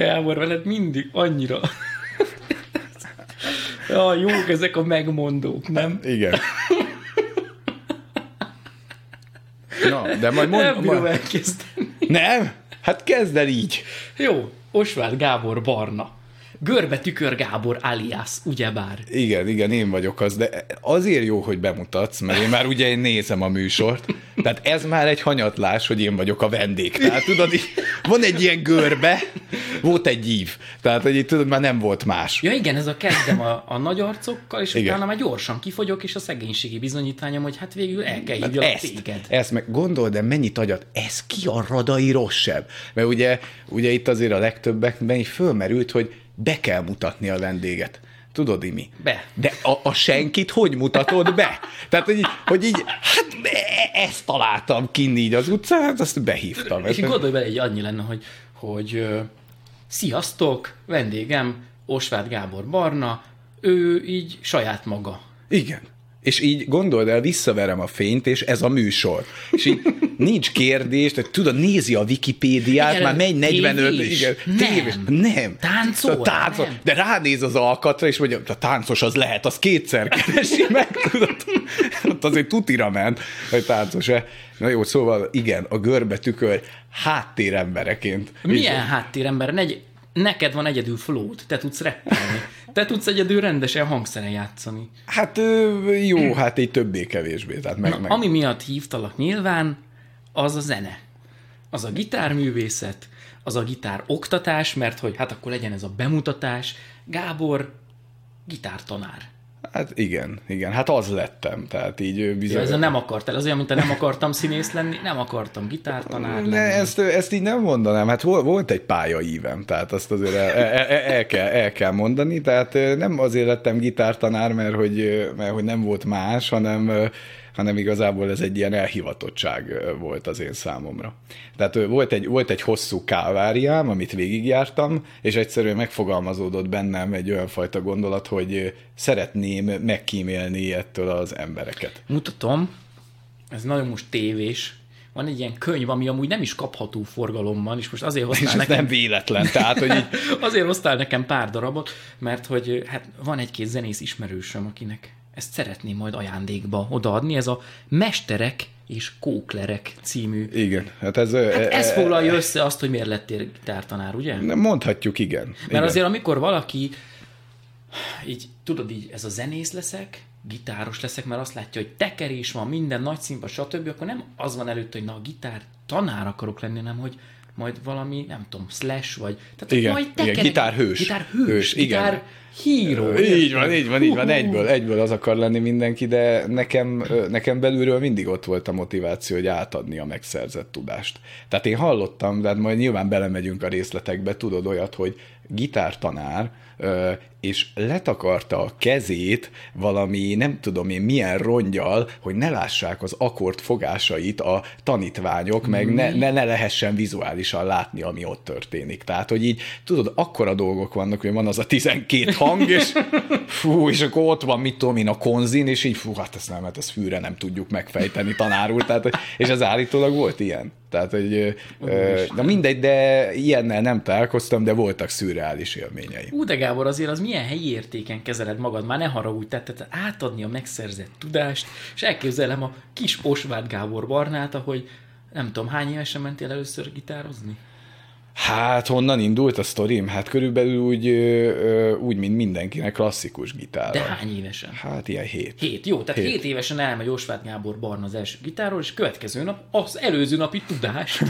Gábor, veled mindig annyira... Ja, jók ezek a megmondók, nem? Igen. Na, de majd mond... Nem bírom majd... elkezdeni. Nem? Hát kezd el így. Jó, Osváth Gábor Barna. Görbe Tükör Gábor alias, ugyebár. Igen, igen, én vagyok az, de azért jó, hogy bemutatsz, mert én már ugye én nézem a műsort, tehát ez már egy hanyatlás, hogy én vagyok a vendég. Tehát tudod, így van egy ilyen görbe, volt egy ív, tehát hogy tudod, már nem volt más. Ja igen, ez a kezdem a, a nagy arcokkal, és Igen. utána már gyorsan kifogyok, és a szegénységi bizonyítványom, hogy hát végül el kell hívjalak ezt, téged. ezt meg gondold, de mennyit agyat, ez ki a radai rosszabb? Mert ugye, ugye itt azért a legtöbbekben így fölmerült, hogy be kell mutatni a vendéget. Tudod, Imi? Be. De a, a senkit hogy mutatod be? Tehát, hogy hogy így hát e- ezt találtam kinn így az utcán, hát azt behívtam. És gondolj bele, hogy annyi lenne, hogy, hogy sziasztok, vendégem Osváth Gábor Barna, ő így saját maga. Igen. És így gondold el, visszaverem a fényt, és ez a műsor. És így nincs kérdés, tehát tudod, nézi a Wikipédiát, Igen, már megy 45, tévés. igen, Nem. tévés. Nem. Táncol, Szóval táncol, nem. De ránéz az alkatra, és mondja, a táncos az lehet, az kétszer keresi meg, tudod. Ott azért tutira ment, hogy táncos-e. Na jó, szóval igen, a görbe tükör háttérembereként. Milyen háttérember? Negy, neked van egyedül flót, te tudsz rappelni. Te tudsz egyedül rendesen hangszeren játszani. Hát jó, hát így többé-kevésbé. Tehát meg, Na, meg. ami miatt hívtalak nyilván, az a zene. Az a gitárművészet, az a gitár oktatás, mert hogy hát akkor legyen ez a bemutatás. Gábor gitártanár. Hát igen, igen, hát az lettem, tehát így bizony. Ja, ez nem akartál, az olyan, mint a nem akartam színész lenni, nem akartam gitártanár lenni. Ne, ezt, ezt így nem mondanám, hát volt, egy pályaívem, tehát azt azért el, el, el, el, kell, el kell mondani, tehát nem azért lettem gitártanár, mert hogy, mert hogy nem volt más, hanem, hanem igazából ez egy ilyen elhivatottság volt az én számomra. Tehát volt egy, volt egy hosszú káváriám, amit végigjártam, és egyszerűen megfogalmazódott bennem egy olyan fajta gondolat, hogy szeretném megkímélni ettől az embereket. Mutatom, ez nagyon most tévés, van egy ilyen könyv, ami amúgy nem is kapható forgalomban, és most azért És hoztál ez nekem, nem véletlen, tehát hogy így azért hoztál nekem pár darabot, mert hogy hát van egy-két zenész ismerősöm, akinek ezt szeretném majd ajándékba odaadni, ez a Mesterek és Kóklerek című. Igen, hát ez... Hát ez foglalja össze azt, hogy miért lettél gitártanár, ugye? Mondhatjuk, igen. Mert igen. azért, amikor valaki így, tudod így, ez a zenész leszek, gitáros leszek, mert azt látja, hogy tekerés van, minden nagy színpad, stb., akkor nem az van előtt, hogy na, a gitár tanár akarok lenni, nem, hogy majd valami, nem tudom, slash, vagy... Tehát Igen, majd igen, tekerek- gitárhős. Gitárhős, Hős, igen. gitár híró. Így van, így van, így van, egyből, egyből az akar lenni mindenki, de nekem, nekem belülről mindig ott volt a motiváció, hogy átadni a megszerzett tudást. Tehát én hallottam, de hát majd nyilván belemegyünk a részletekbe, tudod olyat, hogy gitártanár, és letakarta a kezét valami, nem tudom én milyen rongyal, hogy ne lássák az akkord fogásait a tanítványok, meg ne, ne, ne lehessen vizuálisan látni, ami ott történik. Tehát, hogy így, tudod, akkora dolgok vannak, hogy van az a 12 hang, és fú, és akkor ott van, mit tudom én, a konzin, és így, fú, hát ezt nem, hát ezt fűre nem tudjuk megfejteni tanár úr, tehát, és ez állítólag volt ilyen. Tehát, hogy, na mindegy, de ilyennel nem találkoztam, de voltak szürreális élményei. Ú, de Gábor, azért az milyen helyi értéken kezeled magad, már ne haragudj, tehát, átadni a megszerzett tudást, és elképzelem a kis Osváth Gábor Barnát, ahogy nem tudom, hány évesen mentél először gitározni? Hát honnan indult a sztorim? Hát körülbelül úgy, úgy mint mindenkinek klasszikus gitár. De hány évesen? Hát ilyen hét. Hét, jó, tehát Hét. hét, évesen elmegy Osváth Gábor Barna az első gitáról, és következő nap az előző napi tudást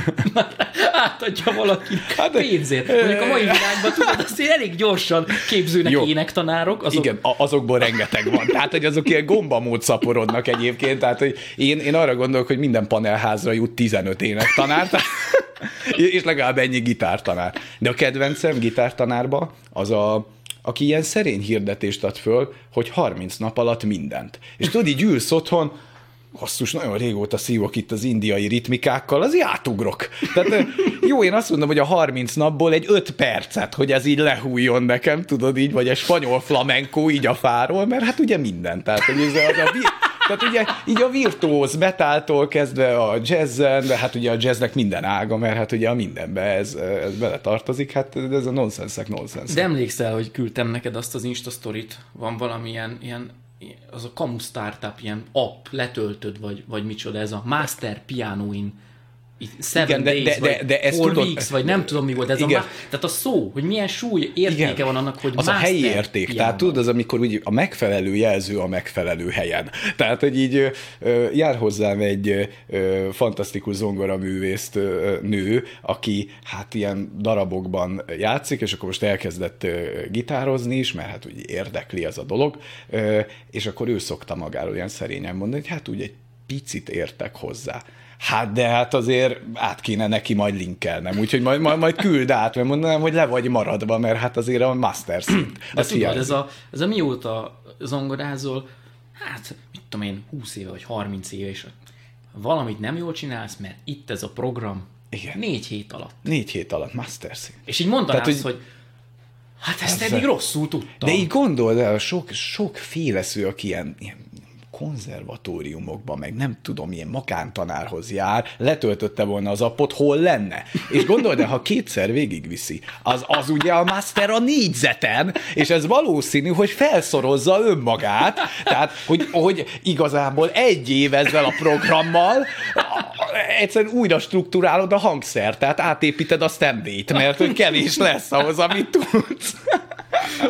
átadja valakinek hát, pénzért. Mondjuk a mai világban tudod, azért elég gyorsan képzőnek Jó. énektanárok. Azok, Igen, azokból rengeteg van. Tehát, hogy azok ilyen gombamód szaporodnak egyébként. Tehát, hogy én, én arra gondolok, hogy minden panelházra jut 15 énektanár, és legalább ennyi gitártanár. De a kedvencem gitártanárba az a aki ilyen szerény hirdetést ad föl, hogy 30 nap alatt mindent. És tudod, így ülsz otthon, Basszus, nagyon régóta szívok itt az indiai ritmikákkal, az átugrok. Tehát ö, jó, én azt mondom, hogy a 30 napból egy 5 percet, hogy ez így lehújjon nekem, tudod így, vagy egy spanyol flamenco így a fáról, mert hát ugye minden. Tehát, hogy ez az a, Tehát ugye így a virtuóz metáltól kezdve a jazzen, de hát ugye a jazznek minden ága, mert hát ugye a mindenbe ez, ez bele tartozik, hát ez a nonsenszek nonsens. De emlékszel, hogy küldtem neked azt az Insta sztorit, van valamilyen ilyen az a Kamu Startup ilyen app, letöltöd, vagy, vagy micsoda, ez a Master Pianoin Seven igen, de, days, de, de, de ezt four tudod, weeks, vagy nem tudom mi volt. Ez igen. a, tehát a szó, hogy milyen súly értéke igen. van annak, hogy Az a helyi érték. Tehát tudod, az amikor úgy a megfelelő jelző a megfelelő helyen. Tehát, hogy így jár hozzám egy fantasztikus zongoraművészt nő, aki hát ilyen darabokban játszik, és akkor most elkezdett gitározni is, mert hát úgy érdekli ez a dolog, és akkor ő szokta magáról ilyen szerényen mondani, hogy hát úgy egy picit értek hozzá. Hát de hát azért át kéne neki majd linkelnem, úgyhogy majd, majd, majd küld át, mert mondanám, hogy le vagy maradva, mert hát azért a master szint. De tudod, ez a, ez a mióta zongorázol, hát mit tudom én, 20 éve vagy 30 éve, és valamit nem jól csinálsz, mert itt ez a program, igen. Négy hét alatt. Négy hét alatt, master szint. És így mondanád, hogy, hogy hát ezt eddig rosszul tudtam. De így gondold el, sok, sok félesző, aki ilyen, ilyen konzervatóriumokban, meg nem tudom, milyen makántanárhoz jár, letöltötte volna az appot, hol lenne. És gondold el, ha kétszer végigviszi, az, az ugye a master a négyzeten, és ez valószínű, hogy felszorozza önmagát, tehát, hogy, hogy igazából egy év ezzel a programmal egyszerűen újra struktúrálod a hangszert, tehát átépíted a stembét, mert hogy kevés lesz ahhoz, amit tudsz.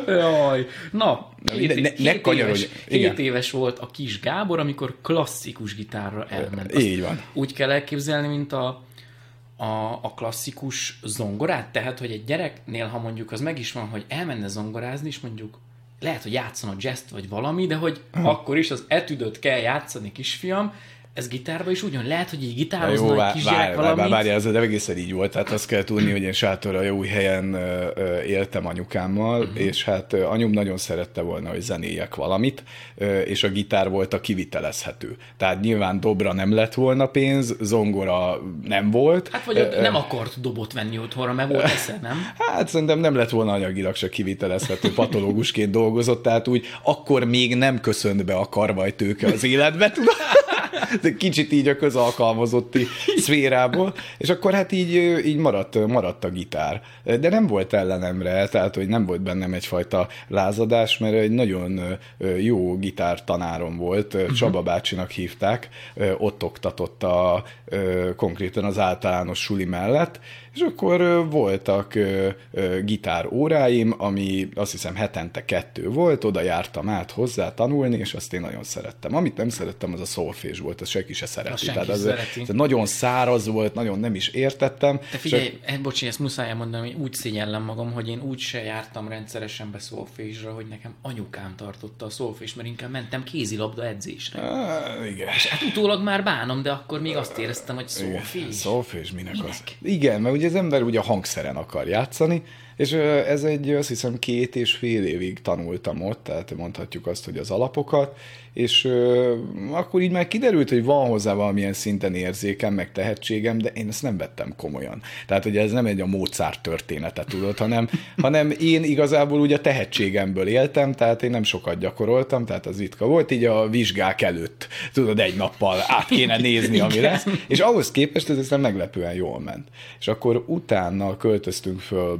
Jaj. Na, Hét, ne, ne hét, éves, hét éves volt a kis Gábor, amikor klasszikus gitárra elment. Azt Így van. Úgy kell elképzelni, mint a, a, a klasszikus zongorát, tehát, hogy egy gyereknél, ha mondjuk az meg is van, hogy elmenne zongorázni, és mondjuk lehet, hogy játszon a jazz vagy valami, de hogy akkor is az etüdöt kell játszani, kisfiam, ez gitárba is ugyan lehet, hogy így gitározna jó, kisgyerek valamit? Várj, várj, ez egészen így volt. Tehát azt kell tudni, hogy én sátorra jó helyen éltem anyukámmal, uh-huh. és hát anyum nagyon szerette volna, hogy zenéjek valamit, és a gitár volt a kivitelezhető. Tehát nyilván dobra nem lett volna pénz, zongora nem volt. Hát vagy nem akart dobot venni otthonra, mert volt esze, nem? Hát szerintem nem lett volna anyagilag se kivitelezhető, patológusként dolgozott, tehát úgy akkor még nem köszönt be a karvajtőke az életbe, tudod? de kicsit így a közalkalmazotti szférából, és akkor hát így, így maradt, maradt a gitár. De nem volt ellenemre, tehát hogy nem volt bennem egyfajta lázadás, mert egy nagyon jó gitártanárom volt, uh-huh. Csaba bácsinak hívták, ott oktatott a, konkrétan az általános suli mellett, és akkor voltak gitár óráim, ami azt hiszem hetente kettő volt, oda jártam át hozzá tanulni, és azt én nagyon szerettem. Amit nem szerettem, az a szolfés volt, azt senki se szereti. senki Tehát az, szereti. Ez nagyon száraz volt, nagyon nem is értettem. Te figyelj, csak... Eh, bocsi, ezt muszáj elmondani, hogy úgy szégyellem magam, hogy én úgy se jártam rendszeresen be szolfésra, hogy nekem anyukám tartotta a szolfés, mert inkább mentem kézilabda edzésre. Ah, igen. És hát utólag már bánom, de akkor még azt éreztem, hogy szolfés. Szolfés, minek, minek? az? Igen, mert ugye az ember ugye a hangszeren akar játszani, és ez egy, azt hiszem, két és fél évig tanultam ott, tehát mondhatjuk azt, hogy az alapokat, és akkor így már kiderült, hogy van hozzá valamilyen szinten érzékem, meg tehetségem, de én ezt nem vettem komolyan. Tehát, hogy ez nem egy a Mozart története, tudod, hanem, hanem én igazából ugye a tehetségemből éltem, tehát én nem sokat gyakoroltam, tehát az ritka volt, így a vizsgák előtt, tudod, egy nappal át kéne nézni, ami lesz, és ahhoz képest ez nem meglepően jól ment. És akkor utána költöztünk föl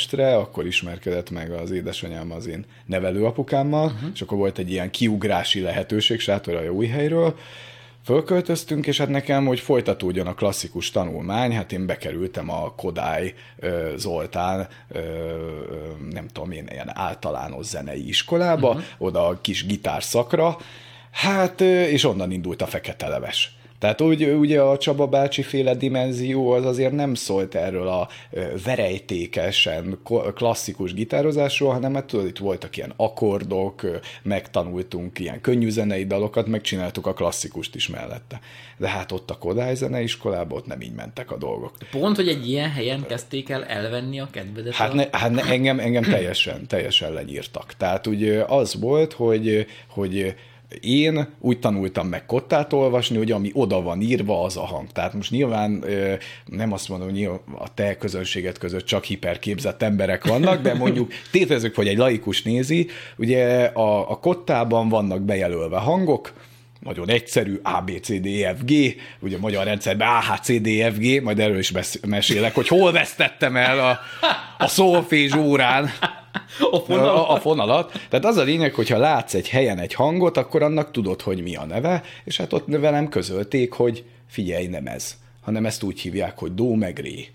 Budapestre, akkor ismerkedett meg az édesanyám az én nevelőapukámmal, uh-huh. és akkor volt egy ilyen kiugrási lehetőség Sátoralja új helyről, Fölköltöztünk, és hát nekem, hogy folytatódjon a klasszikus tanulmány, hát én bekerültem a Kodály Zoltán, nem tudom én, ilyen általános zenei iskolába, uh-huh. oda a kis gitárszakra, hát, és onnan indult a fekete leves. Tehát úgy, ugye a Csaba bácsi féle dimenzió az azért nem szólt erről a verejtékesen klasszikus gitározásról, hanem hát tudod, itt voltak ilyen akkordok, megtanultunk ilyen könnyű zenei dalokat, megcsináltuk a klasszikust is mellette. De hát ott a Kodály zeneiskolában ott nem így mentek a dolgok. Pont, hogy egy ilyen helyen kezdték el elvenni a kedvedet. Hát, ne, hát ne, engem, engem teljesen, teljesen lenyírtak. Tehát ugye az volt, hogy, hogy én úgy tanultam meg kottát olvasni, hogy ami oda van írva, az a hang. Tehát most nyilván nem azt mondom, hogy a te közönséget között csak hiperképzett emberek vannak, de mondjuk tételezzük, hogy egy laikus nézi, ugye a, a kottában vannak bejelölve hangok, nagyon egyszerű, A, B, C, D, E, F, G, ugye a magyar rendszerben A, H, C, D, E, F, G, majd erről is mesélek, hogy hol vesztettem el a, a szolfés órán A fonalat. a, a fonalat. Tehát az a lényeg, hogyha látsz egy helyen egy hangot, akkor annak tudod, hogy mi a neve, és hát ott velem közölték, hogy figyelj, nem ez, hanem ezt úgy hívják, hogy dó meg ré.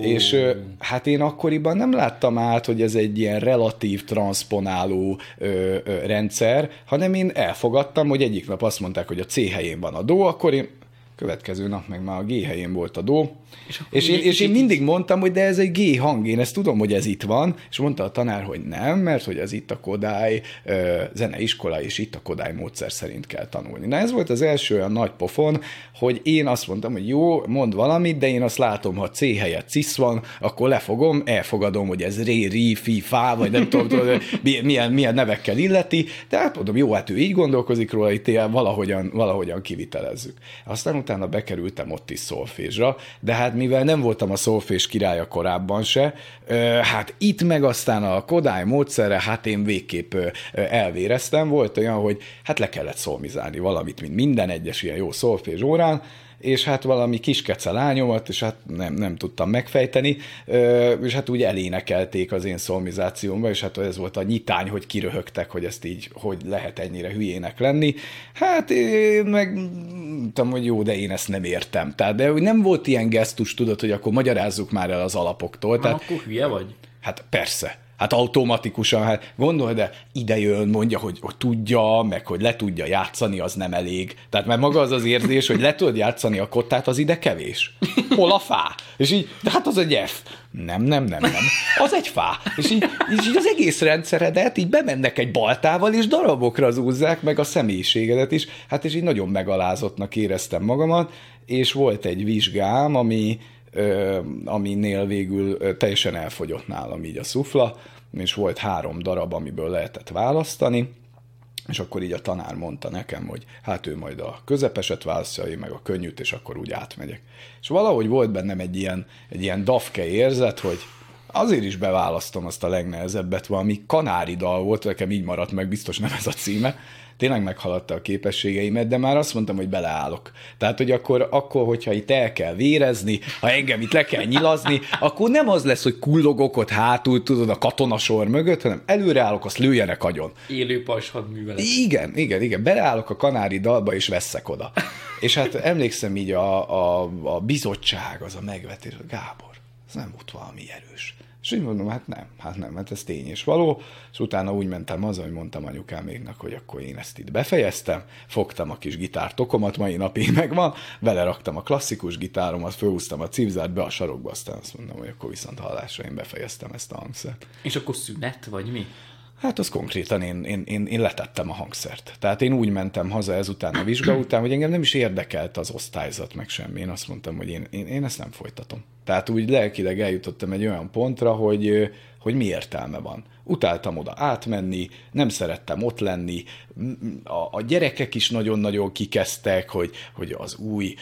És hát én akkoriban nem láttam át, hogy ez egy ilyen relatív transponáló ö, ö, rendszer, hanem én elfogadtam, hogy egyik nap azt mondták, hogy a C helyén van a dó, akkor én következő nap meg már a G helyén volt a dó, És és, én, és én mindig mondtam, hogy de ez egy G hang, én ezt tudom, hogy ez itt van, és mondta a tanár, hogy nem, mert hogy ez itt a Kodály ö, zeneiskola, és itt a Kodály módszer szerint kell tanulni. Na ez volt az első olyan nagy pofon, hogy én azt mondtam, hogy jó, mond valamit, de én azt látom, ha C helyett CISZ van, akkor lefogom, elfogadom, hogy ez ré, ri, fi, fá, vagy nem tudom, tudod, mi- milyen, milyen nevekkel illeti, de hát mondom, jó, hát ő így gondolkozik róla, itt valahogyan, valahogyan kivitelezzük. Aztán utána bekerültem ott is szolfésra, de hát mivel nem voltam a szolfés királya korábban se, hát itt meg aztán a Kodály módszerre, hát én végképp elvéreztem, volt olyan, hogy hát le kellett szolmizálni valamit, mint minden egyes ilyen jó szolfés órán, és hát valami kiskece lányomat, és hát nem, nem tudtam megfejteni, és hát úgy elénekelték az én szolmizációmba, és hát ez volt a nyitány, hogy kiröhögtek, hogy ezt így, hogy lehet ennyire hülyének lenni. Hát én meg mondtam, hogy jó, de én ezt nem értem. Tehát, de nem volt ilyen gesztus, tudod, hogy akkor magyarázzuk már el az alapoktól. Tehát, akkor hülye vagy? Hát persze. Hát automatikusan, hát gondolj, de ide jön, mondja, hogy, hogy tudja, meg hogy le tudja játszani, az nem elég. Tehát mert maga az az érzés, hogy le tudod játszani a kottát, az ide kevés. Hol a fá? És így, de hát az egy F. Nem, nem, nem, nem. Az egy fá. És így, és így az egész rendszeredet így bemennek egy baltával, és darabokra zúzzák meg a személyiségedet is. Hát és így nagyon megalázottnak éreztem magamat, és volt egy vizsgám, ami, aminél végül teljesen elfogyott nálam így a szufla, és volt három darab, amiből lehetett választani, és akkor így a tanár mondta nekem, hogy hát ő majd a közepeset választja, én meg a könnyűt, és akkor úgy átmegyek. És valahogy volt bennem egy ilyen, egy ilyen dafke érzet, hogy azért is beválasztom azt a legnehezebbet, valami kanári dal volt, nekem így maradt meg, biztos nem ez a címe, tényleg meghaladta a képességeimet, de már azt mondtam, hogy beleállok. Tehát, hogy akkor, akkor, hogyha itt el kell vérezni, ha engem itt le kell nyilazni, akkor nem az lesz, hogy kullogok ott hátul, tudod, a katonasor mögött, hanem előreállok, azt lőjenek agyon. Élő művelet. Igen, igen, igen. Beleállok a kanári dalba, és veszek oda. És hát emlékszem így a, a, a bizottság, az a megvetés, Gábor, ez nem volt valami erős. És így mondom, hát nem, hát nem, hát ez tény és való. És utána úgy mentem haza, hogy mondtam anyukáméknak, hogy akkor én ezt itt befejeztem, fogtam a kis gitártokomat, mai napig megvan, beleraktam a klasszikus gitáromat, fölhúztam a cipzárt be a sarokba, aztán azt mondom, hogy akkor viszont hallásra én befejeztem ezt a hangszert. És akkor szünet, vagy mi? Hát az konkrétan én, én, én, én letettem a hangszert. Tehát én úgy mentem haza ezután a vizsga után, hogy engem nem is érdekelt az osztályzat, meg semmi. Én azt mondtam, hogy én, én, én ezt nem folytatom. Tehát úgy lelkileg eljutottam egy olyan pontra, hogy, hogy mi értelme van. Utáltam oda átmenni, nem szerettem ott lenni, a, a gyerekek is nagyon-nagyon kikezdtek, hogy, hogy az új,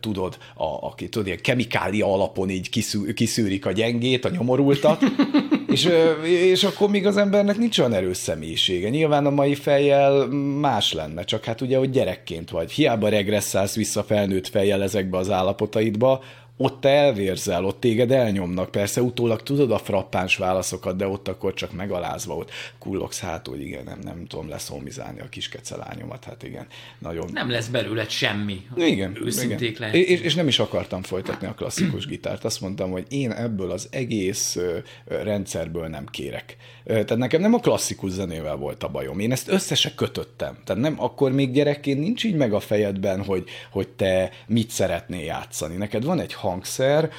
tudod, a, aki tudod, ilyen kemikália alapon így kiszű, kiszűrik a gyengét, a nyomorultat, és, és akkor még az embernek nincs olyan erős személyisége. Nyilván a mai fejjel más lenne, csak hát ugye, hogy gyerekként vagy. Hiába regresszálsz vissza felnőtt fejjel ezekbe az állapotaidba, ott te elvérzel, ott téged elnyomnak. Persze utólag tudod a frappáns válaszokat, de ott akkor csak megalázva ott kullogsz hát, hogy igen, nem, nem tudom leszomizálni a kis kecelányomat, hát igen, nagyon... Nem lesz belőled semmi. Igen, Őszinték igen. lehet. És, és nem is akartam folytatni a klasszikus gitárt. Azt mondtam, hogy én ebből az egész rendszerből nem kérek. Tehát nekem nem a klasszikus zenével volt a bajom. Én ezt össze kötöttem. Tehát nem, akkor még gyerekként nincs így meg a fejedben, hogy, hogy te mit szeretnél játszani. Neked van egy hangszer,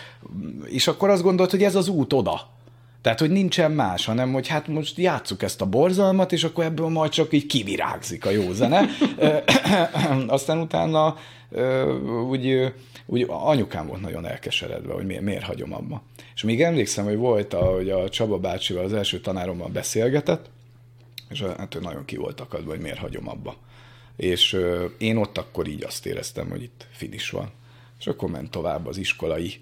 és akkor azt gondolod, hogy ez az út oda. Tehát, hogy nincsen más, hanem, hogy hát most játsszuk ezt a borzalmat, és akkor ebből majd csak így kivirágzik a jó zene. Aztán utána úgy, úgy anyukám volt nagyon elkeseredve, hogy miért, miért hagyom abba. És még emlékszem, hogy volt, hogy a Csaba bácsival, az első tanárommal beszélgetett, és hát ő nagyon ki volt akadva, hogy miért hagyom abba. És én ott akkor így azt éreztem, hogy itt finis van. És akkor ment tovább az iskolai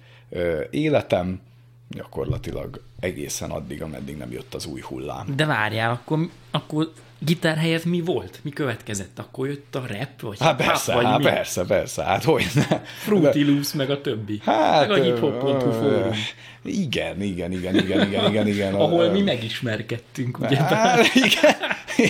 életem, gyakorlatilag egészen addig, ameddig nem jött az új hullám. De várjál, akkor, akkor gitár helyett mi volt? Mi következett? Akkor jött a rap? Vagy Hát persze, vagy hát mi? persze, persze, hát hogy ne. Fruity Loops, meg a többi. Hát, meg a hiphop.hu fórum. Igen, igen, igen, igen, igen, igen, igen. Ahol Ö, mi megismerkedtünk, ugye? Hát, igen.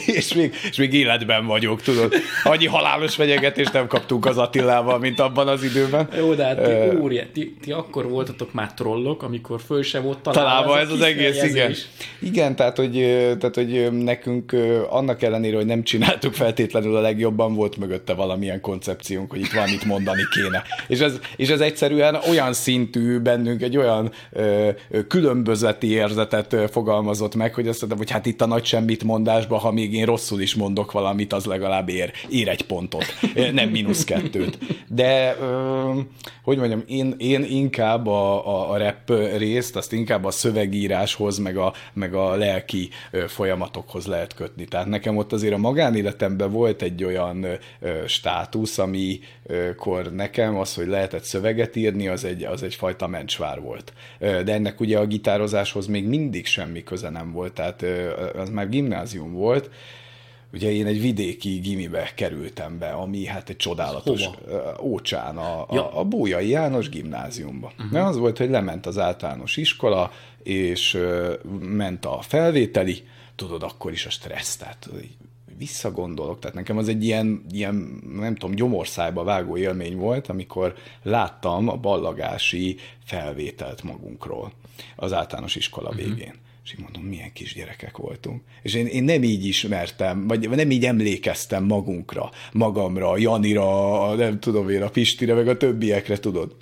És még, és még életben vagyok, tudod. Annyi halálos fenyegetést nem kaptunk az Attilával, mint abban az időben. Jó, de hát ti, óriá, ti, ti, akkor voltatok már trollok, amikor föl se volt találva, találva ez a az egész, igen. Igen, tehát hogy, tehát, hogy nekünk annak ellenére, hogy nem csináltuk feltétlenül a legjobban, volt mögötte valamilyen koncepciónk, hogy itt valamit mondani kéne. És ez, és ez egyszerűen olyan szintű bennünk, egy olyan ö, különbözeti érzetet fogalmazott meg, hogy azt mondtam, hogy hát itt a nagy semmit mondásban, ha még én rosszul is mondok valamit, az legalább ér, ér egy pontot, nem mínusz kettőt. De, hogy mondjam, én, én inkább a, a, a rap részt, azt inkább a szövegíráshoz, meg a, meg a lelki folyamatokhoz lehet kötni. Tehát nekem ott azért a magánéletemben volt egy olyan státusz, amikor nekem az, hogy lehetett szöveget írni, az egy, az egyfajta mencsvár volt. De ennek ugye a gitározáshoz még mindig semmi köze nem volt, tehát az már gimnázium volt, Ugye én egy vidéki gimibe kerültem be, ami hát egy csodálatos Hova? Ócsán, a, Ja. a, a János gimnáziumba. Uh-huh. Az volt, hogy lement az általános iskola, és ment a felvételi, tudod, akkor is a stressz, tehát visszagondolok, tehát nekem az egy ilyen, ilyen nem tudom, gyomorszájba vágó élmény volt, amikor láttam a ballagási felvételt magunkról az általános iskola végén. És így mondom, milyen kisgyerekek voltunk. És én, én nem így ismertem, vagy nem így emlékeztem magunkra, magamra, Janira, nem tudom én, a Pistire, meg a többiekre, tudod.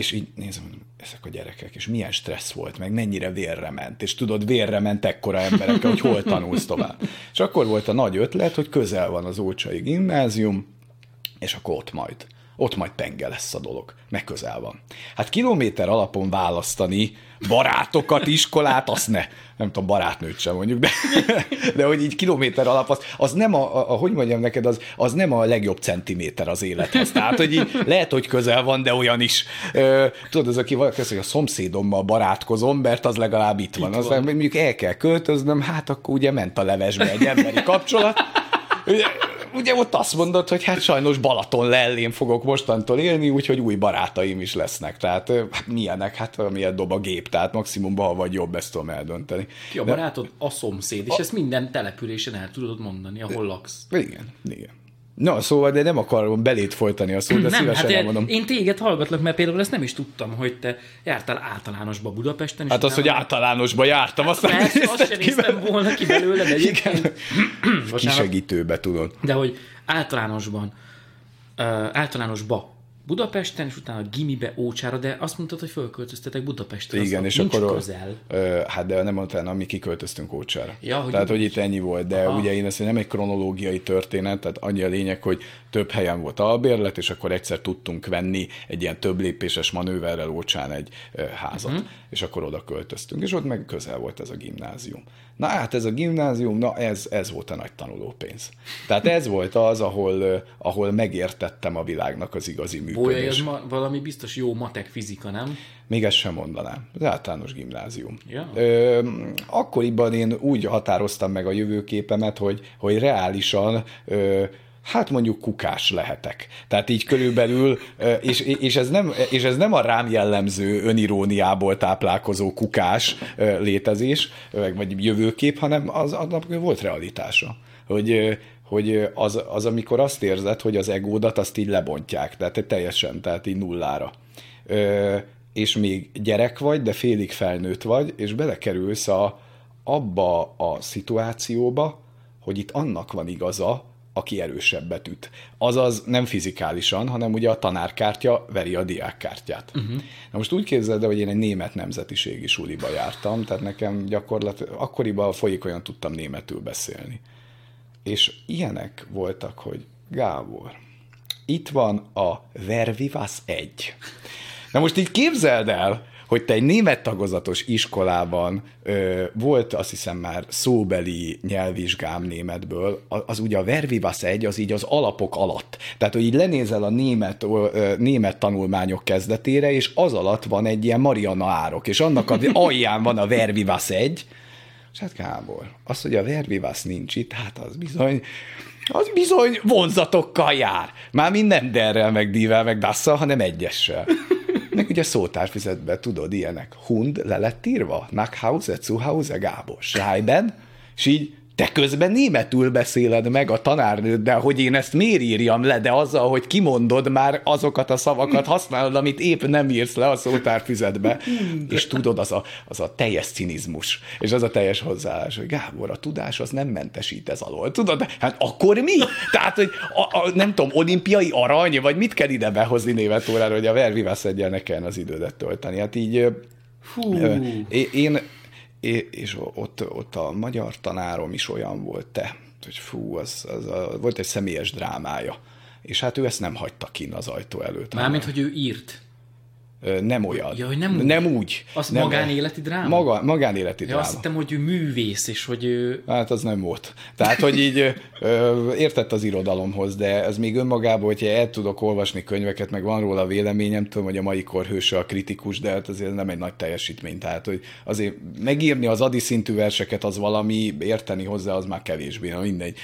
És így nézem, mondom, ezek a gyerekek, és milyen stressz volt, meg mennyire vérre ment, és tudod, vérre ment ekkora emberek, hogy hol tanulsz tovább. És akkor volt a nagy ötlet, hogy közel van az Ócsai gimnázium, és akkor ott majd, ott majd penge lesz a dolog, meg közel van. Hát kilométer alapon választani barátokat, iskolát, azt ne. Nem tudom, barátnőt sem mondjuk, de, de hogy így kilométer alap, az, az nem a, a, a, hogy mondjam neked, az, az nem a legjobb centiméter az élethez. Tehát, hogy így lehet, hogy közel van, de olyan is. Ö, tudod, az, aki valaki hogy a szomszédommal barátkozom, mert az legalább itt van. Az van. mondjuk el kell költöznöm, hát akkor ugye ment a levesbe egy emberi kapcsolat. Ugye, ugye ott azt mondod, hogy hát sajnos Balaton lellén fogok mostantól élni, úgyhogy új barátaim is lesznek. Tehát hát milyenek? Hát amilyet dob a gép, tehát maximum bal vagy jobb, ezt tudom eldönteni. Ki a barátod? A szomszéd, és ezt minden településen el tudod mondani, ahol laksz. Igen, igen. Na, szóval, de nem akarom belét folytani a szót, de Nem, szívesen hát én, elmondom. én téged hallgatlak, mert például ezt nem is tudtam, hogy te jártál általánosba Budapesten. Hát az, hogy általánosba jártam, azt nem Persze, azt sem néztem volna ki belőle, de. Igen. Kisegítőbe, tudod. de hogy általánosban, általánosba Budapesten, és utána gimibe, Ócsára, de azt mondtad, hogy fölköltöztetek Budapestre. Igen, és nincs akkor... közel. Ö, hát de nem utána, mi kiköltöztünk Ócsára. Ja, hogy tehát, hogy itt ennyi volt, de Aha. ugye én ezt nem egy kronológiai történet, tehát annyi a lényeg, hogy több helyen volt albérlet, és akkor egyszer tudtunk venni egy ilyen több lépéses manőverrel Ócsán egy házat, uh-huh. és akkor oda költöztünk, és ott meg közel volt ez a gimnázium. Na hát ez a gimnázium, na ez, ez volt a nagy tanulópénz. Tehát ez volt az, ahol, ahol megértettem a világnak az igazi Bolyai az működését. ma, valami biztos jó matek fizika, nem? Még ezt sem mondanám. Az általános gimnázium. Ja. Ö, akkoriban én úgy határoztam meg a jövőképemet, hogy, hogy reálisan ö, hát mondjuk kukás lehetek. Tehát így körülbelül, és, és, ez nem, és ez nem a rám jellemző öniróniából táplálkozó kukás létezés, vagy jövőkép, hanem az, annak volt realitása. Hogy, hogy az, az, amikor azt érzed, hogy az egódat azt így lebontják, tehát teljesen, tehát így nullára. És még gyerek vagy, de félig felnőtt vagy, és belekerülsz a, abba a szituációba, hogy itt annak van igaza, aki erősebbet üt. Azaz nem fizikálisan, hanem ugye a tanárkártya veri a diákkártyát. Uh-huh. Na most úgy képzeld el, hogy én egy német nemzetiségi suliba jártam, tehát nekem gyakorlatilag akkoriban folyékonyan tudtam németül beszélni. És ilyenek voltak, hogy Gábor, itt van a Vervivas 1. Na most így képzeld el, hogy te egy német tagozatos iskolában ö, volt azt hiszem már szóbeli nyelvvizsgám németből, az ugye a Vervivas egy, az így az alapok alatt. Tehát, hogy így lenézel a német, ö, német tanulmányok kezdetére, és az alatt van egy ilyen Mariana árok, és annak a alján van a Vervivas egy, és hát Gábor, az, hogy a Vervivas nincs itt, hát az bizony, az bizony vonzatokkal jár. Már minden derrel, meg dível, meg dasszal, hanem egyessel. Meg ugye szótárfizetben tudod, ilyenek. Hund le lett írva, Nachhause, Zuhause, Gábor, Schreiben, és így te közben németül beszéled meg a tanárnőddel, hogy én ezt miért írjam le, de azzal, hogy kimondod már azokat a szavakat használod, amit épp nem írsz le a szótárfüzetbe, és tudod, az a, az a teljes cinizmus, és az a teljes hozzáállás, hogy Gábor, a tudás az nem mentesít ez alól. Tudod, hát akkor mi? Tehát, hogy a, a, nem tudom, olimpiai arany, vagy mit kell ide behozni német órára, hogy a Vervivász egyen ne kelljen az idődet tölteni. Hát így Hú. én és ott, ott a magyar tanárom is olyan volt, te, hogy fú, az, az a, volt egy személyes drámája. És hát ő ezt nem hagyta kin az ajtó előtt. Mármint, hogy ő írt. Nem olyan. Ja, hogy nem úgy. Nem úgy. Az nem, magánéleti dráma? Maga, magánéleti ja, dráma. Azt hittem, hogy ő művész, és hogy ő... Hát az nem volt. Tehát, hogy így ö, értett az irodalomhoz, de ez még önmagában, hogyha el tudok olvasni könyveket, meg van róla véleményem, tudom, hogy a mai kor hőse a kritikus, de hát azért nem egy nagy teljesítmény. Tehát, hogy azért megírni az adi szintű verseket, az valami, érteni hozzá, az már kevésbé, na mindegy.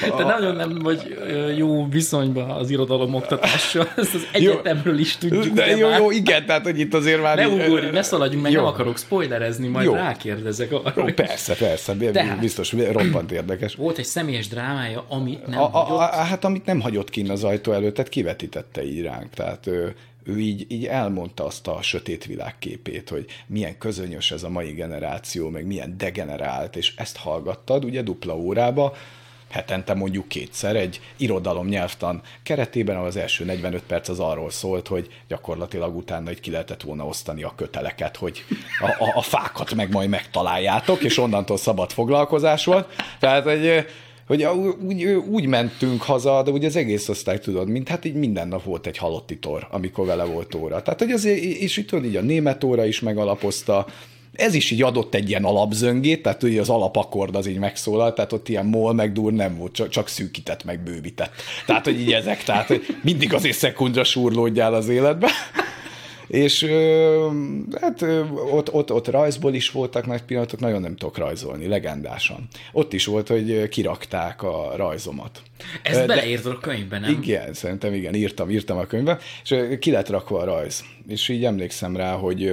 Te a... nagyon nem vagy jó viszonyban az irodalom oktatással, ezt az egyetemről is tudjuk. De jó, jó, igen, tehát, hogy itt azért már... Ne ugorj, ne szaladjunk, meg jó. nem akarok spoilerezni, majd jó. rákérdezek arra. Jó, persze, persze, Tehát, biztos, roppant érdekes. Volt egy személyes drámája, amit nem a, hagyott. A, a, hát amit nem hagyott kinn az ajtó előtt, tehát kivetítette így ránk, tehát ő, ő így, így elmondta azt a sötét világképét, hogy milyen közönyös ez a mai generáció, meg milyen degenerált, és ezt hallgattad ugye dupla órába, hetente mondjuk kétszer egy irodalom nyelvtan keretében, ahol az első 45 perc az arról szólt, hogy gyakorlatilag utána egy ki lehetett volna osztani a köteleket, hogy a, a, a fákat meg majd megtaláljátok, és onnantól szabad foglalkozás volt. Tehát egy hogy úgy, úgy mentünk haza, de ugye az egész osztály tudod, mint hát így minden nap volt egy halotti tor, amikor vele volt óra. Tehát, hogy azért, és itt tudod, így a német óra is megalapozta, ez is így adott egy ilyen alapzöngét, tehát ugye az alapakord az így megszólalt, tehát ott ilyen mol meg dur nem volt, csak, csak szűkített, meg bővített. Tehát, hogy így ezek, tehát hogy mindig azért szekundra súrlódjál az életbe. És hát ott, ott, ott rajzból is voltak nagy pillanatok, nagyon nem tudok rajzolni, legendásan. Ott is volt, hogy kirakták a rajzomat. Ezt De, beleírtad a könyvben, nem? Igen, szerintem igen, írtam, írtam a könyvben, és ki lett rakva a rajz. És így emlékszem rá, hogy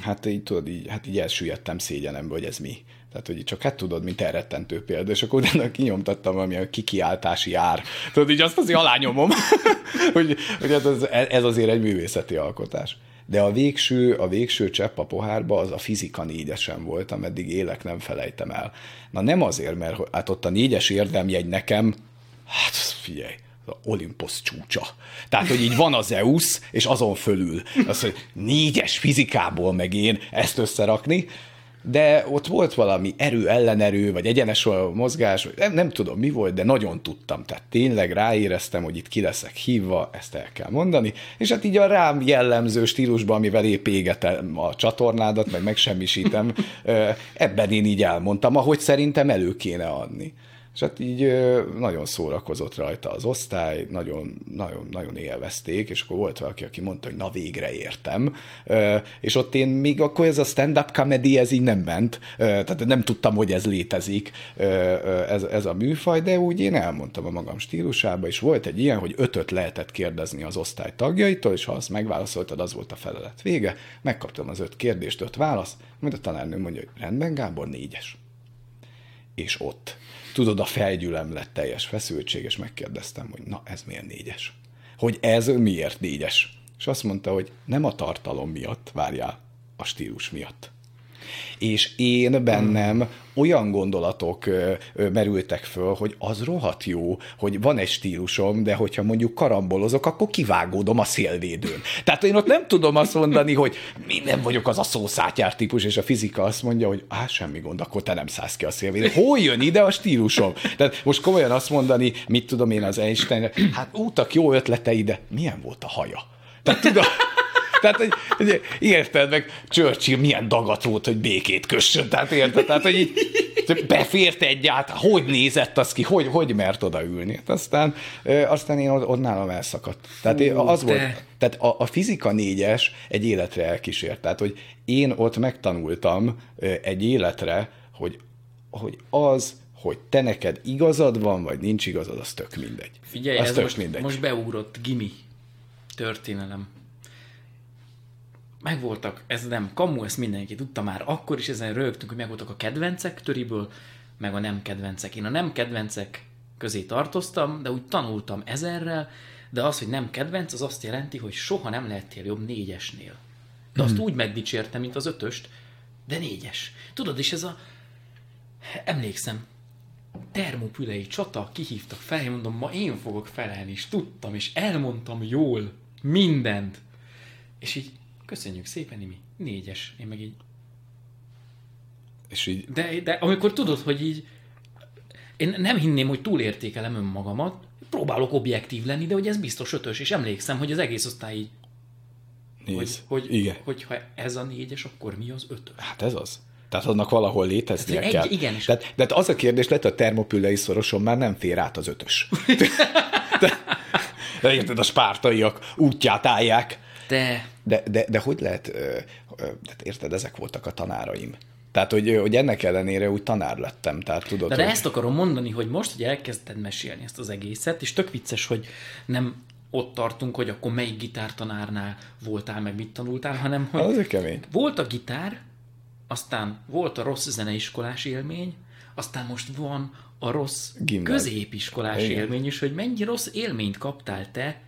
hát így tudod, így, hát így elsüllyedtem szégyenembe, hogy ez mi. Tehát, hogy csak hát tudod, mint elrettentő példa, és akkor utána kinyomtattam a kikiáltási ár. Tudod, így azt azért alányomom, hogy, hogy hát ez, ez azért egy művészeti alkotás. De a végső, a végső csepp a pohárba az a fizika négyesen volt, ameddig élek nem felejtem el. Na nem azért, mert hát ott a négyes érdemjegy nekem, hát figyelj, Olympus csúcsa. Tehát, hogy így van az Zeus, és azon fölül. Az, hogy négyes fizikából meg én ezt összerakni, de ott volt valami erő, ellenerő, vagy egyenes mozgás, nem, nem tudom mi volt, de nagyon tudtam. Tehát tényleg ráéreztem, hogy itt ki leszek hívva, ezt el kell mondani, és hát így a rám jellemző stílusban, amivel épp égetem a csatornádat, meg megsemmisítem, ebben én így elmondtam, ahogy szerintem elő kéne adni. És hát így nagyon szórakozott rajta az osztály, nagyon, nagyon, nagyon élvezték, és akkor volt valaki, aki mondta, hogy na végre értem. És ott én még akkor ez a stand-up comedy, ez így nem ment, tehát nem tudtam, hogy ez létezik, ez, ez a műfaj, de úgy én elmondtam a magam stílusába, és volt egy ilyen, hogy ötöt lehetett kérdezni az osztály tagjaitól, és ha azt megválaszoltad, az volt a felelet vége, megkaptam az öt kérdést, öt választ, majd a tanárnő mondja, hogy rendben, Gábor, négyes. És ott tudod, a felgyülem lett teljes feszültség, és megkérdeztem, hogy na, ez miért négyes? Hogy ez miért négyes? És azt mondta, hogy nem a tartalom miatt, várjál, a stílus miatt és én bennem olyan gondolatok merültek föl, hogy az rohadt jó, hogy van egy stílusom, de hogyha mondjuk karambolozok, akkor kivágódom a szélvédőn. Tehát én ott nem tudom azt mondani, hogy mi nem vagyok az a szószátyár típus, és a fizika azt mondja, hogy á, semmi gond, akkor te nem szállsz ki a szélvédőn. Hol jön ide a stílusom? Tehát most komolyan azt mondani, mit tudom én az Einstein, hát útak jó ötletei, de milyen volt a haja? Tehát tudod, Tehát, hogy, hogy érted meg, Churchill milyen dagat volt, hogy békét kössön, tehát érted? Tehát, hogy így befért egyáltalán, hogy nézett az ki, hogy, hogy mert odaülni. Hát aztán, aztán én ott, ott nálam elszakadt. Tehát Hú, az te... volt, tehát a, a fizika négyes egy életre elkísért. Tehát, hogy én ott megtanultam egy életre, hogy, hogy az, hogy te neked igazad van, vagy nincs igazad, az tök mindegy. Figyelj, az ez tök most, mindegy. most beugrott gimi történelem. Megvoltak, ez nem kamu, ezt mindenki tudta már, akkor is ezen rögtünk, hogy megvoltak a kedvencek töriből, meg a nem kedvencek. Én a nem kedvencek közé tartoztam, de úgy tanultam ezerrel, de az, hogy nem kedvenc, az azt jelenti, hogy soha nem lehettél jobb négyesnél. De azt hmm. úgy megdicsértem, mint az ötöst, de négyes. Tudod, és ez a... Emlékszem, termopülei csata, kihívtak fel, mondom, ma én fogok felelni, és tudtam, és elmondtam jól mindent. És így, köszönjük szépen, Imi, négyes. Én meg így... És így... De, de amikor tudod, hogy így, én nem hinném, hogy túlértékelem önmagamat, próbálok objektív lenni, de hogy ez biztos ötös, és emlékszem, hogy az egész osztály így Nézd. Hogy, hogy, Igen. hogyha ez a négyes, akkor mi az ötös? Hát ez az. Tehát annak valahol léteznie egy, kell. Igen. Tehát, de az a kérdés lett, a termopülei szoroson már nem fér át az ötös. de, de érted, a spártaiak útját állják. De... De, de, de hogy lehet, de érted, ezek voltak a tanáraim. Tehát, hogy, hogy ennek ellenére úgy tanár lettem. Tehát, tudod, de, de hogy... ezt akarom mondani, hogy most, hogy elkezdted mesélni ezt az egészet, és tök vicces, hogy nem ott tartunk, hogy akkor melyik gitártanárnál voltál, meg mit tanultál, hanem hogy az kemény. volt a gitár, aztán volt a rossz zeneiskolás élmény, aztán most van a rossz Gimnál. középiskolás Igen. élmény is, hogy mennyi rossz élményt kaptál te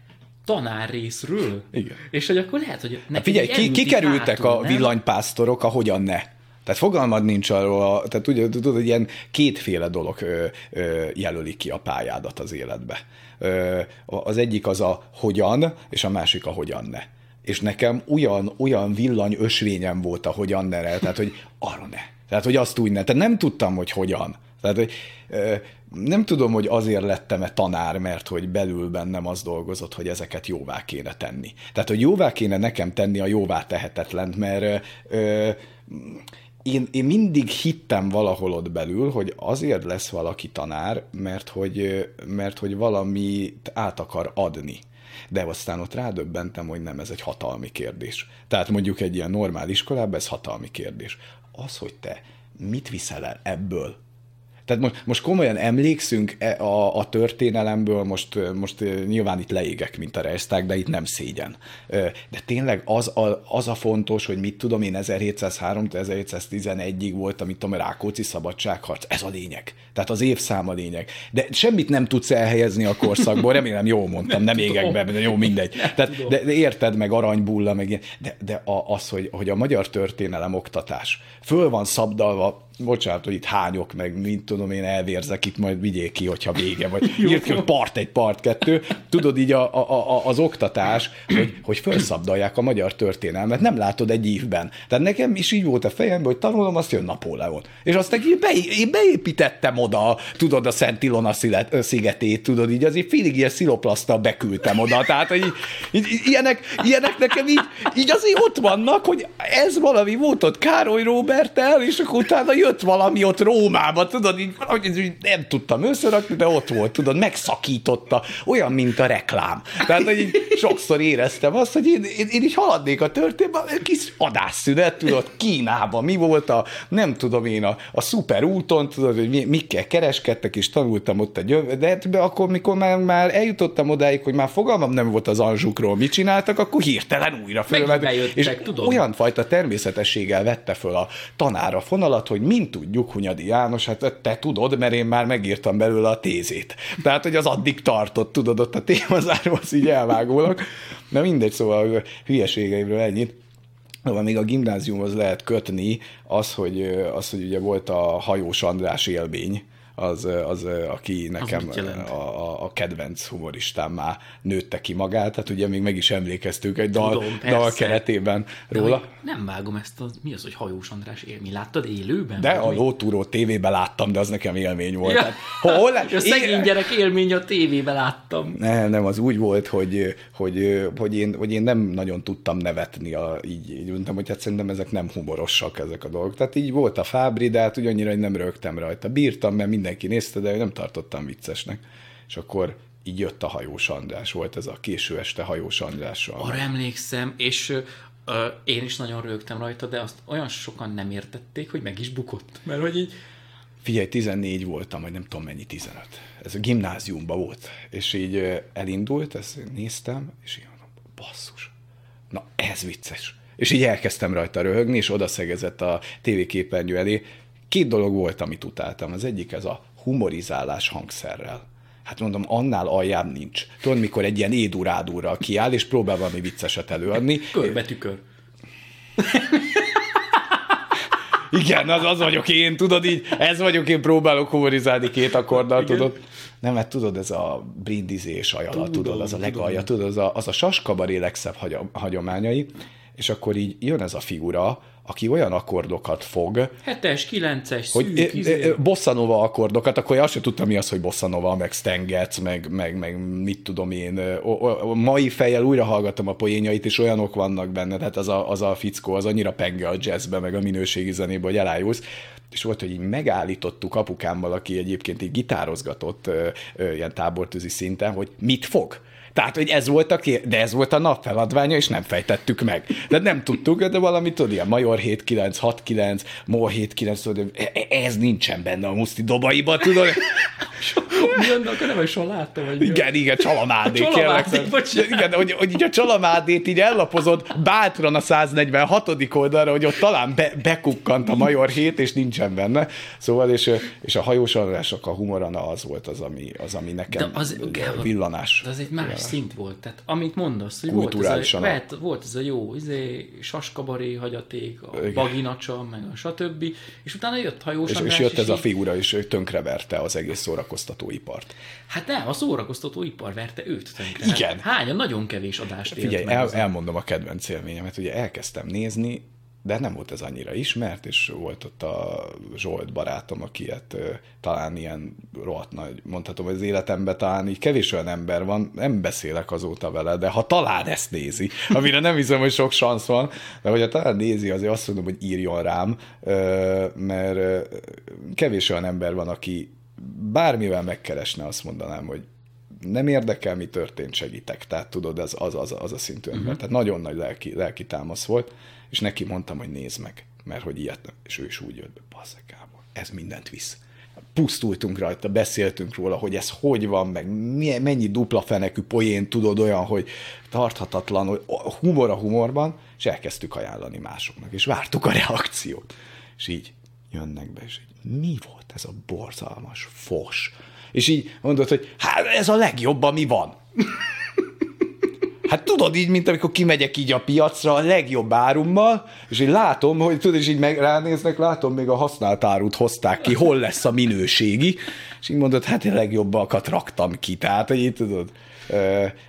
tanár részről. Igen. És hogy akkor lehet, hogy hát figyelj, ki, kikerültek hátul, a nem? villanypásztorok, ahogyan ne. Tehát fogalmad nincs arról, a, tehát tudod, tudod, hogy ilyen kétféle dolog ö, ö, jelöli ki a pályádat az életbe. Ö, az egyik az a hogyan, és a másik a hogyan ne és nekem olyan, olyan villany ösvényem volt a hogyan ne tehát hogy arra ne. Tehát, hogy azt úgy ne. Tehát nem tudtam, hogy hogyan. Tehát, hogy nem tudom, hogy azért lettem-e tanár, mert hogy belül bennem az dolgozott, hogy ezeket jóvá kéne tenni. Tehát, hogy jóvá kéne nekem tenni a jóvá tehetetlent, mert ö, én, én mindig hittem valahol ott belül, hogy azért lesz valaki tanár, mert hogy, mert hogy valamit át akar adni de aztán ott rádöbbentem, hogy nem, ez egy hatalmi kérdés. Tehát mondjuk egy ilyen normál iskolában ez hatalmi kérdés. Az, hogy te mit viszel el ebből, tehát most, most komolyan emlékszünk e, a, a történelemből, most, most nyilván itt leégek, mint a rejszták, de itt nem szégyen. De tényleg az a, az a fontos, hogy mit tudom én 1703-1711-ig volt, amit a Rákóczi szabadságharc. Ez a lényeg. Tehát az évszám a lényeg. De semmit nem tudsz elhelyezni a korszakból, remélem jól mondtam, nem, nem égek be, de jó, mindegy. Tehát, de, de, érted meg aranybulla, meg ilyen. De, de a, az, hogy, hogy a magyar történelem oktatás föl van szabdalva bocsánat, hogy itt hányok, meg mint tudom én elvérzek, itt majd vigyék ki, hogyha vége, vagy írt ki, hogy part egy, part kettő. Tudod így a, a, a, az oktatás, hogy, hogy felszabdalják a magyar történelmet, nem látod egy évben. Tehát nekem is így volt a fejemben, hogy tanulom, azt jön Napóleon. És azt én, be, én beépítettem oda, tudod, a Szent Ilona szigetét, tudod, így azért félig ilyen sziloplasztal beküldtem oda. Tehát, hogy így, így, ilyenek, ilyenek nekem így, így azért ott vannak, hogy ez valami volt ott Károly Robertel, és akkor utána jött valami ott Rómába, tudod, így, így nem tudtam összerakni, de ott volt, tudod, megszakította, olyan, mint a reklám. Tehát, hogy így sokszor éreztem azt, hogy én, én, én is haladnék a történetben, kis adásszünet, tudod, Kínában mi volt a, nem tudom én, a, a szuper úton, tudod, hogy mi, mikkel kereskedtek, és tanultam ott egy de, de akkor, mikor már, már eljutottam odáig, hogy már fogalmam nem volt az anzsukról, mit csináltak, akkor hirtelen újra fölvettek. És tudom. olyan fajta természetességgel vette föl a tanára fonalat, hogy mint tudjuk, Hunyadi János, hát te tudod, mert én már megírtam belőle a tézét. Tehát, hogy az addig tartott, tudod, ott a témazáró, az így elvágólag. De mindegy, szóval hülyeségeimről ennyit. Szóval még a gimnáziumhoz lehet kötni az, hogy, az, hogy ugye volt a hajós András élmény, az, az aki nekem jelent? a, a, a kedvenc humoristám már nőtte ki magát, tehát ugye még meg is emlékeztünk egy dal, Tudom, persze. dal keretében De róla. hogy Nem vágom ezt, a, mi az, hogy Hajós András élmény? Láttad élőben? De a lótúró tévében láttam, de az nekem élmény volt. Ja. Tehát, hol, A szegény gyerek élmény a tévében láttam. Nem, nem, az úgy volt, hogy, hogy, hogy, én, hogy én nem nagyon tudtam nevetni, a, így, így mondtam, hogy hát szerintem ezek nem humorosak ezek a dolgok. Tehát így volt a Fábri, de hát ugyannyira, hogy nem rögtem rajta. Bírtam, mert mindenki nézte, de nem tartottam viccesnek. És akkor így jött a hajós András, volt ez a késő este hajós Andrással. Arra emlékszem, és ö, én is nagyon rögtem rajta, de azt olyan sokan nem értették, hogy meg is bukott. Mert hogy így, Figyelj, 14 voltam, vagy nem tudom mennyi, 15. Ez a gimnáziumban volt. És így ö, elindult, ezt néztem, és így mondom, basszus, na ez vicces. És így elkezdtem rajta röhögni, és oda szegezett a tévéképernyő elé. Két dolog volt, amit utáltam. Az egyik ez a humorizálás hangszerrel. Hát mondom, annál aljább nincs. Tudod, mikor egy ilyen édurádúrral kiáll, és próbál valami vicceset előadni. körbe tükör. Igen, az, az vagyok én, tudod így, ez vagyok én, próbálok humorizálni két akkorddal, tudod. Nem, mert tudod, ez a brindizés ajala, tudod, az a legalja, tudod, az a, az a saskabaré legszebb hagy- hagyományai, és akkor így jön ez a figura, aki olyan akkordokat fog, Hetes, kilences, hogy szűk, izé. bosszanova akkordokat, akkor én azt sem tudtam, mi az, hogy bosszanova, meg stengec, meg, meg, meg mit tudom én. O, o, o, mai fejjel újra hallgatom a poénjait, és olyanok vannak benne, tehát az a, az a fickó, az annyira penge a jazzbe, meg a minőségi zenébe, hogy elájulsz. És volt, hogy így megállítottuk apukámmal, aki egyébként így gitározgatott ö, ö, ilyen tábortűzi szinten, hogy mit fog. Tehát, hogy ez volt a ké- de ez volt a nap feladványa, és nem fejtettük meg. De nem tudtuk, de valamit tudod, ilyen Major 79, 69, Mor 79, tudod, e- e- ez nincsen benne a muszti dobaiba, tudod? Mi annak a neve, soha láttam, hogy mi Igen, igen, csalamádé, A Csalamádé, kérlek. bocsánat. Igen, hogy, hogy így a csalamádét így ellapozod bátran a 146. oldalra, hogy ott talán be, bekukkant a Major 7, és nincsen benne. Szóval, és, és a hajós a humorana az volt az, ami, az, ami nekem De az- villanás. De az egy más szint volt. Tehát amit mondasz, hogy volt ez, a, a- volt, ez a jó izé, saskabaré hagyaték, a Igen. baginacsa, meg a stb. És utána jött hajós És, András, és jött ez a így- figura, és ő tönkreverte az egész szórakoztatóipart. Hát nem, a szórakoztató ipar verte őt tönkre. Igen. Hát hányan nagyon kevés adást élt Figyelj, el, a- elmondom a kedvenc élményemet, ugye elkezdtem nézni, de nem volt ez annyira ismert, és volt ott a Zsolt barátom, aki hát, talán ilyen rohadt nagy, mondhatom, hogy az életemben talán így kevés olyan ember van, nem beszélek azóta vele, de ha talán ezt nézi, amire nem hiszem, hogy sok szansz van, de hogyha talán nézi, azért azt mondom, hogy írjon rám, mert kevés olyan ember van, aki bármivel megkeresne, azt mondanám, hogy nem érdekel, mi történt, segítek. Tehát tudod, ez az, az, az a szintű ember. Uh-huh. Tehát nagyon nagy lelki, lelki támasz volt, és neki mondtam, hogy nézd meg, mert hogy ilyet. És ő is úgy jött be, basszeg Gábor, ez mindent visz. Pusztultunk rajta, beszéltünk róla, hogy ez hogy van, meg milyen, mennyi dupla fenekű poén tudod olyan, hogy tarthatatlan, hogy humor a humorban, és elkezdtük ajánlani másoknak, és vártuk a reakciót. És így jönnek be, és így, mi volt ez a borzalmas fos? És így mondod, hogy hát ez a legjobb, ami van. Hát tudod így, mint amikor kimegyek így a piacra a legjobb árummal, és így látom, hogy tudod, és így meg ránéznek, látom, még a használt árut hozták ki, hol lesz a minőségi, és így mondod, hát a legjobbakat raktam ki, tehát, így tudod.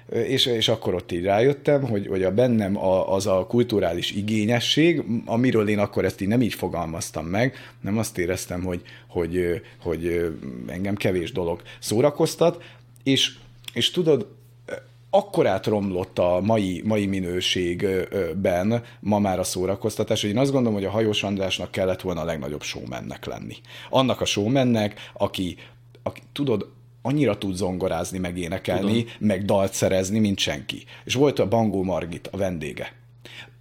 És, és akkor ott így rájöttem, hogy, hogy a bennem a, az a kulturális igényesség, amiről én akkor ezt így nem így fogalmaztam meg, nem azt éreztem, hogy, hogy, hogy engem kevés dolog szórakoztat, és, és tudod, akkorát romlott a mai, mai minőségben ma már a szórakoztatás, hogy én azt gondolom, hogy a Hajós Andrásnak kellett volna a legnagyobb showmannek lenni. Annak a showmannek, aki, aki tudod, annyira tud zongorázni, meg énekelni, Tudom. meg dalt szerezni, mint senki. És volt a Bangó Margit, a vendége.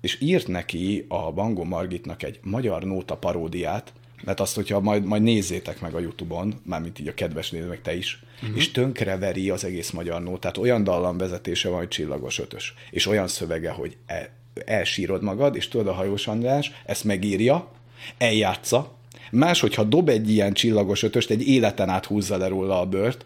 És írt neki a Bangó Margitnak egy magyar nóta paródiát, mert azt, hogyha majd, majd nézzétek meg a Youtube-on, mármint így a kedves néző, meg te is, uh-huh. és tönkreveri az egész magyar nótát. Olyan dallamvezetése van, hogy csillagos ötös. És olyan szövege, hogy el, elsírod magad, és tudod, a hajós András ezt megírja, eljátsza, Más, hogyha dob egy ilyen csillagos ötöst, egy életen át húzza le róla a bört,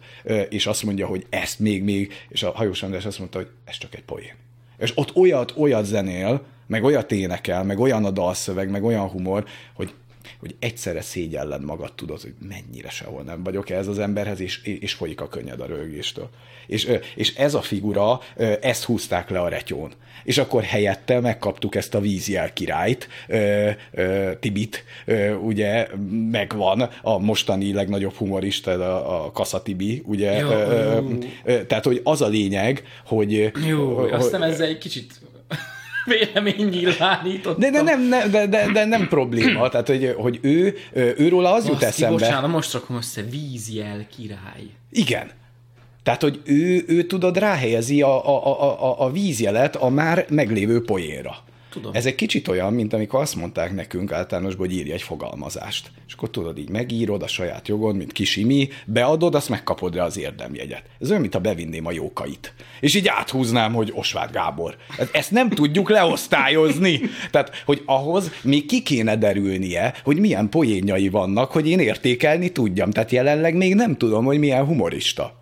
és azt mondja, hogy ezt még, még, és a hajós András azt mondta, hogy ez csak egy poén. És ott olyat, olyat zenél, meg olyat énekel, meg olyan a dalszöveg, meg olyan humor, hogy hogy egyszerre szégyelled magad, tudod, hogy mennyire sehol nem vagyok ez az emberhez, és, és folyik a könnyed a rögéstől. És, és ez a figura, ezt húzták le a retyón. És akkor helyette megkaptuk ezt a vízjel királyt, Tibit, ugye megvan a mostani legnagyobb humorista, a, a Kassa Tibi, ugye? Jó, tehát, hogy az a lényeg, hogy... Jó, hogy, aztán ezzel egy kicsit véleménynyilvánítottam. De, de, nem, de, de, de, de nem probléma, tehát hogy, hogy ő, őróla az Baszki, jut eszembe. Bocsánat, most rakom össze, vízjel király. Igen. Tehát, hogy ő, ő tudod, ráhelyezi a, a, a, a vízjelet a már meglévő poénra. Tudom. Ez egy kicsit olyan, mint amikor azt mondták nekünk általánosban, hogy írj egy fogalmazást. És akkor tudod, így megírod a saját jogon, mint kisimi, beadod, azt megkapod rá az érdemjegyet. Ez olyan, mint ha bevinném a jókait. És így áthúznám, hogy Osváth Gábor. Ezt nem tudjuk leosztályozni. Tehát, hogy ahhoz még ki kéne derülnie, hogy milyen poénjai vannak, hogy én értékelni tudjam. Tehát jelenleg még nem tudom, hogy milyen humorista.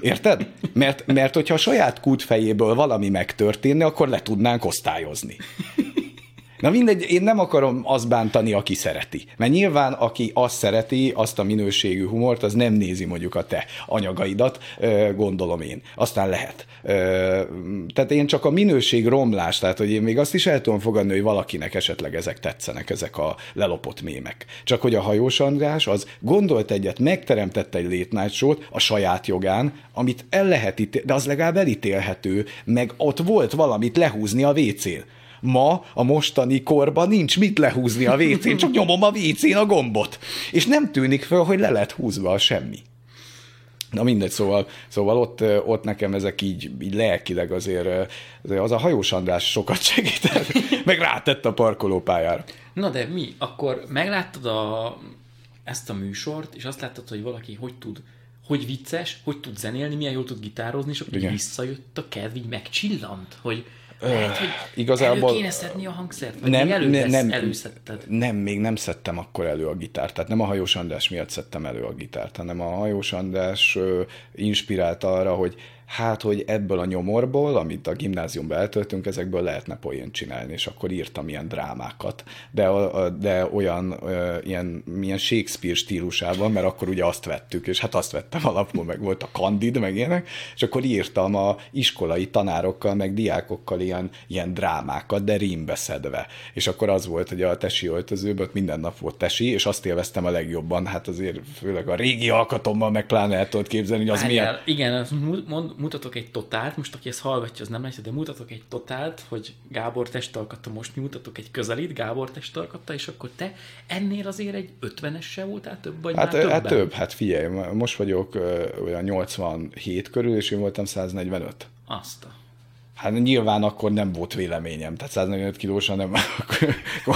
Érted? Mert, mert hogyha a saját kút fejéből valami megtörténne, akkor le tudnánk osztályozni. Na mindegy, én nem akarom azt bántani, aki szereti. Mert nyilván, aki azt szereti, azt a minőségű humort, az nem nézi mondjuk a te anyagaidat, gondolom én. Aztán lehet. Tehát én csak a minőség romlás, tehát hogy én még azt is el tudom fogadni, hogy valakinek esetleg ezek tetszenek, ezek a lelopott mémek. Csak hogy a hajós András az gondolt egyet, megteremtette egy létnájtsót a saját jogán, amit el lehet ítélni, de az legalább elítélhető, meg ott volt valamit lehúzni a WC-n. Ma, a mostani korban nincs mit lehúzni a WC-n, csak nyomom a WC-n a gombot. És nem tűnik fel, hogy le lett húzva a semmi. Na mindegy, szóval, szóval ott, ott nekem ezek így, így lelkileg azért, azért az a hajós András sokat segített, meg rátett a parkolópályára. Na de mi? Akkor megláttad a, ezt a műsort, és azt láttad, hogy valaki hogy tud, hogy vicces, hogy tud zenélni, milyen jól tud gitározni, és akkor visszajött a kedv, így megcsillant, hogy lehet, hogy igazából... kéne szedni a hangszert? Vagy nem, még elő, nem, előszedted? Nem, még nem szedtem akkor elő a gitárt. Tehát nem a hajós András miatt szedtem elő a gitárt, hanem a hajós András inspirált arra, hogy hát, hogy ebből a nyomorból, amit a gimnáziumban eltöltünk, ezekből lehetne poént csinálni, és akkor írtam ilyen drámákat, de, de olyan ilyen, ilyen Shakespeare stílusában, mert akkor ugye azt vettük, és hát azt vettem alapul, meg volt a Candid, meg ilyenek, és akkor írtam a iskolai tanárokkal, meg diákokkal ilyen, ilyen drámákat, de rímbe. És akkor az volt, hogy a tesi öltözőben ott minden nap volt tesi, és azt élveztem a legjobban, hát azért főleg a régi alkatommal meg pláne el tudod képzelni, hogy az Várjál, milyen... Igen, mond, mutatok egy totált, most aki ezt hallgatja, az nem látja, de mutatok egy totált, hogy Gábor testalkatta, most mutatok egy közelít, Gábor testalkatta, és akkor te ennél azért egy 50-essel voltál több, vagy hát, már Hát több, hát figyelj, most vagyok olyan 87 körül, és én voltam 145. Azt a Hát nyilván akkor nem volt véleményem, tehát 145 kilósan nem, akkor,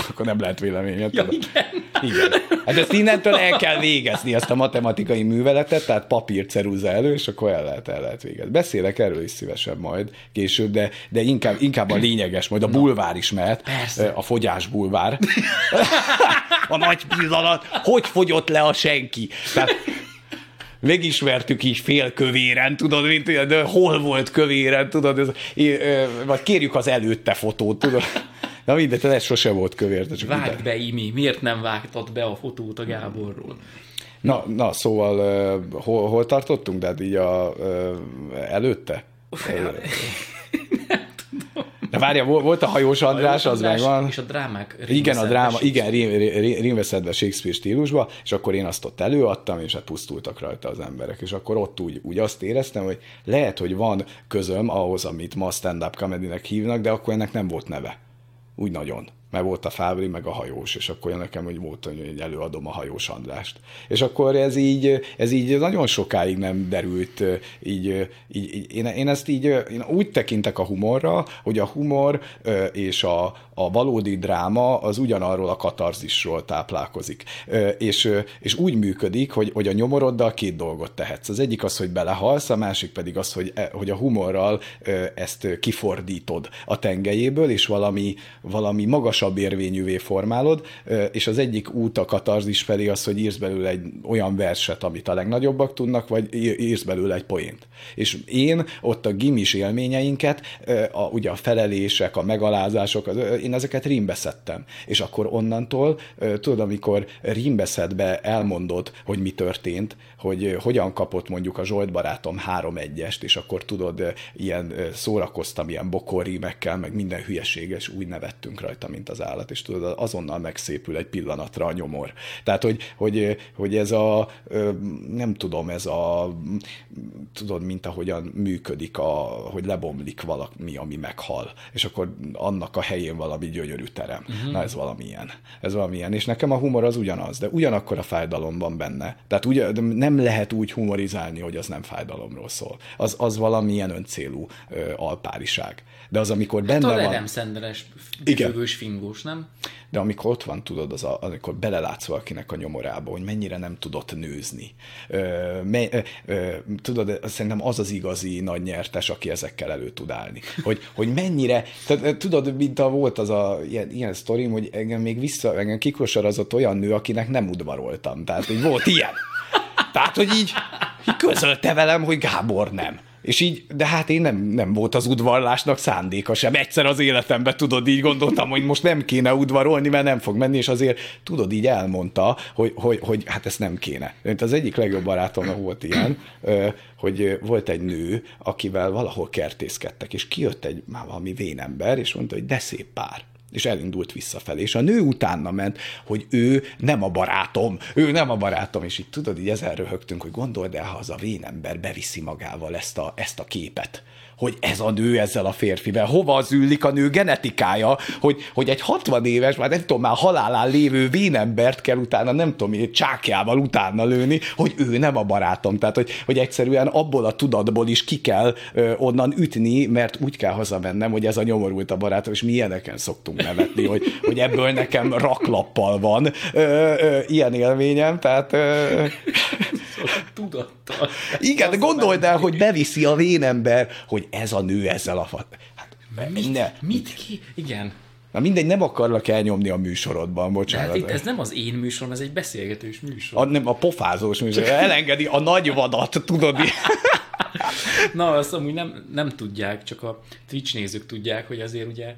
akkor nem lehet véleményem. Ja, igen. Igen. Hát ezt innentől el kell végezni, ezt a matematikai műveletet, tehát papír, ceruza elő, és akkor el lehet, el lehet végezni. Beszélek erről is szívesen majd később, de, de inkább, inkább a lényeges, majd a bulvár is mehet, Persze. a fogyás bulvár. a nagy pillanat, hogy fogyott le a senki. Tehát megismertük is félkövéren, tudod, mint, de hol volt kövéren, tudod, ez, vagy kérjük az előtte fotót, tudod. Na mindegy, ez sose volt kövér. Csak Vágd be, Imi, miért nem vágtad be a fotót a Gáborról? Na, na szóval uh, hol, hol tartottunk, de így a, uh, előtte? De várja, volt a hajós András, az megvan. És a drámák. Igen, a dráma, igen, rímveszedve Shakespeare stílusba, és akkor én azt ott előadtam, és hát pusztultak rajta az emberek. És akkor ott úgy, úgy azt éreztem, hogy lehet, hogy van közöm ahhoz, amit ma stand-up comedy hívnak, de akkor ennek nem volt neve. Úgy nagyon mert volt a Fábri, meg a hajós, és akkor nekem hogy volt, hogy előadom a hajós Andrást. És akkor ez így, ez így nagyon sokáig nem derült, így, így, így én, én ezt így én úgy tekintek a humorra, hogy a humor és a, a valódi dráma az ugyanarról a katarzisról táplálkozik. És, és úgy működik, hogy, hogy a nyomoroddal két dolgot tehetsz. Az egyik az, hogy belehalsz, a másik pedig az, hogy, e, hogy a humorral ezt kifordítod a tengelyéből, és valami, valami magas magasabb érvényűvé formálod, és az egyik út a katarzis felé az, hogy írsz belőle egy olyan verset, amit a legnagyobbak tudnak, vagy írsz belőle egy poént. És én ott a gimis élményeinket, a, ugye a felelések, a megalázások, az, én ezeket rímbe szedtem. És akkor onnantól, tudod, amikor rímbeszedbe elmondod, hogy mi történt, hogy hogyan kapott mondjuk a Zsolt barátom három egyest, és akkor tudod, ilyen szórakoztam ilyen bokorrímekkel, meg minden hülyeséges, úgy nevettünk rajta, mint az állat, és tudod, azonnal megszépül egy pillanatra a nyomor. Tehát, hogy, hogy, hogy ez a, nem tudom, ez a, tudod, mint ahogyan működik, a, hogy lebomlik valami, ami meghal, és akkor annak a helyén valami gyönyörű terem. Uh-huh. Na, ez valamilyen. Ez valamilyen. És nekem a humor az ugyanaz, de ugyanakkor a fájdalom van benne. Tehát ugye, nem lehet úgy humorizálni, hogy az nem fájdalomról szól. Az, az valamilyen öncélú ö, alpáriság. De az, amikor hát benne a van... Adam Sandler-es fingós, nem? De amikor ott van, tudod, az a, amikor belelátsz valakinek a nyomorába, hogy mennyire nem tudott nőzni. Ö, me, ö, ö, tudod, szerintem az az igazi nagy nyertes, aki ezekkel elő tud állni. Hogy, hogy mennyire, tehát, tudod, mint a volt az a ilyen, ilyen sztorim, hogy engem még vissza, engem kikosarazott olyan nő, akinek nem udvaroltam. Tehát, hogy volt ilyen. Tehát, hogy így, így közölte velem, hogy Gábor nem. És így, de hát én nem, nem volt az udvarlásnak szándéka sem. Egyszer az életemben, tudod, így gondoltam, hogy most nem kéne udvarolni, mert nem fog menni, és azért, tudod, így elmondta, hogy, hogy, hogy hát ezt nem kéne. Mert az egyik legjobb barátomnak volt ilyen, hogy volt egy nő, akivel valahol kertészkedtek, és kijött egy már valami vénember, és mondta, hogy de szép pár és elindult visszafelé. És a nő utána ment, hogy ő nem a barátom, ő nem a barátom, és így tudod, így ezen röhögtünk, hogy gondold el, ha az a vénember beviszi magával ezt a, ezt a képet, hogy ez a nő ezzel a férfivel, hova az üllik a nő genetikája, hogy, hogy egy 60 éves, már nem tudom, már halálán lévő vénembert kell utána, nem tudom, egy csákjával utána lőni, hogy ő nem a barátom. Tehát, hogy, hogy egyszerűen abból a tudatból is ki kell ö, onnan ütni, mert úgy kell hazamennem, hogy ez a nyomorult a barátom, és mi ilyeneken szoktunk nevetni, hogy, hogy ebből nekem raklappal van ö, ö, ilyen élményem, tehát... Ö, tudattal. Igen, de gondold el, hogy beviszi a vénember, hogy ez a nő ezzel a... Hát, mit, ne. mit ki? Igen. Na mindegy, nem akarlak elnyomni a műsorodban, bocsánat. hát itt ez nem az én műsorom, ez egy beszélgetős műsor. A, nem, a pofázós műsor. Elengedi a nagy vadat, tudod. Na, azt amúgy nem, nem tudják, csak a Twitch nézők tudják, hogy azért ugye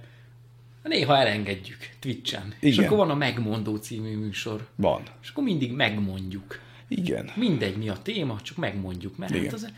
néha elengedjük Twitch-en. Igen. És akkor van a Megmondó című műsor. Van. És akkor mindig megmondjuk. Igen. Mindegy, mi a téma, csak megmondjuk, mert Igen. hát, az,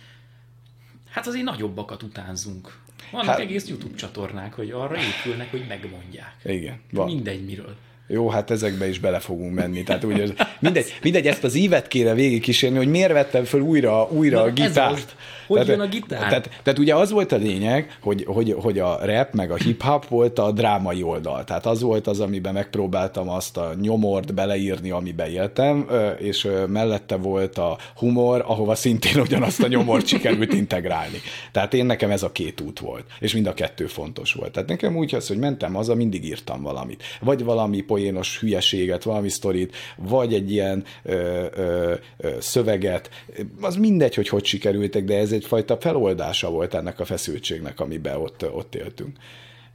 hát azért nagyobbakat utánzunk. Vannak hát, egész YouTube csatornák, hogy arra épülnek, hogy megmondják. Igen. Van. Mindegy miről. Jó, hát ezekbe is bele fogunk menni. Tehát ugye, mindegy, mindegy, ezt az ívet kéne végigkísérni, hogy miért vettem föl újra, újra a gitárt. Hogy tehát, jön a gitár? Tehát, tehát ugye az volt a lényeg, hogy, hogy, hogy a rap meg a hip-hop volt a drámai oldal. Tehát az volt az, amiben megpróbáltam azt a nyomort beleírni, amiben éltem, és mellette volt a humor, ahova szintén ugyanazt a nyomort sikerült integrálni. Tehát én nekem ez a két út volt, és mind a kettő fontos volt. Tehát nekem úgy az, hogy mentem haza, mindig írtam valamit. Vagy valami poénos hülyeséget, valami sztorit, vagy egy ilyen ö, ö, ö, szöveget. Az mindegy, hogy hogy sikerültek, de ez egyfajta feloldása volt ennek a feszültségnek, amiben ott, ott éltünk.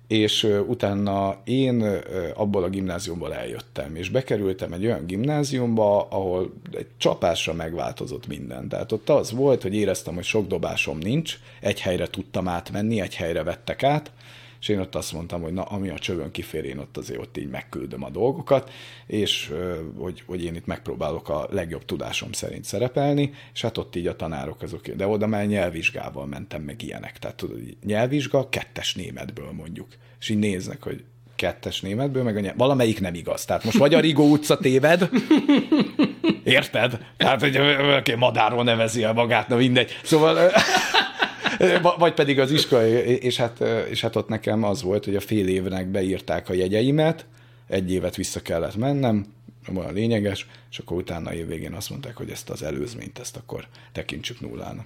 És utána én abból a gimnáziumból eljöttem, és bekerültem egy olyan gimnáziumba, ahol egy csapásra megváltozott minden. Tehát ott az volt, hogy éreztem, hogy sok dobásom nincs, egy helyre tudtam átmenni, egy helyre vettek át, és én ott azt mondtam, hogy na, ami a csövön kifér, én ott azért ott így megküldöm a dolgokat, és hogy, hogy én itt megpróbálok a legjobb tudásom szerint szerepelni, és hát ott így a tanárok azok, de oda már nyelvvizsgával mentem meg ilyenek, tehát tudod, nyelvvizsga kettes németből mondjuk, és így néznek, hogy kettes németből, meg a nyelv... valamelyik nem igaz. Tehát most vagy a Rigó utca téved, érted? Tehát, hogy madárról nevezi el magát, na mindegy. Szóval vagy pedig az iskolai, és hát, és hát ott nekem az volt, hogy a fél évnek beírták a jegyeimet, egy évet vissza kellett mennem, olyan lényeges, és akkor utána év végén azt mondták, hogy ezt az előzményt, ezt akkor tekintsük nullának.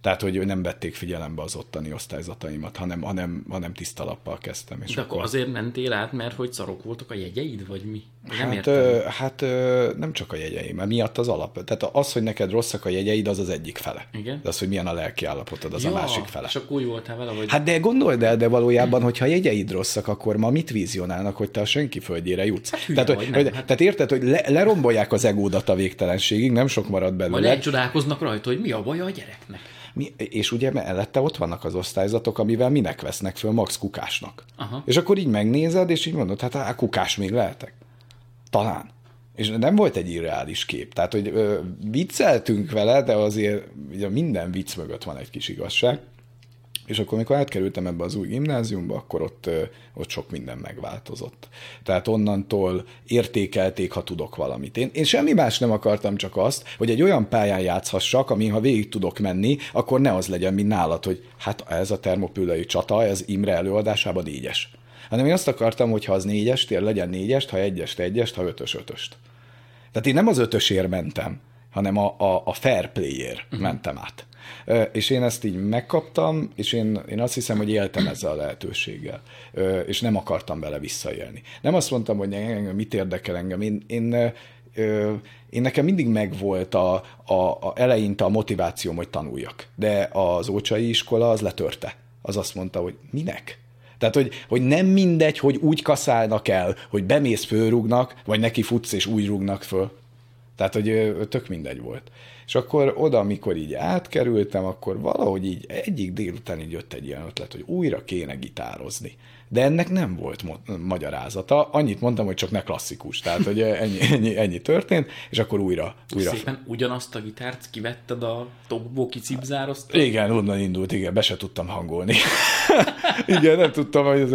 Tehát, hogy nem vették figyelembe az ottani osztályzataimat, hanem, hanem, hanem tiszta lappal kezdtem. És De akkor azért mentél át, mert hogy szarok voltak a jegyeid, vagy mi? Nem Hát, ö, hát ö, nem csak a jegyeim, mert miatt az alap. Tehát az, hogy neked rosszak a jegyeid, az az egyik fele. Igen. De az, hogy milyen a lelki állapotod, az a másik fele. És akkor úgy voltál vele, hogy... Hát de gondold el, de valójában, hogyha a jegyeid rosszak, akkor ma mit vizionálnak, hogy te a senki földjére jutsz? Hát hülye tehát, hogy, nem, hogy, hát- tehát érted, hogy le, lerombolják az egódat a végtelenségig, nem sok marad Majd belőle. elcsodálkoznak rajta, hogy mi a baj a gyereknek. Mi, és ugye mellette ott vannak az osztályzatok, amivel minek vesznek föl max kukásnak. Aha. És akkor így megnézed, és így mondod, hát á, kukás még lehetek. Talán. És nem volt egy irreális kép. Tehát, hogy ö, vicceltünk vele, de azért ugye minden vicc mögött van egy kis igazság. És akkor, amikor átkerültem ebbe az új gimnáziumba, akkor ott, ott sok minden megváltozott. Tehát onnantól értékelték, ha tudok valamit. Én, én semmi más nem akartam, csak azt, hogy egy olyan pályán játszhassak, amin ha végig tudok menni, akkor ne az legyen, mint nálad, hogy hát ez a termopülai csata, ez Imre előadásában négyes. Hanem én azt akartam, hogy ha az négyes, tér legyen négyest, ha egyest, egyest, ha ötös, ötöst. Tehát én nem az ötösért mentem, hanem a, a, a fair playért uh-huh. mentem át. És én ezt így megkaptam, és én, én azt hiszem, hogy éltem ezzel a lehetőséggel, és nem akartam vele visszaélni. Nem azt mondtam, hogy engem mit érdekel engem, én, én, én nekem mindig megvolt a, a, a eleinte a motivációm, hogy tanuljak. De az ócsai iskola az letörte. Az azt mondta, hogy minek? Tehát, hogy, hogy nem mindegy, hogy úgy kaszálnak el, hogy bemész, fölrúgnak, vagy neki futsz, és úgy rúgnak föl. Tehát, hogy tök mindegy volt. És akkor oda, amikor így átkerültem, akkor valahogy így egyik délután így jött egy ilyen ötlet, hogy újra kéne gitározni. De ennek nem volt mo- magyarázata. Annyit mondtam, hogy csak ne klasszikus. Tehát, hogy ennyi, ennyi, ennyi történt, és akkor újra, újra Szépen ugyanazt a gitárt kivetted a tokból, kicipzároztad? igen, onnan indult, igen, be se tudtam hangolni. igen, nem tudtam, hogy ez,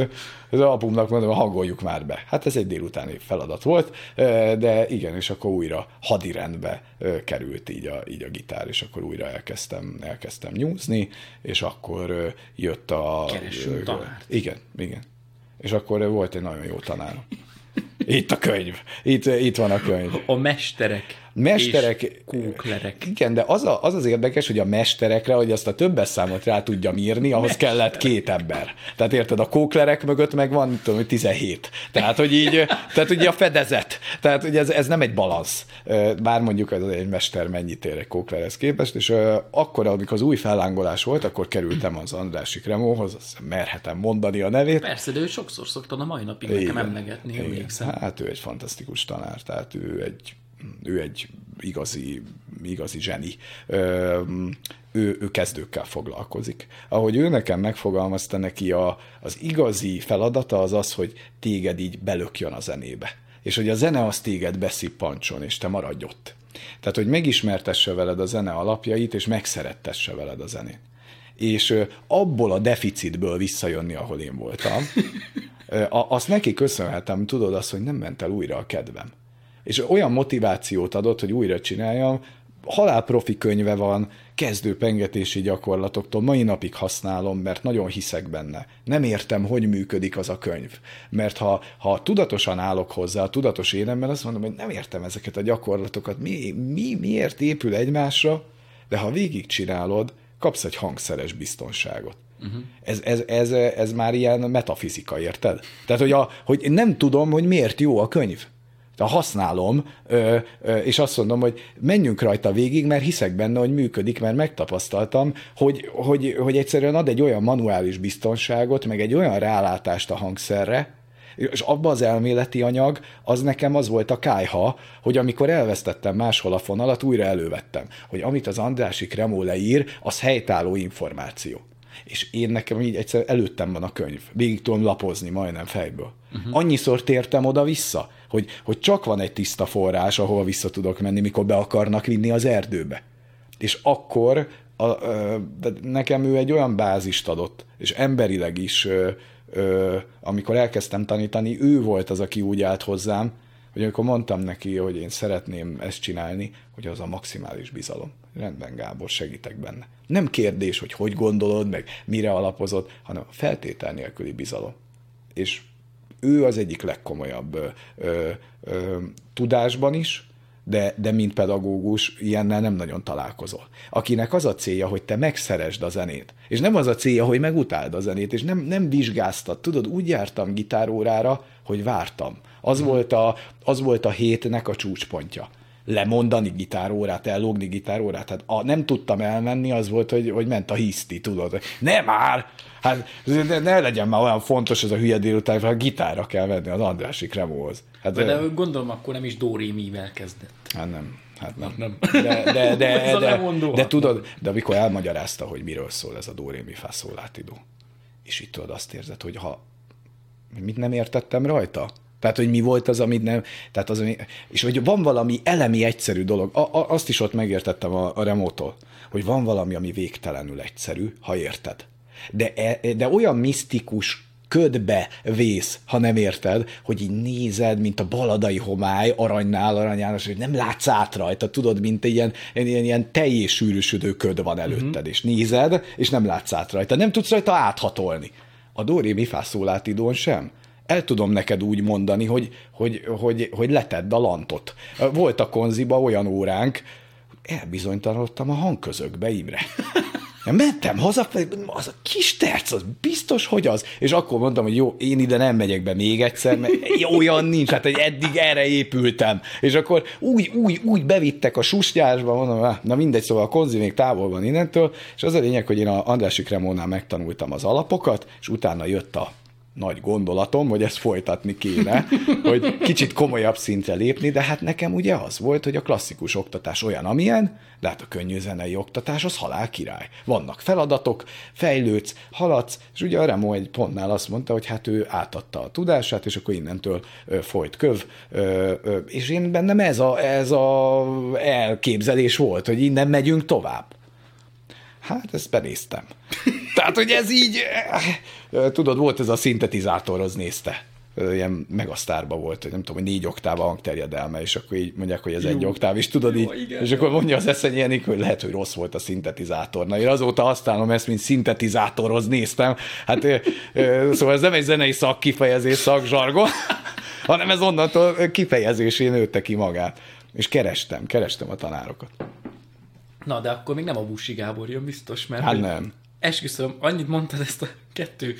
ez apumnak mondom, hangoljuk már be. Hát ez egy délutáni feladat volt, de igen, és akkor újra hadirendbe került így a, így a gitár, és akkor újra elkezdtem, elkezdtem nyúzni, és akkor jött a... Keressünk ö, tanárt. Igen, igen. És akkor volt egy nagyon jó tanár. Itt a könyv. Itt, itt van a könyv. A mesterek. Mesterek, És kóklerek. Igen, de az, a, az az érdekes, hogy a mesterekre, hogy azt a többes számot rá tudja írni, ahhoz kellett két ember. Tehát érted, a kóklerek mögött meg van, tudom, hogy 17. Tehát, hogy így, tehát ugye a fedezet. Tehát, hogy ez, ez nem egy balansz. Bár mondjuk az egy mester mennyit ér egy kóklerhez képest, és akkor, amikor az új fellángolás volt, akkor kerültem az Andrási Kremóhoz, azt merhetem mondani a nevét. Persze, de ő sokszor szokta a mai napig nekem emlegetni, emlékszem. Hát ő egy fantasztikus tanár, tehát ő egy, ő egy igazi, igazi zseni. Ö, ő, ő kezdőkkel foglalkozik. Ahogy ő nekem megfogalmazta neki, a, az igazi feladata az az, hogy téged így belökjön a zenébe. És hogy a zene az téged beszippancson, és te maradj ott. Tehát, hogy megismertesse veled a zene alapjait, és megszerettesse veled a zenét. És abból a deficitből visszajönni, ahol én voltam, azt neki köszönhetem, tudod azt, hogy nem ment el újra a kedvem. És olyan motivációt adott, hogy újra csináljam, halálprofi könyve van, kezdő pengetési gyakorlatoktól, mai napig használom, mert nagyon hiszek benne. Nem értem, hogy működik az a könyv. Mert ha, ha tudatosan állok hozzá, a tudatos énemben azt mondom, hogy nem értem ezeket a gyakorlatokat, mi, mi, miért épül egymásra, de ha végigcsinálod, kapsz egy hangszeres biztonságot. Uh-huh. Ez, ez, ez, ez már ilyen metafizika, érted? Tehát, hogy, a, hogy nem tudom, hogy miért jó a könyv. Ha használom, és azt mondom, hogy menjünk rajta végig, mert hiszek benne, hogy működik, mert megtapasztaltam, hogy, hogy, hogy egyszerűen ad egy olyan manuális biztonságot, meg egy olyan rálátást a hangszerre, és abba az elméleti anyag, az nekem az volt a kájha, hogy amikor elvesztettem máshol a fonalat, újra elővettem, hogy amit az Andrási Kremó leír, az helytálló információ. És én nekem így egyszer előttem van a könyv. Végig tudom lapozni majdnem fejből. Uh-huh. Annyiszor tértem oda-vissza, hogy, hogy csak van egy tiszta forrás, ahol vissza tudok menni, mikor be akarnak vinni az erdőbe. És akkor a, de nekem ő egy olyan bázist adott, és emberileg is, amikor elkezdtem tanítani, ő volt az, aki úgy állt hozzám, hogy amikor mondtam neki, hogy én szeretném ezt csinálni, hogy az a maximális bizalom. Rendben, Gábor, segítek benne. Nem kérdés, hogy hogy gondolod, meg mire alapozod, hanem feltétel nélküli bizalom. És ő az egyik legkomolyabb ö, ö, tudásban is, de, de mint pedagógus ilyennel nem nagyon találkozol. Akinek az a célja, hogy te megszeresd a zenét. És nem az a célja, hogy megutáld a zenét, és nem, nem vizsgáztad. Tudod, úgy jártam gitárórára, hogy vártam. Az, volt a, az volt a hétnek a csúcspontja lemondani gitárórát, ellógni gitárórát. Hát a, nem tudtam elmenni, az volt, hogy, hogy ment a hiszti, tudod. Nem már! Hát ne, ne legyen már olyan fontos ez a hülye délután, hogy a gitárra kell venni az Andrási Kremóhoz. Hát, de, de gondolom akkor nem is Do Ré kezdett. Hát nem. Hát nem. nem. De, de, de, de, de, de, tudod, de amikor elmagyarázta, hogy miről szól ez a Do Ré Mi Fá és itt tudod azt érzed, hogy ha mit nem értettem rajta? Tehát, hogy mi volt az, amit nem... Tehát az, ami, és hogy van valami elemi egyszerű dolog. A, a, azt is ott megértettem a, a remótól, hogy van valami, ami végtelenül egyszerű, ha érted. De, e, de olyan misztikus ködbe vész, ha nem érted, hogy így nézed, mint a baladai homály aranynál, aranyános, hogy nem látsz át rajta, tudod, mint egy ilyen, ilyen, ilyen teljes sűrűsödő köd van előtted, uh-huh. és nézed, és nem látsz át rajta. Nem tudsz rajta áthatolni. A Dóri mi szólátidón sem el tudom neked úgy mondani, hogy, hogy, hogy, hogy letedd a lantot. Volt a konziba olyan óránk, elbizonytalanodtam a hangközökbe, Imre. Én mentem haza, az a kis terc, az biztos, hogy az. És akkor mondtam, hogy jó, én ide nem megyek be még egyszer, mert olyan nincs, hát hogy eddig erre épültem. És akkor úgy, úgy, úgy bevittek a susnyásba, mondom, na mindegy, szóval a konzi még távol van innentől, és az a lényeg, hogy én a Andrási Kremónál megtanultam az alapokat, és utána jött a nagy gondolatom, hogy ezt folytatni kéne, hogy kicsit komolyabb szintre lépni, de hát nekem ugye az volt, hogy a klasszikus oktatás olyan, amilyen, de hát a könnyű zenei oktatás az halál király. Vannak feladatok, fejlődsz, haladsz, és ugye a Remo egy pontnál azt mondta, hogy hát ő átadta a tudását, és akkor innentől folyt köv, és én bennem ez a, ez a elképzelés volt, hogy innen megyünk tovább. Hát ezt benéztem. Tehát, hogy ez így, eh, tudod, volt ez a szintetizátor, az nézte ilyen megasztárba volt, hogy nem tudom, hogy négy oktáv a hangterjedelme, és akkor így mondják, hogy ez Jó. egy oktáv, és tudod Jó, így, igen, és akkor mondja az eszenyi Enik, hogy lehet, hogy rossz volt a szintetizátor. Na, én azóta használom ezt, mint szintetizátorhoz néztem. Hát szóval ez nem egy zenei szakkifejezés, szakzsargon, hanem ez onnantól kifejezésén nőtte ki magát. És kerestem, kerestem a tanárokat. Na, de akkor még nem a Busi Gábor jön biztos, mert... Hát nem. Esküszöm, annyit mondtad ezt a kettő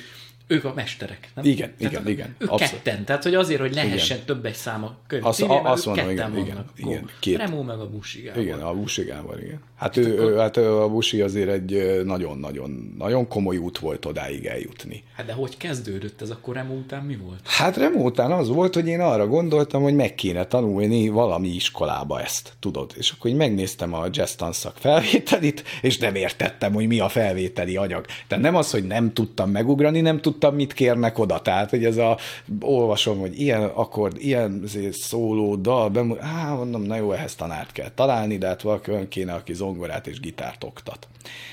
ők a mesterek, nem? Igen, tehát igen, igen. Ők abszolút. ketten, tehát hogy azért, hogy lehessen igen. több egy száma könyv. Azt, Címén, azt mondom, igen, igen, igen. Két. Remó meg a Busi Gábor. Igen, a Busi Gábor, igen. Hát, ő, akkor... hát a Busi azért egy nagyon-nagyon nagyon komoly út volt odáig eljutni. Hát de hogy kezdődött ez akkor Remó után mi volt? Hát Remó után az volt, hogy én arra gondoltam, hogy meg kéne tanulni valami iskolába ezt, tudod. És akkor így megnéztem a jazz tanszak felvételit, és nem értettem, hogy mi a felvételi anyag. Tehát nem az, hogy nem tudtam megugrani, nem tudtam, mit kérnek oda. Tehát, hogy ez a, olvasom, hogy ilyen akkord, ilyen szóló, dal, bemú, á, mondom, na jó, ehhez tanárt kell találni, de hát valaki olyan kéne, aki zongorát és gitárt oktat.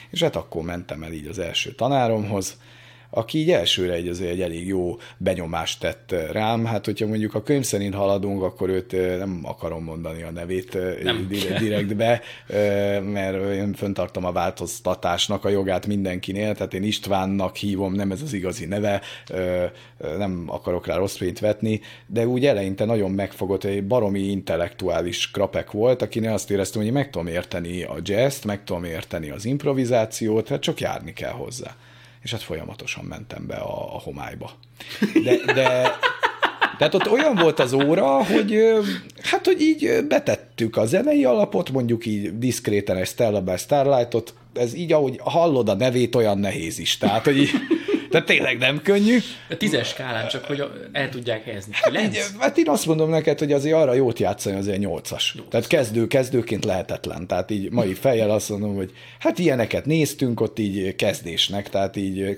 És hát akkor mentem el így az első tanáromhoz, aki így elsőre egy, azért egy elég jó benyomást tett rám. Hát, hogyha mondjuk a könyv szerint haladunk, akkor őt nem akarom mondani a nevét nem. direktbe, mert én föntartom a változtatásnak a jogát mindenkinél, tehát én Istvánnak hívom, nem ez az igazi neve, nem akarok rá rossz fényt vetni, de úgy eleinte nagyon megfogott, egy baromi intellektuális krapek volt, akinél azt éreztem, hogy meg tudom érteni a jazz meg tudom érteni az improvizációt, hát csak járni kell hozzá és hát folyamatosan mentem be a, a homályba. De, de tehát ott olyan volt az óra, hogy hát, hogy így betettük a zenei alapot, mondjuk így diszkréten egy Stella by Starlightot, ez így, ahogy hallod a nevét, olyan nehéz is. Tehát, hogy így, tehát tényleg nem könnyű. A tízes skálán csak, hogy el tudják helyezni. Hát, így, hát én azt mondom neked, hogy azért arra jót játszani azért nyolcas. Tehát kezdő, kezdőként lehetetlen. Tehát így mai fejjel azt mondom, hogy hát ilyeneket néztünk ott így kezdésnek, tehát így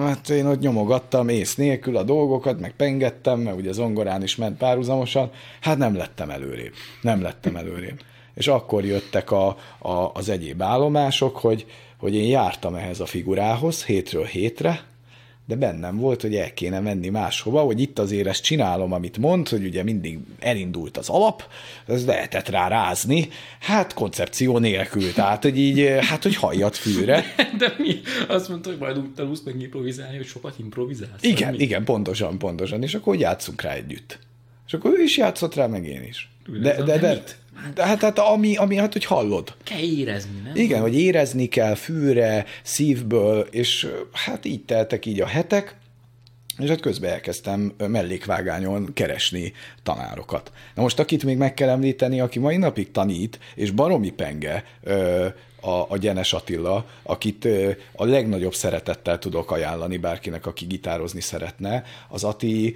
hát én ott nyomogattam ész nélkül a dolgokat, meg pengettem, mert ugye zongorán is ment párhuzamosan, hát nem lettem előrébb. Nem lettem előrébb. És akkor jöttek a, a, az egyéb állomások, hogy, hogy én jártam ehhez a figurához hétről hétre, de bennem volt, hogy el kéne menni máshova, hogy itt azért ezt csinálom, amit mond, hogy ugye mindig elindult az alap, ez lehetett rá rázni, hát koncepció nélkül, tehát, hogy így, hát, hogy halljad fűre. De mi? Azt mondta, hogy majd úgy tanulsz meg improvizálni, hogy sokat improvizálsz. Igen, igen, pontosan, pontosan, és akkor játszunk rá együtt. És akkor ő is játszott rá, meg én is. De, de, de, de hát, hát ami, ami, hát, hogy hallod. Kell érezni, nem? Igen, hogy érezni kell fűre, szívből, és hát így teltek így a hetek, és hát közben elkezdtem mellékvágányon keresni tanárokat. Na most akit még meg kell említeni, aki mai napig tanít, és baromi penge, a, a Gyenes Attila, akit a legnagyobb szeretettel tudok ajánlani bárkinek, aki gitározni szeretne. Az Ati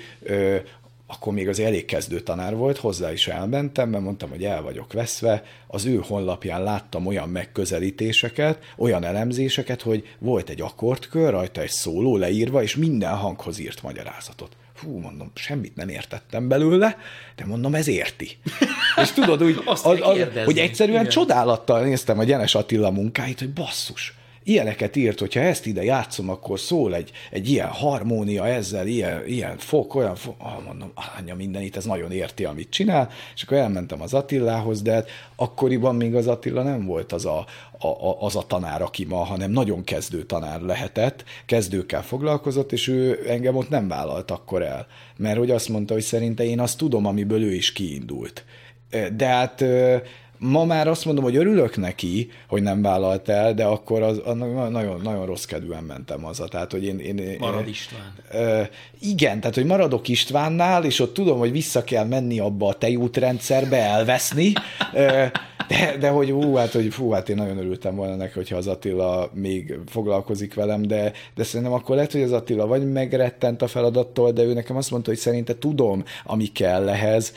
akkor még az elég kezdő tanár volt, hozzá is elmentem, mert mondtam, hogy el vagyok veszve, az ő honlapján láttam olyan megközelítéseket, olyan elemzéseket, hogy volt egy akkordkör, rajta egy szóló leírva, és minden hanghoz írt magyarázatot. Hú, mondom, semmit nem értettem belőle, de mondom, ez érti. és tudod, úgy, az, az, hogy egyszerűen Igen. csodálattal néztem a Gyenes Attila munkáit, hogy basszus, ilyeneket írt, hogyha ezt ide játszom, akkor szól egy, egy ilyen harmónia ezzel, ilyen, ilyen fok, olyan fok, ah, mondom, anya mindenit, ez nagyon érti, amit csinál, és akkor elmentem az Attilához, de hát akkoriban még az Attila nem volt az a, a, a, az a tanár, aki ma, hanem nagyon kezdő tanár lehetett, kezdőkkel foglalkozott, és ő engem ott nem vállalt akkor el, mert hogy azt mondta, hogy szerinte én azt tudom, amiből ő is kiindult. De hát ma már azt mondom, hogy örülök neki, hogy nem vállalt el, de akkor az, az nagyon, nagyon rossz kedvűen mentem az. Tehát, hogy én, én, Marad István. Ö, igen, tehát, hogy maradok Istvánnál, és ott tudom, hogy vissza kell menni abba a tejútrendszerbe, elveszni, ö, de, de hogy hú, hát, hogy fú, hát én nagyon örültem volna neki, hogyha az Attila még foglalkozik velem, de, de szerintem akkor lehet, hogy az Attila vagy megrettent a feladattól, de ő nekem azt mondta, hogy szerinte tudom, ami kell ehhez,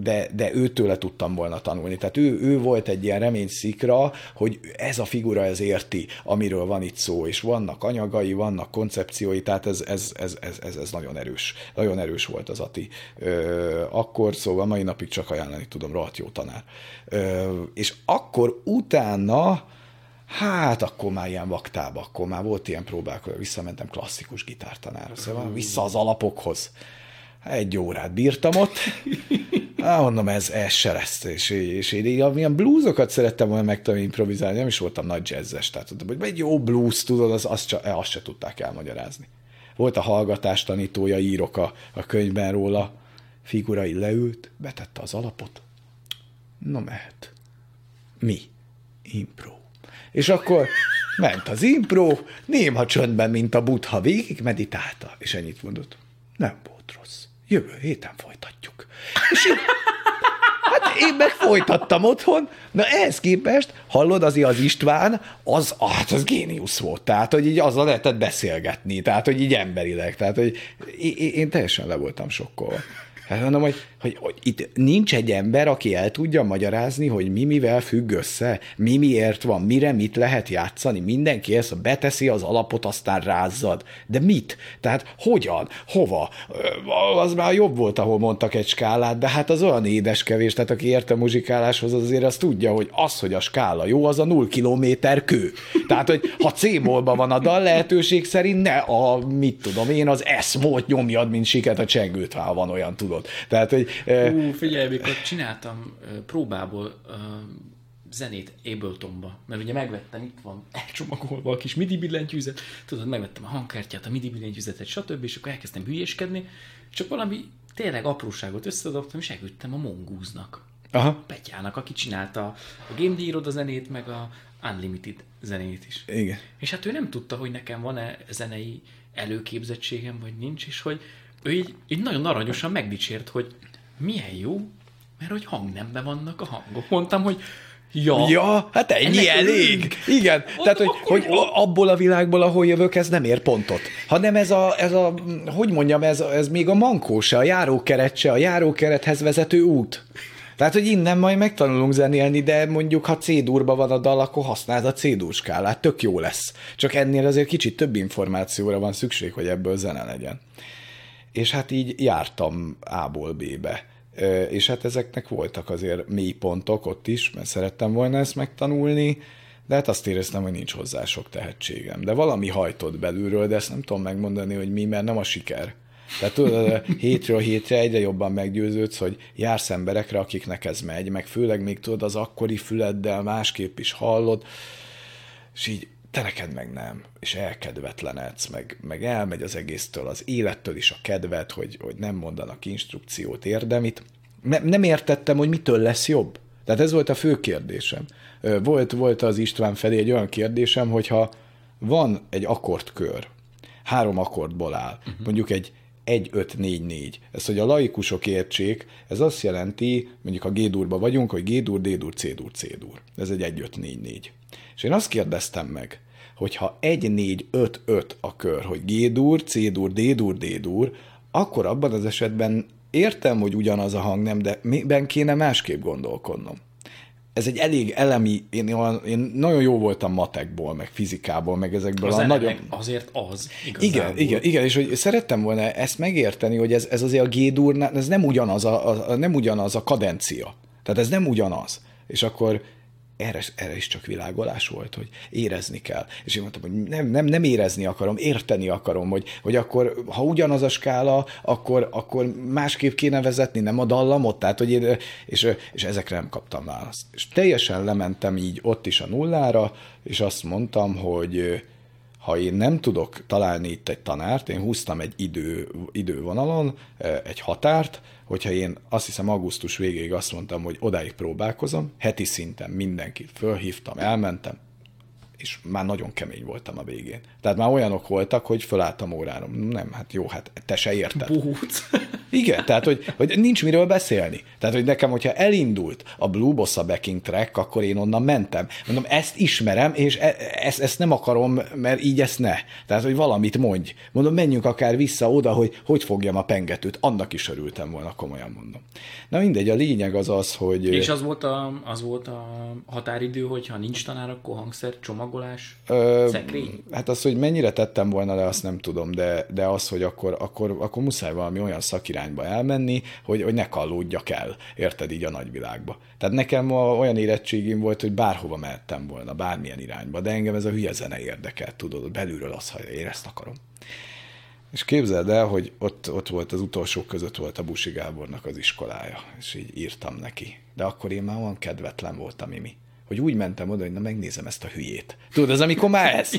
de, de őtőle tudtam volna tanulni. Tehát ő, ő volt egy ilyen reményszikra, hogy ez a figura ez érti, amiről van itt szó, és vannak anyagai, vannak koncepciói, tehát ez, ez, ez, ez, ez, ez nagyon erős. Nagyon erős volt az Ati. Akkor, szóval mai napig csak ajánlani tudom, rohadt jó tanár. És akkor utána, hát akkor már ilyen vaktába, akkor már volt ilyen próbák, hogy visszamentem klasszikus gitártanára, szóval vissza az alapokhoz. Egy órát bírtam ott, Á, mondom, ez, ez se lesz. És, és én milyen bluesokat szerettem volna megtanulni improvizálni, nem is voltam nagy jazzes, tehát hogy egy jó blues, tudod, az, azt, csak, azt se tudták elmagyarázni. Volt a hallgatás tanítója, írok a, a könyvben róla, figurai leült, betette az alapot, Na mehet. Mi? Impro. És akkor ment az impro, néma csöndben, mint a butha, végig meditálta, és ennyit mondott. Nem volt rossz. Jövő héten folytatjuk. És én, hát én meg folytattam otthon, na ehhez képest, hallod, az az István, az, hát az géniusz volt, tehát, hogy így azzal lehetett beszélgetni, tehát, hogy így emberileg, tehát, hogy én, én teljesen le voltam sokkolva. Hát mondom, hogy, hogy, hogy itt nincs egy ember, aki el tudja magyarázni, hogy mi mivel függ össze, mi miért van, mire mit lehet játszani. Mindenki ezt beteszi az alapot, aztán rázzad. De mit? Tehát hogyan? Hova? Az már jobb volt, ahol mondtak egy skálát, de hát az olyan édeskevés, tehát aki ért a muzsikáláshoz, azért azt tudja, hogy az, hogy a skála jó, az a null kilométer kő. Tehát, hogy ha c van a dal, lehetőség szerint ne a, mit tudom én, az S volt nyomjad, mint siket a csengőt, ha van olyan, tudod. Tehát, hogy... Ú, figyelj, mikor csináltam próbából zenét Abletonba, mert ugye megvettem, itt van elcsomagolva a kis MIDI billentyűzet, tudod, megvettem a hangkártyát, a MIDI billentyűzetet, stb., és akkor elkezdtem hülyéskedni, csak valami tényleg apróságot összedobtam, és elküldtem a Mongúznak. Aha. Petyának, aki csinálta a Game Deal zenét, meg a Unlimited zenét is. Igen. És hát ő nem tudta, hogy nekem van-e zenei előképzettségem, vagy nincs, és hogy ő így, így nagyon aranyosan megdicsért, hogy milyen jó, mert hogy hangnemben vannak a hangok. Mondtam, hogy Ja, ja hát ennyi elég. Igen, Ott tehát hogy, hogy abból a világból, ahol jövök, ez nem ér pontot. Hanem ez a, ez a hogy mondjam, ez, ez még a mankó se, a járókeret se, a járókerethez vezető út. Tehát, hogy innen majd megtanulunk zenélni, de mondjuk, ha C-durba van a dal, akkor használd a C-dur skálát, tök jó lesz. Csak ennél azért kicsit több információra van szükség, hogy ebből zene legyen és hát így jártam A-ból B-be. És hát ezeknek voltak azért mély pontok ott is, mert szerettem volna ezt megtanulni, de hát azt éreztem, hogy nincs hozzá sok tehetségem. De valami hajtott belülről, de ezt nem tudom megmondani, hogy mi, mert nem a siker. Tehát tudod, hétről hétre egyre jobban meggyőződsz, hogy jársz emberekre, akiknek ez megy, meg főleg még tudod, az akkori füleddel másképp is hallod, és így te neked meg nem, és elkedvetlenedsz, meg, meg elmegy az egésztől, az élettől is a kedvet, hogy, hogy nem mondanak instrukciót, érdemit, Ne, nem értettem, hogy mitől lesz jobb. Tehát ez volt a fő kérdésem. Volt, volt az István felé egy olyan kérdésem, hogyha van egy akkordkör, három akkordból áll, uh-huh. mondjuk egy 1-5-4-4. Ez, hogy a laikusok értsék, ez azt jelenti, mondjuk a G-durba vagyunk, hogy G-dur, D-dur, C-dur, C-dur. Ez egy 1-5-4-4. És én azt kérdeztem meg, hogyha 1-4-5-5 a kör, hogy G-dur, C-dur, D-dur, D-dur, akkor abban az esetben értem, hogy ugyanaz a hang nem, de miben kéne másképp gondolkodnom ez egy elég elemi, én, én nagyon jó voltam matekból, meg fizikából, meg ezekből az a nagyon... Azért az, igazából. Igen, igen, igen, és hogy szerettem volna ezt megérteni, hogy ez, ez azért a G-dur, ez nem ugyanaz a, a, nem ugyanaz a kadencia. Tehát ez nem ugyanaz. És akkor erre, erre is csak világolás volt, hogy érezni kell. És én mondtam, hogy nem, nem, nem érezni akarom, érteni akarom, hogy, hogy akkor, ha ugyanaz a skála, akkor, akkor másképp kéne vezetni, nem a dallamot, tehát, hogy én, és, és ezekre nem kaptam választ. És teljesen lementem így ott is a nullára, és azt mondtam, hogy ha én nem tudok találni itt egy tanárt, én húztam egy idő, idővonalon egy határt, hogyha én azt hiszem augusztus végéig azt mondtam, hogy odáig próbálkozom, heti szinten mindenkit fölhívtam, elmentem, és már nagyon kemény voltam a végén. Tehát már olyanok voltak, hogy fölálltam órára. Nem, hát jó, hát te se érted. Buhúc. Igen, tehát hogy, hogy nincs miről beszélni. Tehát, hogy nekem, hogyha elindult a Blue Bossa backing track, akkor én onnan mentem. Mondom, ezt ismerem, és e, ezt, ezt nem akarom, mert így ezt ne. Tehát, hogy valamit mondj. Mondom, menjünk akár vissza oda, hogy hogy fogjam a pengetőt. Annak is örültem volna, komolyan mondom. Na mindegy, a lényeg az az, hogy... És az volt a, az volt a határidő, hogy ha nincs tanár, akkor hangszer, Ö, szekrény? Hát az, hogy mennyire tettem volna le, azt nem tudom, de, de az, hogy akkor, akkor, akkor muszáj valami olyan szakirányba elmenni, hogy, hogy ne kallódjak el, érted így a nagyvilágba. Tehát nekem olyan érettségim volt, hogy bárhova mehettem volna, bármilyen irányba, de engem ez a hülye zene érdekelt, tudod, belülről az, ha én ezt akarom. És képzeld el, hogy ott, ott volt az utolsók között volt a Busi Gábornak az iskolája, és így írtam neki. De akkor én már olyan kedvetlen voltam, Mimi hogy úgy mentem oda, hogy na megnézem ezt a hülyét. Tudod, az amikor már ez.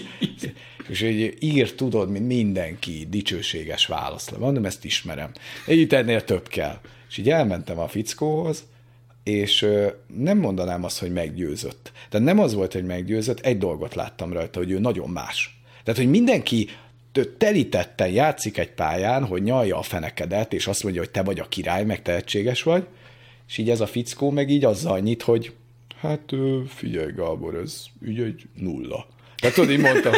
És hogy ír, tudod, mint mindenki, dicsőséges válasz. Mondom, ezt ismerem. Így ennél több kell. És így elmentem a fickóhoz, és nem mondanám azt, hogy meggyőzött. Tehát nem az volt, hogy meggyőzött, egy dolgot láttam rajta, hogy ő nagyon más. Tehát, hogy mindenki telítetten játszik egy pályán, hogy nyalja a fenekedet, és azt mondja, hogy te vagy a király, meg tehetséges vagy, és így ez a fickó meg így azzal nyit, hogy hát figyelj Gábor, ez így egy nulla. Tehát tudod, így mondtam,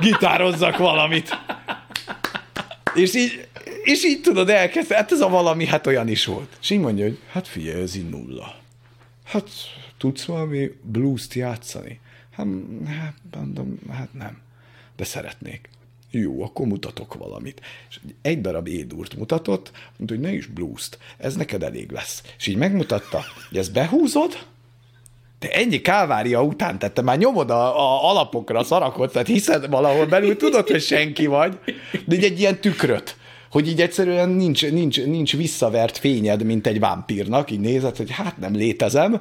gitározzak valamit. És így, és így tudod, elkezd, hát ez a valami, hát olyan is volt. És így mondja, hogy hát figyelj, ez így nulla. Hát tudsz valami blues-t játszani? Hát, hát, mondom, hát nem, de szeretnék. Jó, akkor mutatok valamit. És egy darab édúrt mutatott, mondta, hogy ne is blues-t, ez neked elég lesz. És így megmutatta, hogy ezt behúzod, te ennyi kávária után tette, már nyomod a, a alapokra a szarakot, tehát hiszed valahol belül, tudod, hogy senki vagy, de így egy ilyen tükröt hogy így egyszerűen nincs, nincs, nincs visszavert fényed, mint egy vámpírnak, így nézed, hogy hát nem létezem,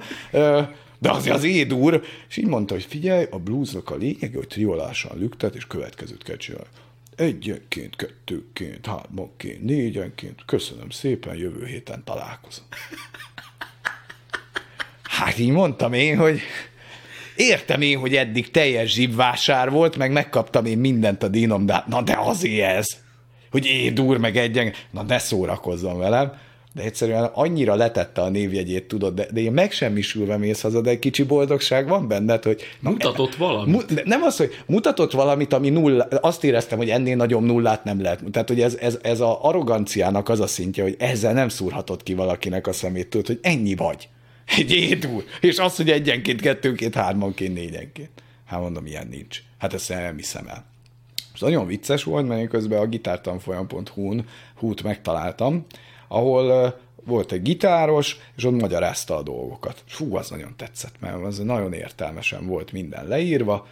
de az az édúr, és így mondta, hogy figyelj, a bluesnak a lényeg, hogy triolásan lüktet, és következőt kell csinálni. Egyenként, kettőként, hármanként, négyenként, köszönöm szépen, jövő héten találkozom. Hát így mondtam én, hogy értem én, hogy eddig teljes zsibvásár volt, meg megkaptam én mindent a dínom, de na de azért ez, hogy édúr meg egyen, na ne szórakozzon velem, de egyszerűen annyira letette a névjegyét, tudod, de, de én megsemmisülve mész haza, de egy kicsi boldogság van benned, hogy... Mutatott valamit. Mu, nem az, hogy mutatott valamit, ami nulla, azt éreztem, hogy ennél nagyobb nullát nem lehet. Tehát, hogy ez, ez, ez a arroganciának az a szintje, hogy ezzel nem szúrhatod ki valakinek a szemét, tudod, hogy ennyi vagy. Egy édúr. És az, hogy egyenként, kettőnként, hármanként, négyenként. Hát mondom, ilyen nincs. Hát ezt nem hiszem el. És nagyon vicces volt, mert én közben a gitártanfolyam.hu-n hút megtaláltam, ahol volt egy gitáros, és ott magyarázta a dolgokat. Fú, az nagyon tetszett, mert az nagyon értelmesen volt minden leírva,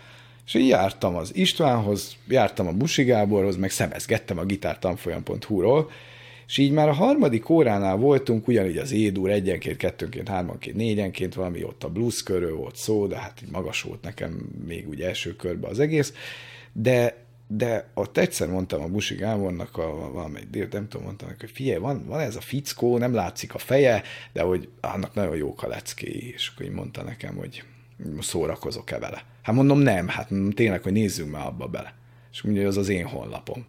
és így jártam az Istvánhoz, jártam a Busi Gáborhoz, meg szemezgettem a gitártanfolyam.hu-ról, és így már a harmadik óránál voltunk, ugyanígy az édúr egyenként, kettőnként, hármanként, négyenként, valami ott a blues körül volt szó, de hát így magas volt nekem még úgy első körben az egész, de de ott egyszer mondtam a Busi Gábornak, a, valamelyik dél, nem tudom, mondtam hogy figyelj, van, van ez a fickó, nem látszik a feje, de hogy annak nagyon jók a leckéi, és akkor így mondta nekem, hogy szórakozok-e vele. Hát mondom, nem, hát tényleg, hogy nézzünk már abba bele. És mondja, hogy az az én honlapom.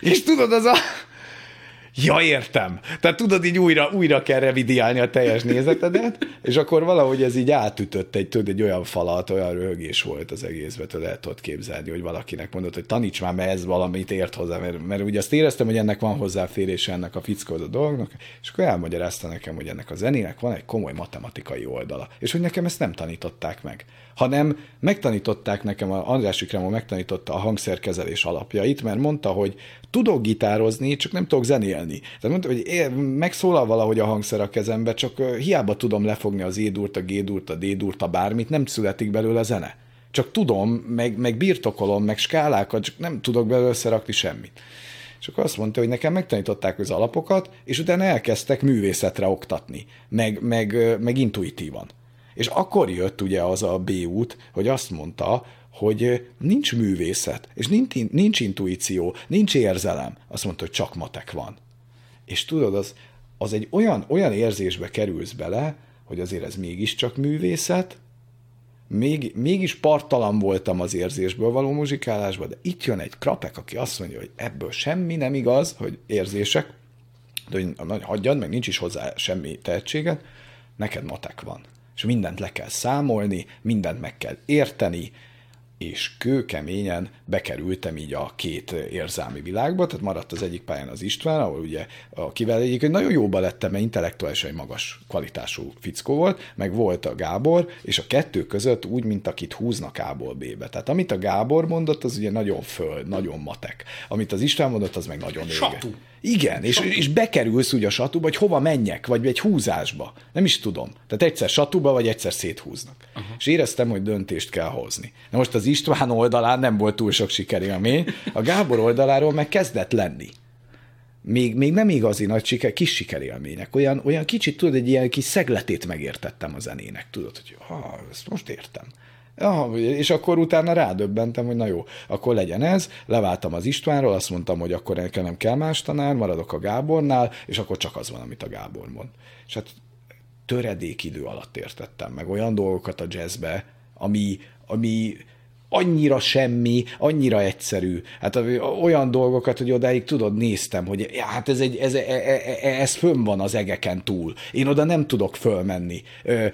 És tudod, az a, Ja, értem. Tehát tudod, így újra, újra kell revidiálni a teljes nézetedet, és akkor valahogy ez így átütött egy, tudod, egy olyan falat, olyan röhögés volt az egészben, tudod, el tudod képzelni, hogy valakinek mondott, hogy taníts már, mert ez valamit ért hozzá, mert, mert ugye azt éreztem, hogy ennek van hozzáférése ennek a fickóz a dolgnak, és akkor elmagyarázta nekem, hogy ennek a zenének van egy komoly matematikai oldala, és hogy nekem ezt nem tanították meg hanem megtanították nekem, a András Vikremo megtanította a hangszerkezelés alapjait, mert mondta, hogy tudok gitározni, csak nem tudok zenélni. Tehát mondta, hogy megszólal valahogy a hangszer a kezembe, csak hiába tudom lefogni az édurt, a gédurt, a dédurt, a bármit, nem születik belőle zene. Csak tudom, meg, meg birtokolom, meg skálákat, csak nem tudok belőle összerakni semmit. És akkor azt mondta, hogy nekem megtanították az alapokat, és utána elkezdtek művészetre oktatni, meg, meg, meg intuitívan. És akkor jött ugye az a B út, hogy azt mondta, hogy nincs művészet, és nincs, nincs intuíció, nincs érzelem. Azt mondta, hogy csak matek van. És tudod, az, az egy olyan, olyan érzésbe kerülsz bele, hogy azért ez mégiscsak művészet, még, mégis partalan voltam az érzésből való muzsikálásban, de itt jön egy krapek, aki azt mondja, hogy ebből semmi nem igaz, hogy érzések, de hogy hagyjad, meg nincs is hozzá semmi tehetséged, neked matek van és mindent le kell számolni, mindent meg kell érteni, és kőkeményen bekerültem így a két érzelmi világba, tehát maradt az egyik pályán az István, ahol ugye, akivel egyébként nagyon jóba lettem, mert intellektuálisan magas kvalitású fickó volt, meg volt a Gábor, és a kettő között úgy, mint akit húznak A-ból B-be. Tehát amit a Gábor mondott, az ugye nagyon föld, nagyon matek. Amit az István mondott, az meg nagyon ége. Igen, és, és bekerülsz ugye a satuba, hogy hova menjek, vagy egy húzásba. Nem is tudom. Tehát egyszer satuba, vagy egyszer széthúznak. Uh-huh. És éreztem, hogy döntést kell hozni. Na most az István oldalán nem volt túl sok sikerélmény, a Gábor oldaláról meg kezdett lenni. Még, még nem igazi nagy siker, kis sikerélmények. Olyan, olyan kicsit, tudod, egy ilyen kis szegletét megértettem a zenének. Tudod, hogy ha, ezt most értem. Ja, és akkor utána rádöbbentem, hogy na jó, akkor legyen ez, leváltam az Istvánról, azt mondtam, hogy akkor nekem nem kell más tanár, maradok a Gábornál, és akkor csak az van, amit a Gábor mond. És hát töredék idő alatt értettem meg olyan dolgokat a jazzbe, ami, ami annyira semmi, annyira egyszerű. Hát olyan dolgokat, hogy odáig tudod, néztem, hogy hát ez, egy, ez, ez, e, e, ez fönn van az egeken túl. Én oda nem tudok fölmenni. Ö,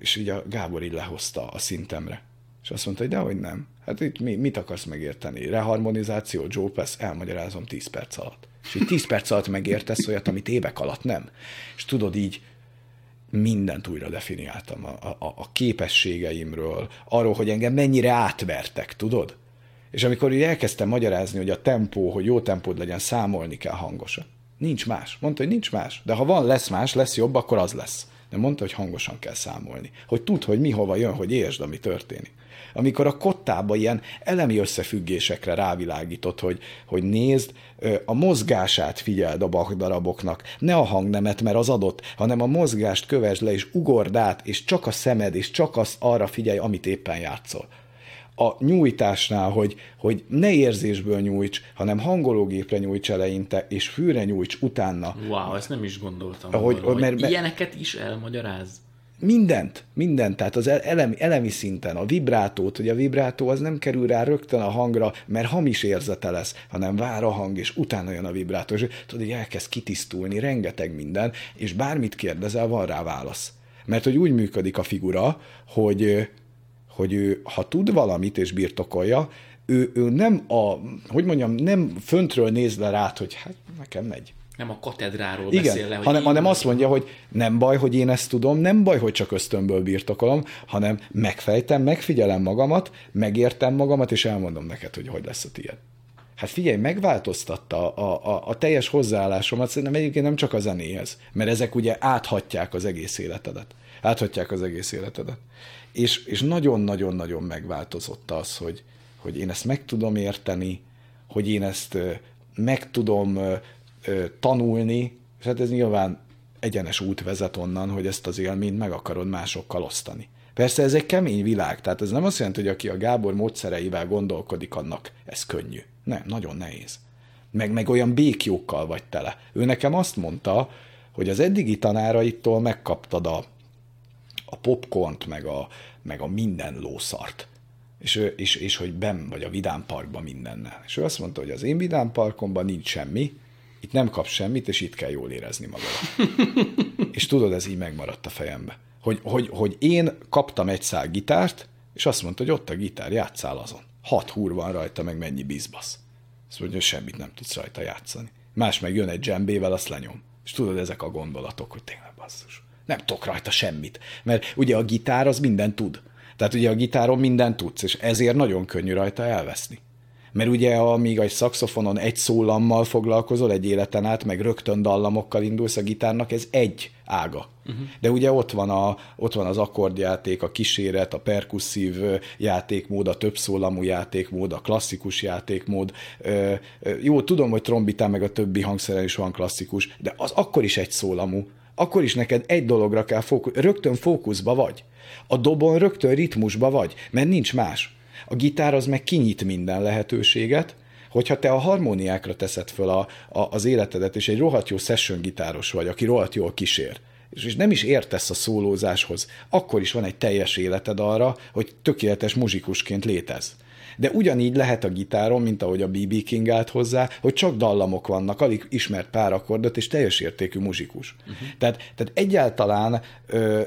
és így a Gábor így lehozta a szintemre. És azt mondta, hogy dehogy nem. Hát itt mi, mit akarsz megérteni? Reharmonizáció, Joe Pass, elmagyarázom 10 perc alatt. És így 10 perc alatt megértesz olyat, amit évek alatt nem. És tudod így, mindent újra definiáltam a, a, a képességeimről, arról, hogy engem mennyire átvertek, tudod? És amikor így elkezdtem magyarázni, hogy a tempó, hogy jó tempód legyen, számolni kell hangosan. Nincs más. Mondta, hogy nincs más. De ha van, lesz más, lesz jobb, akkor az lesz. De mondta, hogy hangosan kell számolni. Hogy tud, hogy mi hova jön, hogy értsd, ami történik amikor a kottába ilyen elemi összefüggésekre rávilágított, hogy, hogy nézd, a mozgását figyeld a bakdaraboknak, ne a hangnemet, mert az adott, hanem a mozgást kövesd le, és ugord át, és csak a szemed, és csak az arra figyelj, amit éppen játszol a nyújtásnál, hogy, hogy ne érzésből nyújts, hanem hangológépre nyújts eleinte, és fűre nyújts utána. Wow, ezt nem is gondoltam. Ahogy, volna, mert, hogy ilyeneket is elmagyaráz. Mindent, mindent, tehát az elemi, elemi szinten, a vibrátót, hogy a vibrátó az nem kerül rá rögtön a hangra, mert hamis érzete lesz, hanem vár a hang, és utána jön a vibrátó, és tudod, hogy elkezd kitisztulni, rengeteg minden, és bármit kérdezel, van rá válasz. Mert hogy úgy működik a figura, hogy, hogy ő, ha tud valamit és birtokolja, ő, ő nem a, hogy mondjam, nem föntről néz le rá, hogy hát nekem megy nem a katedráról Igen, beszél le, hogy hanem, hanem azt mondja, hogy nem baj, hogy én ezt tudom, nem baj, hogy csak ösztönből birtokolom, hanem megfejtem, megfigyelem magamat, megértem magamat, és elmondom neked, hogy hogy lesz a tiéd. Hát figyelj, megváltoztatta a, a, a teljes hozzáállásomat, szerintem egyébként nem csak a zenéhez, mert ezek ugye áthatják az egész életedet. Áthatják az egész életedet. És, és nagyon-nagyon-nagyon megváltozott az, hogy, hogy én ezt meg tudom érteni, hogy én ezt meg tudom tanulni, és hát ez nyilván egyenes út vezet onnan, hogy ezt az élményt meg akarod másokkal osztani. Persze ez egy kemény világ, tehát ez nem azt jelenti, hogy aki a Gábor módszereivel gondolkodik, annak ez könnyű. Nem, nagyon nehéz. Meg, meg olyan békjókkal vagy tele. Ő nekem azt mondta, hogy az eddigi tanáraitól megkaptad a, a popcornt, meg a, meg a minden lószart. És, és, és hogy ben vagy a Vidám Parkban mindennel. És ő azt mondta, hogy az én Vidám Parkomban nincs semmi, itt nem kapsz semmit, és itt kell jól érezni magad. és tudod, ez így megmaradt a fejembe. Hogy, hogy, hogy én kaptam egy szál gitárt, és azt mondta, hogy ott a gitár, játszál azon. Hat húr van rajta, meg mennyi bizbasz. Azt mondja, hogy semmit nem tudsz rajta játszani. Más meg jön egy dzsembével, azt lenyom. És tudod, ezek a gondolatok, hogy tényleg basszus. Nem tudok rajta semmit. Mert ugye a gitár az minden tud. Tehát ugye a gitáron minden tudsz, és ezért nagyon könnyű rajta elveszni. Mert ugye, amíg egy szakszofonon egy szólammal foglalkozol egy életen át, meg rögtön dallamokkal indulsz a gitárnak, ez egy ága. Uh-huh. De ugye ott van, a, ott van az akkordjáték, a kíséret, a perkusszív játékmód, a többszólamú játékmód, a klasszikus játékmód. Jó, tudom, hogy trombitán meg a többi hangszeren is van klasszikus, de az akkor is egy szólamú. Akkor is neked egy dologra kell fókusz, rögtön fókuszba vagy. A dobon rögtön ritmusba vagy, mert nincs más. A gitár az meg kinyit minden lehetőséget, hogyha te a harmóniákra teszed föl a, a, az életedet, és egy rohadt jó session gitáros vagy, aki rohadt jól kísér, és nem is értesz a szólózáshoz, akkor is van egy teljes életed arra, hogy tökéletes muzsikusként létez. De ugyanígy lehet a gitáron, mint ahogy a BB King állt hozzá, hogy csak dallamok vannak, alig ismert pár akkordot, és teljes értékű muzsikus. Uh-huh. Tehát, tehát egyáltalán,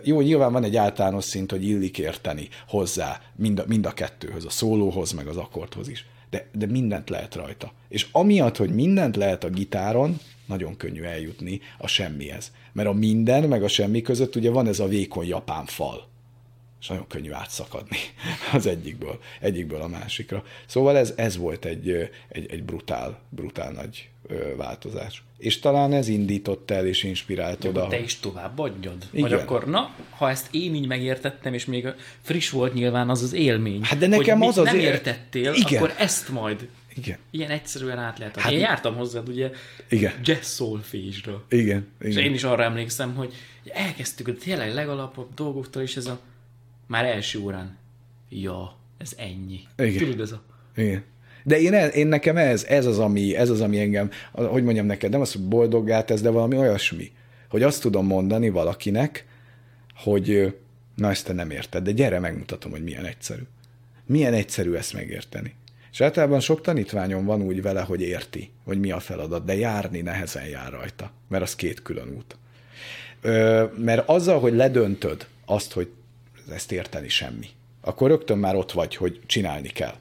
jó, nyilván van egy általános szint, hogy illik érteni hozzá mind a, mind a kettőhöz, a szólóhoz, meg az akkordhoz is. De, de mindent lehet rajta. És amiatt, hogy mindent lehet a gitáron, nagyon könnyű eljutni a semmihez. Mert a minden meg a semmi között ugye van ez a vékony japán fal és nagyon könnyű átszakadni az egyikből, egyikből a másikra. Szóval ez, ez volt egy, egy, egy brutál, brutál nagy változás. És talán ez indított el és inspirált oda. Te is tovább adjad. Igen. Vagy akkor, na, ha ezt én így megértettem, és még friss volt nyilván az az élmény. Hát de nekem az az nem értettél, Igen. akkor ezt majd igen. Ilyen egyszerűen át lehet hát, Én jártam hozzád ugye igen. jazz solfége-ra. Igen, igen. És én is arra emlékszem, hogy elkezdtük a tényleg legalapabb dolgoktól, és ez a már első órán, ja, ez ennyi. Igen. Tudod, ez a... Igen. De én, én nekem ez, ez, az, ami, ez az, ami engem, hogy mondjam neked, nem az, hogy boldoggá tesz, de valami olyasmi, hogy azt tudom mondani valakinek, hogy na ezt te nem érted, de gyere, megmutatom, hogy milyen egyszerű. Milyen egyszerű ezt megérteni. És általában sok tanítványom van úgy vele, hogy érti, hogy mi a feladat, de járni nehezen jár rajta, mert az két külön út. Ö, mert azzal, hogy ledöntöd azt, hogy ezt érteni semmi. Akkor rögtön már ott vagy, hogy csinálni kell.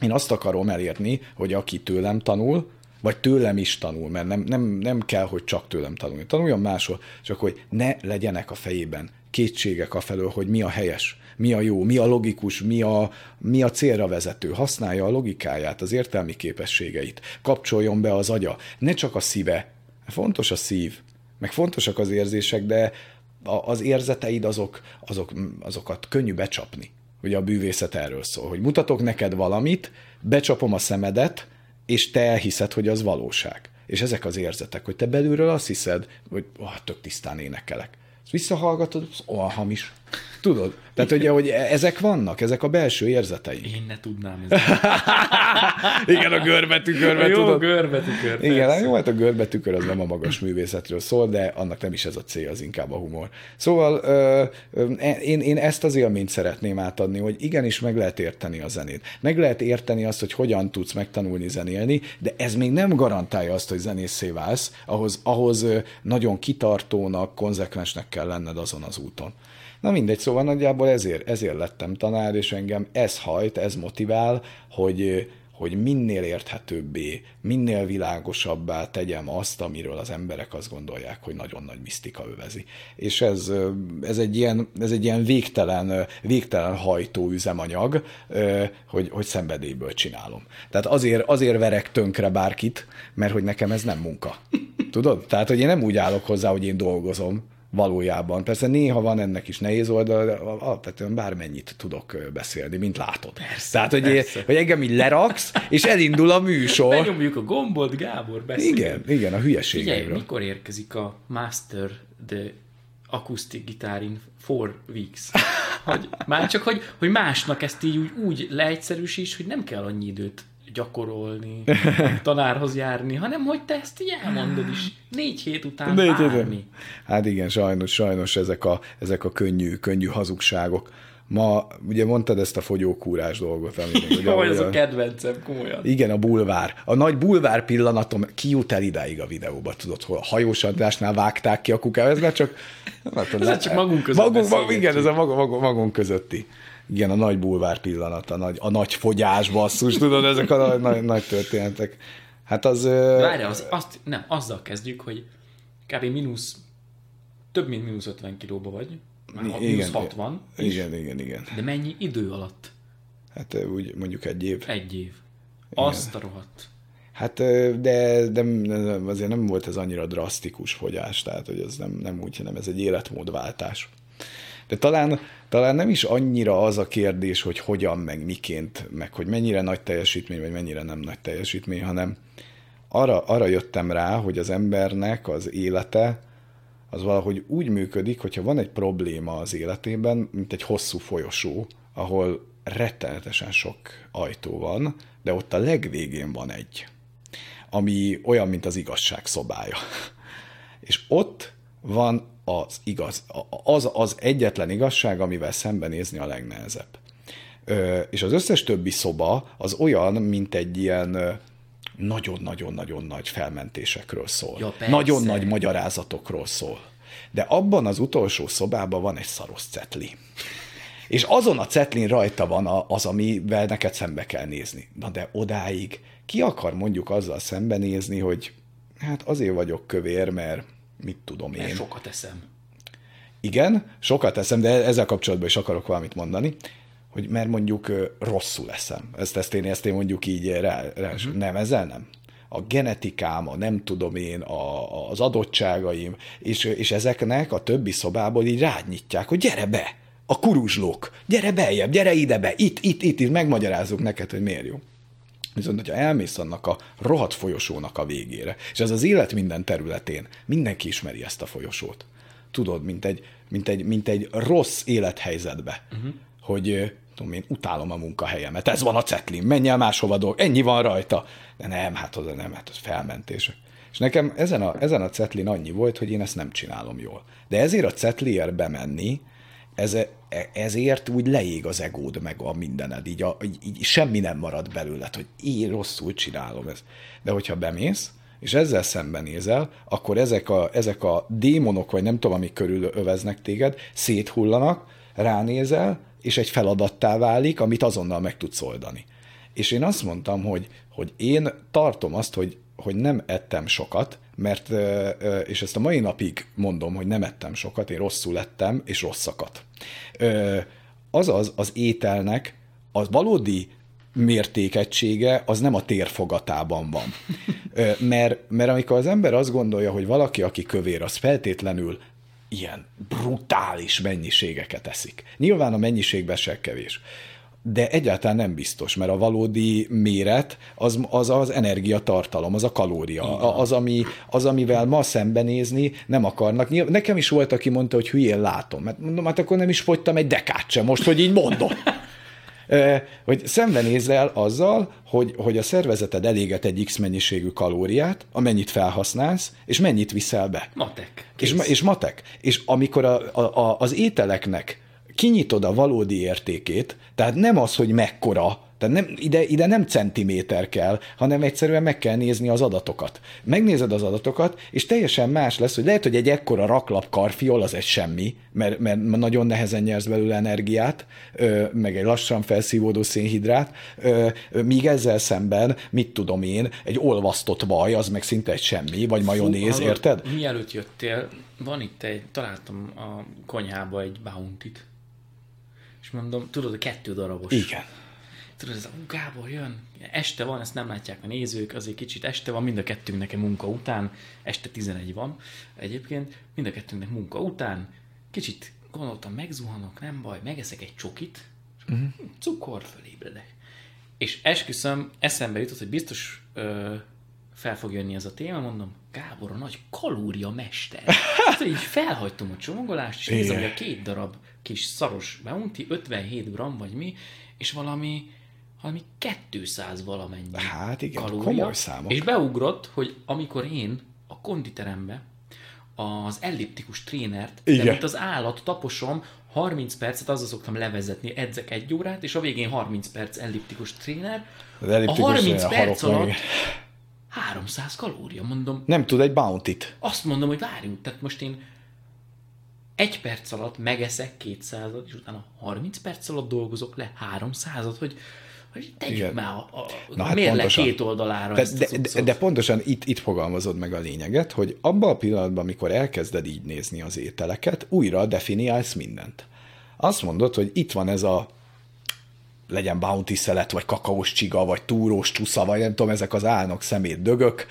Én azt akarom elérni, hogy aki tőlem tanul, vagy tőlem is tanul, mert nem, nem, nem kell, hogy csak tőlem tanulni. Tanuljon máshol, csak hogy ne legyenek a fejében kétségek afelől, hogy mi a helyes, mi a jó, mi a logikus, mi a, mi a célra vezető. Használja a logikáját, az értelmi képességeit, kapcsoljon be az agya, ne csak a szíve. Fontos a szív, meg fontosak az érzések, de az érzeteid azok, azok, azokat könnyű becsapni. Ugye a bűvészet erről szól, hogy mutatok neked valamit, becsapom a szemedet, és te elhiszed, hogy az valóság. És ezek az érzetek, hogy te belülről azt hiszed, hogy oh, tök tisztán énekelek. Ezt visszahallgatod, az olyan hamis. Tudod? Tehát ugye, hogy ezek vannak, ezek a belső érzetei. Én ne tudnám ezt. Igen, a görbetükörbe, jó, tudod? görbetükör. Igen, persze. jó, hát a görbetükör az nem a magas művészetről szól, de annak nem is ez a cél, az inkább a humor. Szóval ö, ö, én, én ezt az élményt szeretném átadni, hogy igenis meg lehet érteni a zenét. Meg lehet érteni azt, hogy hogyan tudsz megtanulni zenélni, de ez még nem garantálja azt, hogy zenészé válsz, ahhoz, ahhoz nagyon kitartónak, konzekvensnek kell lenned azon az úton. Na mindegy, szóval nagyjából ezért, ezért lettem tanár, és engem ez hajt, ez motivál, hogy, hogy minél érthetőbbé, minél világosabbá tegyem azt, amiről az emberek azt gondolják, hogy nagyon nagy misztika övezi. És ez, ez, egy, ilyen, ez egy ilyen végtelen, végtelen hajtó üzemanyag, hogy, hogy szenvedélyből csinálom. Tehát azért, azért verek tönkre bárkit, mert hogy nekem ez nem munka. Tudod? Tehát, hogy én nem úgy állok hozzá, hogy én dolgozom, valójában. Persze néha van ennek is nehéz oldal, de alapvetően bármennyit tudok beszélni, mint látod. Persze, Tehát, hogy, persze. hogy engem így leraksz, és elindul a műsor. Megnyomjuk a gombot, Gábor, beszél. Igen, igen, a hülyeségről. Figyelj, mikor érkezik a Master the Acoustic Guitar in Four Weeks? hogy már csak, hogy, hogy másnak ezt így úgy, úgy leegyszerűsíts, hogy nem kell annyi időt gyakorolni, tanárhoz járni, hanem hogy te ezt így elmondod is. Négy hét után Négy bármi. Hát igen, sajnos, sajnos ezek a, ezek a könnyű, könnyű hazugságok. Ma, ugye mondtad ezt a fogyókúrás dolgot, ami... Jó, ez a kedvencem, komolyan. Igen, a bulvár. A nagy bulvár pillanatom kijut el idáig a videóba, tudod, hol a hajós vágták ki a kukát, ez már csak... Látod, ez csak magunk között magunk, magunk, Igen, ez a magunk, magunk közötti. Igen, a nagy bulvár pillanat, a nagy, a nagy fogyás basszus, tudod, ezek a nagy, nagy, nagy történetek. Hát az... Várja, az, azt, nem, azzal kezdjük, hogy kb. mínusz, több mint mínusz 50 kilóba vagy, már igen, 60. Igen, igen, igen. De mennyi idő alatt? Hát úgy mondjuk egy év. Egy év. Igen. Azt a rohadt. Hát, de, de azért nem volt ez annyira drasztikus fogyás, tehát hogy ez nem, nem úgy, hanem ez egy életmódváltás. De talán, talán nem is annyira az a kérdés, hogy hogyan, meg miként, meg hogy mennyire nagy teljesítmény, vagy mennyire nem nagy teljesítmény, hanem arra, arra jöttem rá, hogy az embernek az élete az valahogy úgy működik, hogyha van egy probléma az életében, mint egy hosszú folyosó, ahol rettenetesen sok ajtó van, de ott a legvégén van egy, ami olyan, mint az igazság szobája. És ott van az igaz, az az egyetlen igazság, amivel szembenézni a legnehezebb. Ö, és az összes többi szoba az olyan, mint egy ilyen nagyon-nagyon-nagyon nagy felmentésekről szól. Ja, nagyon nagy magyarázatokról szól. De abban az utolsó szobában van egy szaros cetli. És azon a cetlin rajta van az, amivel neked szembe kell nézni. Na de odáig ki akar mondjuk azzal szembenézni, hogy hát azért vagyok kövér, mert mit tudom én. Mert sokat eszem. Igen, sokat eszem, de ezzel kapcsolatban is akarok valamit mondani, hogy mert mondjuk rosszul eszem. Ezt, ezt, én, ezt én mondjuk így rá, rá uh-huh. nem, ezzel nem. A genetikám, a nem tudom én, a, az adottságaim, és, és ezeknek a többi szobából így rányitják, hogy gyere be, a kuruzslók, gyere beljebb, gyere ide be, itt, itt, itt, itt, megmagyarázzuk neked, hogy miért jó. Viszont, hogyha elmész annak a rohadt folyosónak a végére, és ez az élet minden területén, mindenki ismeri ezt a folyosót. Tudod, mint egy, mint egy, mint egy rossz élethelyzetbe, uh-huh. hogy tudom én, utálom a munkahelyemet, ez van a cetlin, menj el máshova dolg, ennyi van rajta. De nem, hát az nem, hát az felmentések. És nekem ezen a, ezen a cetlin annyi volt, hogy én ezt nem csinálom jól. De ezért a cetliért bemenni, ez, ezért úgy leég az egód, meg a mindened, így, a, így, így semmi nem marad belőled, hogy én rosszul csinálom ezt. De hogyha bemész, és ezzel szembenézel, akkor ezek a, ezek a démonok, vagy nem tudom, amik körül öveznek téged, széthullanak, ránézel, és egy feladattá válik, amit azonnal meg tudsz oldani. És én azt mondtam, hogy, hogy én tartom azt, hogy, hogy nem ettem sokat, mert, és ezt a mai napig mondom, hogy nem ettem sokat, én rosszul lettem, és rosszakat. Azaz az ételnek az valódi mértékegysége az nem a térfogatában van. Mert, mert amikor az ember azt gondolja, hogy valaki, aki kövér, az feltétlenül ilyen brutális mennyiségeket eszik. Nyilván a mennyiségben se kevés de egyáltalán nem biztos, mert a valódi méret az az, az energiatartalom, az a kalória, az, ami, az, amivel ma szembenézni nem akarnak. Nekem is volt, aki mondta, hogy hülyén látom, mert mondom, hát akkor nem is fogytam egy dekát sem, most, hogy így mondom. hogy szembenézel azzal, hogy, hogy a szervezeted eléget egy X mennyiségű kalóriát, amennyit felhasználsz, és mennyit viszel be. Matek. És, és matek. És amikor a, a, az ételeknek kinyitod a valódi értékét, tehát nem az, hogy mekkora, tehát nem, ide, ide nem centiméter kell, hanem egyszerűen meg kell nézni az adatokat. Megnézed az adatokat, és teljesen más lesz, hogy lehet, hogy egy ekkora raklap karfiol az egy semmi, mert, mert nagyon nehezen nyersz belőle energiát, meg egy lassan felszívódó szénhidrát, míg ezzel szemben, mit tudom én, egy olvasztott vaj, az meg szinte egy semmi, vagy majonéz, Fú, érted? Mielőtt jöttél, van itt egy, találtam a konyhába egy bounty-t és mondom, tudod, a kettő darabos. Igen. Tudod, ez a Gábor jön, este van, ezt nem látják a nézők, azért kicsit este van, mind a kettőnknek munka után, este 11 van egyébként, mind a kettőnknek munka után, kicsit gondoltam, megzuhanok, nem baj, megeszek egy csokit, uh-huh. cukor, fölébredek. És esküszöm, eszembe jutott, hogy biztos ö, fel fog jönni ez a téma, mondom, Gábor a nagy kalória mester. Hát így felhagytam a csomagolást, és nézem, hogy a két darab kis szaros bounty, 57 gram vagy mi, és valami valami 200 valamennyi Hát igen, kalória. komoly számok. És beugrott, hogy amikor én a konditerembe az elliptikus trénert, Igen. de mint az állat taposom, 30 percet azzal szoktam levezetni, edzek egy órát, és a végén 30 perc elliptikus tréner. Az A elliptikus 30 tréner perc meg. alatt 300 kalória, mondom. Nem tud egy bounty-t. Azt mondom, hogy várjunk, tehát most én egy perc alatt megeszek 200 és utána 30 perc alatt dolgozok le 300 hogy, hogy tegyük Igen. már a, a Na hát mérleg pontosan. két oldalára De, ezt de, de, de pontosan itt, itt fogalmazod meg a lényeget, hogy abban a pillanatban, amikor elkezded így nézni az ételeket, újra definiálsz mindent. Azt mondod, hogy itt van ez a legyen bounty szelet, vagy kakaós csiga, vagy túrós csusza, vagy nem tudom, ezek az álnok szemét dögök,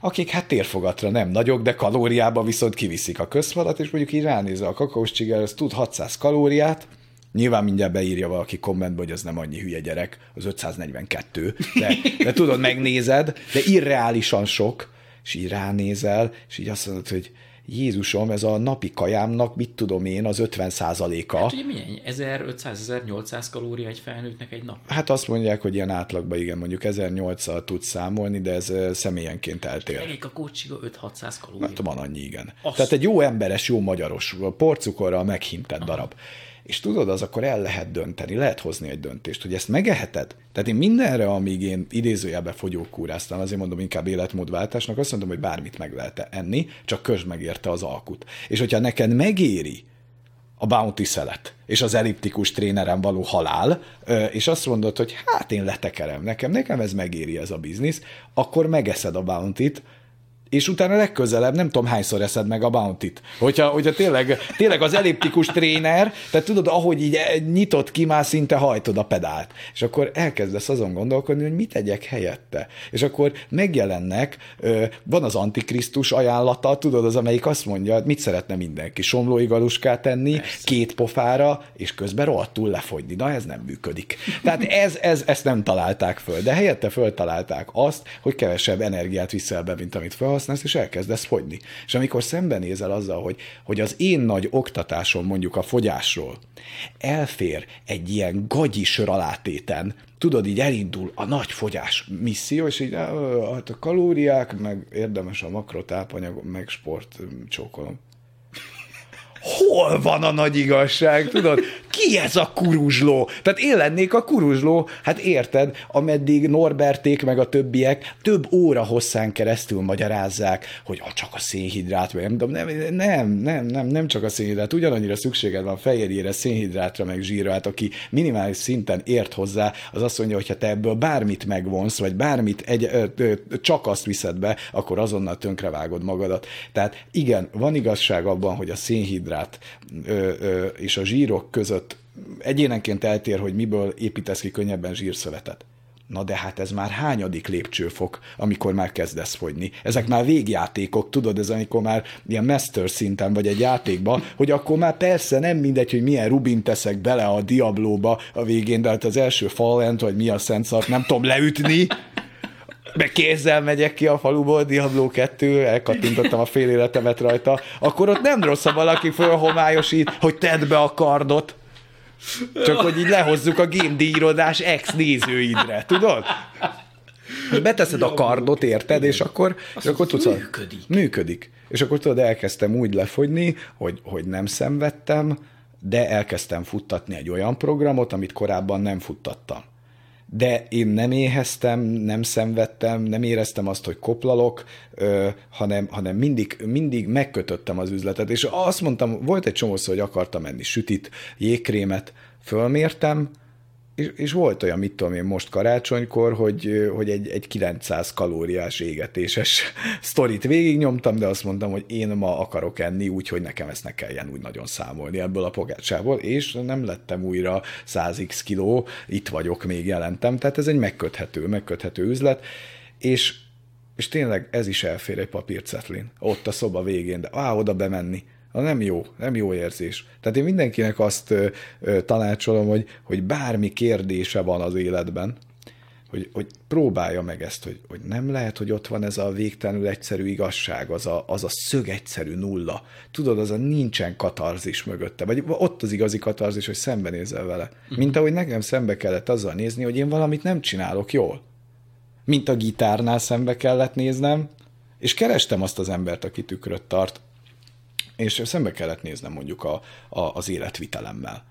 akik hát térfogatra nem nagyok, de kalóriába viszont kiviszik a közfalat, és mondjuk így ránézve a kakaós csigára, az tud 600 kalóriát, Nyilván mindjárt beírja valaki kommentbe, hogy az nem annyi hülye gyerek, az 542, de, de tudod, megnézed, de irreálisan sok, és így ránézel, és így azt mondod, hogy Jézusom, ez a napi kajámnak, mit tudom én, az 50% a Hát ugye milyen? 1500-1800 kalória egy felnőttnek egy nap. Hát azt mondják, hogy ilyen átlagban igen, mondjuk 1008-al tudsz számolni, de ez személyenként eltér. Egy kakaócsiga 5-600 kalória. Hát van annyi, igen. Azt. Tehát egy jó emberes, jó magyaros, porcukorral meghintett darab. És tudod, az akkor el lehet dönteni, lehet hozni egy döntést, hogy ezt megeheted. Tehát én mindenre, amíg én idézőjelben fogyókúráztam, azért mondom inkább életmódváltásnak, azt mondom, hogy bármit meg lehet enni, csak közd meg érte az alkut. És hogyha neked megéri a bounty szelet, és az elliptikus trénerem való halál, és azt mondod, hogy hát én letekerem, nekem, nekem ez megéri ez a biznisz, akkor megeszed a bounty-t, és utána legközelebb nem tudom hányszor eszed meg a bounty-t. Hogyha, hogyha tényleg, tényleg az elliptikus tréner, tehát tudod, ahogy így nyitott ki, már szinte hajtod a pedált. És akkor elkezdesz azon gondolkodni, hogy mit tegyek helyette. És akkor megjelennek, van az antikrisztus ajánlata, tudod, az, amelyik azt mondja, mit szeretne mindenki, somlói galuskát tenni, Persze. két pofára, és közben rohadtul lefogyni. Na, ez nem működik. Tehát ez, ez, ezt nem találták föl, de helyette föltalálták azt, hogy kevesebb energiát viszel be, mint amit felhasználsz, és elkezdesz fogyni. És amikor szembenézel azzal, hogy, hogy az én nagy oktatásom mondjuk a fogyásról elfér egy ilyen gagyi sör alátéten, tudod, így elindul a nagy fogyás misszió, és így "Ö, hát a kalóriák, meg érdemes a makrotápanyag, meg sport, csókolom hol van a nagy igazság, tudod? Ki ez a kuruzsló? Tehát én lennék a kuruzsló, hát érted, ameddig Norberték meg a többiek több óra hosszán keresztül magyarázzák, hogy ah, csak a szénhidrát, vagy nem nem, nem, nem, nem, nem csak a szénhidrát, ugyanannyira szükséged van fehérjére, szénhidrátra, meg zsírra, hát aki minimális szinten ért hozzá, az azt mondja, hogy ha te ebből bármit megvonsz, vagy bármit egy, ö, ö, csak azt viszed be, akkor azonnal tönkrevágod magadat. Tehát igen, van igazság abban, hogy a szénhidrát ö, ö, és a zsírok között egyénenként eltér, hogy miből építesz ki könnyebben zsírszövetet. Na de hát ez már hányadik lépcsőfok, amikor már kezdesz fogyni. Ezek már végjátékok, tudod, ez amikor már ilyen master szinten vagy egy játékba, hogy akkor már persze nem mindegy, hogy milyen rubin teszek bele a Diablóba a végén, de hát az első falent, vagy mi a szent szart, nem tudom leütni, meg kézzel megyek ki a faluból, Diablo 2, elkattintottam a fél életemet rajta, akkor ott nem rossz, ha valaki fölhomályosít, hogy tedd be a kardot. Csak hogy így lehozzuk a game díjrodás ex nézőidre, tudod? Beteszed a kardot, érted, és akkor, és akkor tudsz... működik. Működik. És akkor tudod, elkezdtem úgy lefogyni, hogy, hogy nem szenvedtem, de elkezdtem futtatni egy olyan programot, amit korábban nem futtattam de én nem éheztem, nem szenvedtem, nem éreztem azt, hogy koplalok, ö, hanem, hanem mindig, mindig megkötöttem az üzletet, és azt mondtam, volt egy csomószor, hogy akartam enni sütit, jégkrémet, fölmértem, és, és volt olyan, mit tudom én most karácsonykor, hogy, hogy egy, egy 900 kalóriás égetéses sztorit végignyomtam, de azt mondtam, hogy én ma akarok enni, úgyhogy nekem ezt ne kelljen úgy nagyon számolni ebből a pogácsából, és nem lettem újra 100x kiló, itt vagyok, még jelentem, tehát ez egy megköthető, megköthető üzlet, és, és tényleg ez is elfér egy papírcetlin, ott a szoba végén, de á, oda bemenni, az nem jó, nem jó érzés. Tehát én mindenkinek azt ö, ö, tanácsolom, hogy, hogy bármi kérdése van az életben, hogy, hogy próbálja meg ezt, hogy, hogy nem lehet, hogy ott van ez a végtelenül egyszerű igazság, az a, az a szög egyszerű nulla. Tudod, az a nincsen katarzis mögötte, vagy ott az igazi katarzis, hogy szembenézel vele. Mint ahogy nekem szembe kellett azzal nézni, hogy én valamit nem csinálok jól. Mint a gitárnál szembe kellett néznem, és kerestem azt az embert, aki tükröt tart, és szembe kellett néznem mondjuk a, a, az életvitelemmel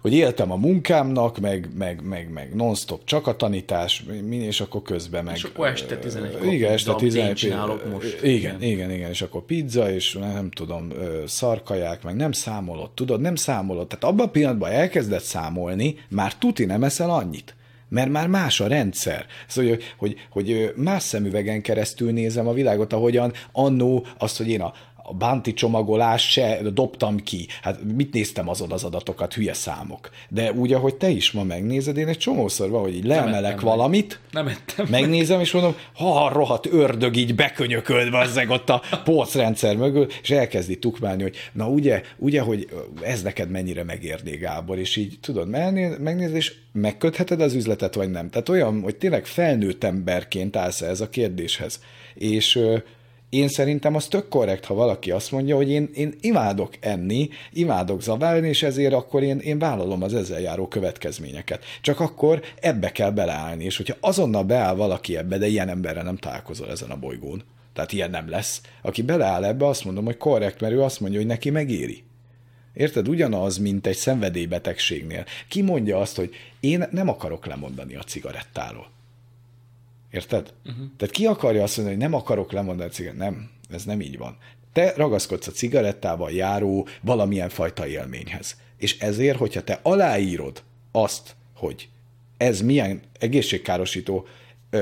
hogy éltem a munkámnak, meg, meg, meg, meg non-stop csak a tanítás, és akkor közben meg... És akkor este 11 Igen, este 11 csinálok most. Igen, igen, igen, igen, és akkor pizza, és nem tudom, szarkaják, meg nem számolod, tudod, nem számolod. Tehát abban a pillanatban elkezdett számolni, már tuti nem eszel annyit mert már más a rendszer. Szóval, hogy, hogy, hogy más szemüvegen keresztül nézem a világot, ahogyan annó azt, hogy én a, a bánti csomagolás se dobtam ki. Hát mit néztem azon az adatokat, hülye számok. De úgy, ahogy te is ma megnézed, én egy csomószor van, hogy így leemelek valamit, nem ettem megnézem, meg. és mondom, ha rohadt ördög így bekönyökölt bazzeg ott a polcrendszer mögül, és elkezdi tukmálni, hogy na ugye, ugye, hogy ez neked mennyire megérné, Gábor, és így tudod, megnézed, és megkötheted az üzletet, vagy nem. Tehát olyan, hogy tényleg felnőtt emberként állsz ez a kérdéshez. És én szerintem az tök korrekt, ha valaki azt mondja, hogy én, én imádok enni, imádok zaválni, és ezért akkor én, én vállalom az ezzel járó következményeket. Csak akkor ebbe kell beleállni, és hogyha azonnal beáll valaki ebbe, de ilyen emberre nem találkozol ezen a bolygón, tehát ilyen nem lesz, aki beleáll ebbe, azt mondom, hogy korrekt, mert ő azt mondja, hogy neki megéri. Érted? Ugyanaz, mint egy szenvedélybetegségnél. Ki mondja azt, hogy én nem akarok lemondani a cigarettáról Érted? Uh-huh. Tehát ki akarja azt mondani, hogy nem akarok lemondani a cigarettát? Nem, ez nem így van. Te ragaszkodsz a cigarettával járó valamilyen fajta élményhez. És ezért, hogyha te aláírod azt, hogy ez milyen egészségkárosító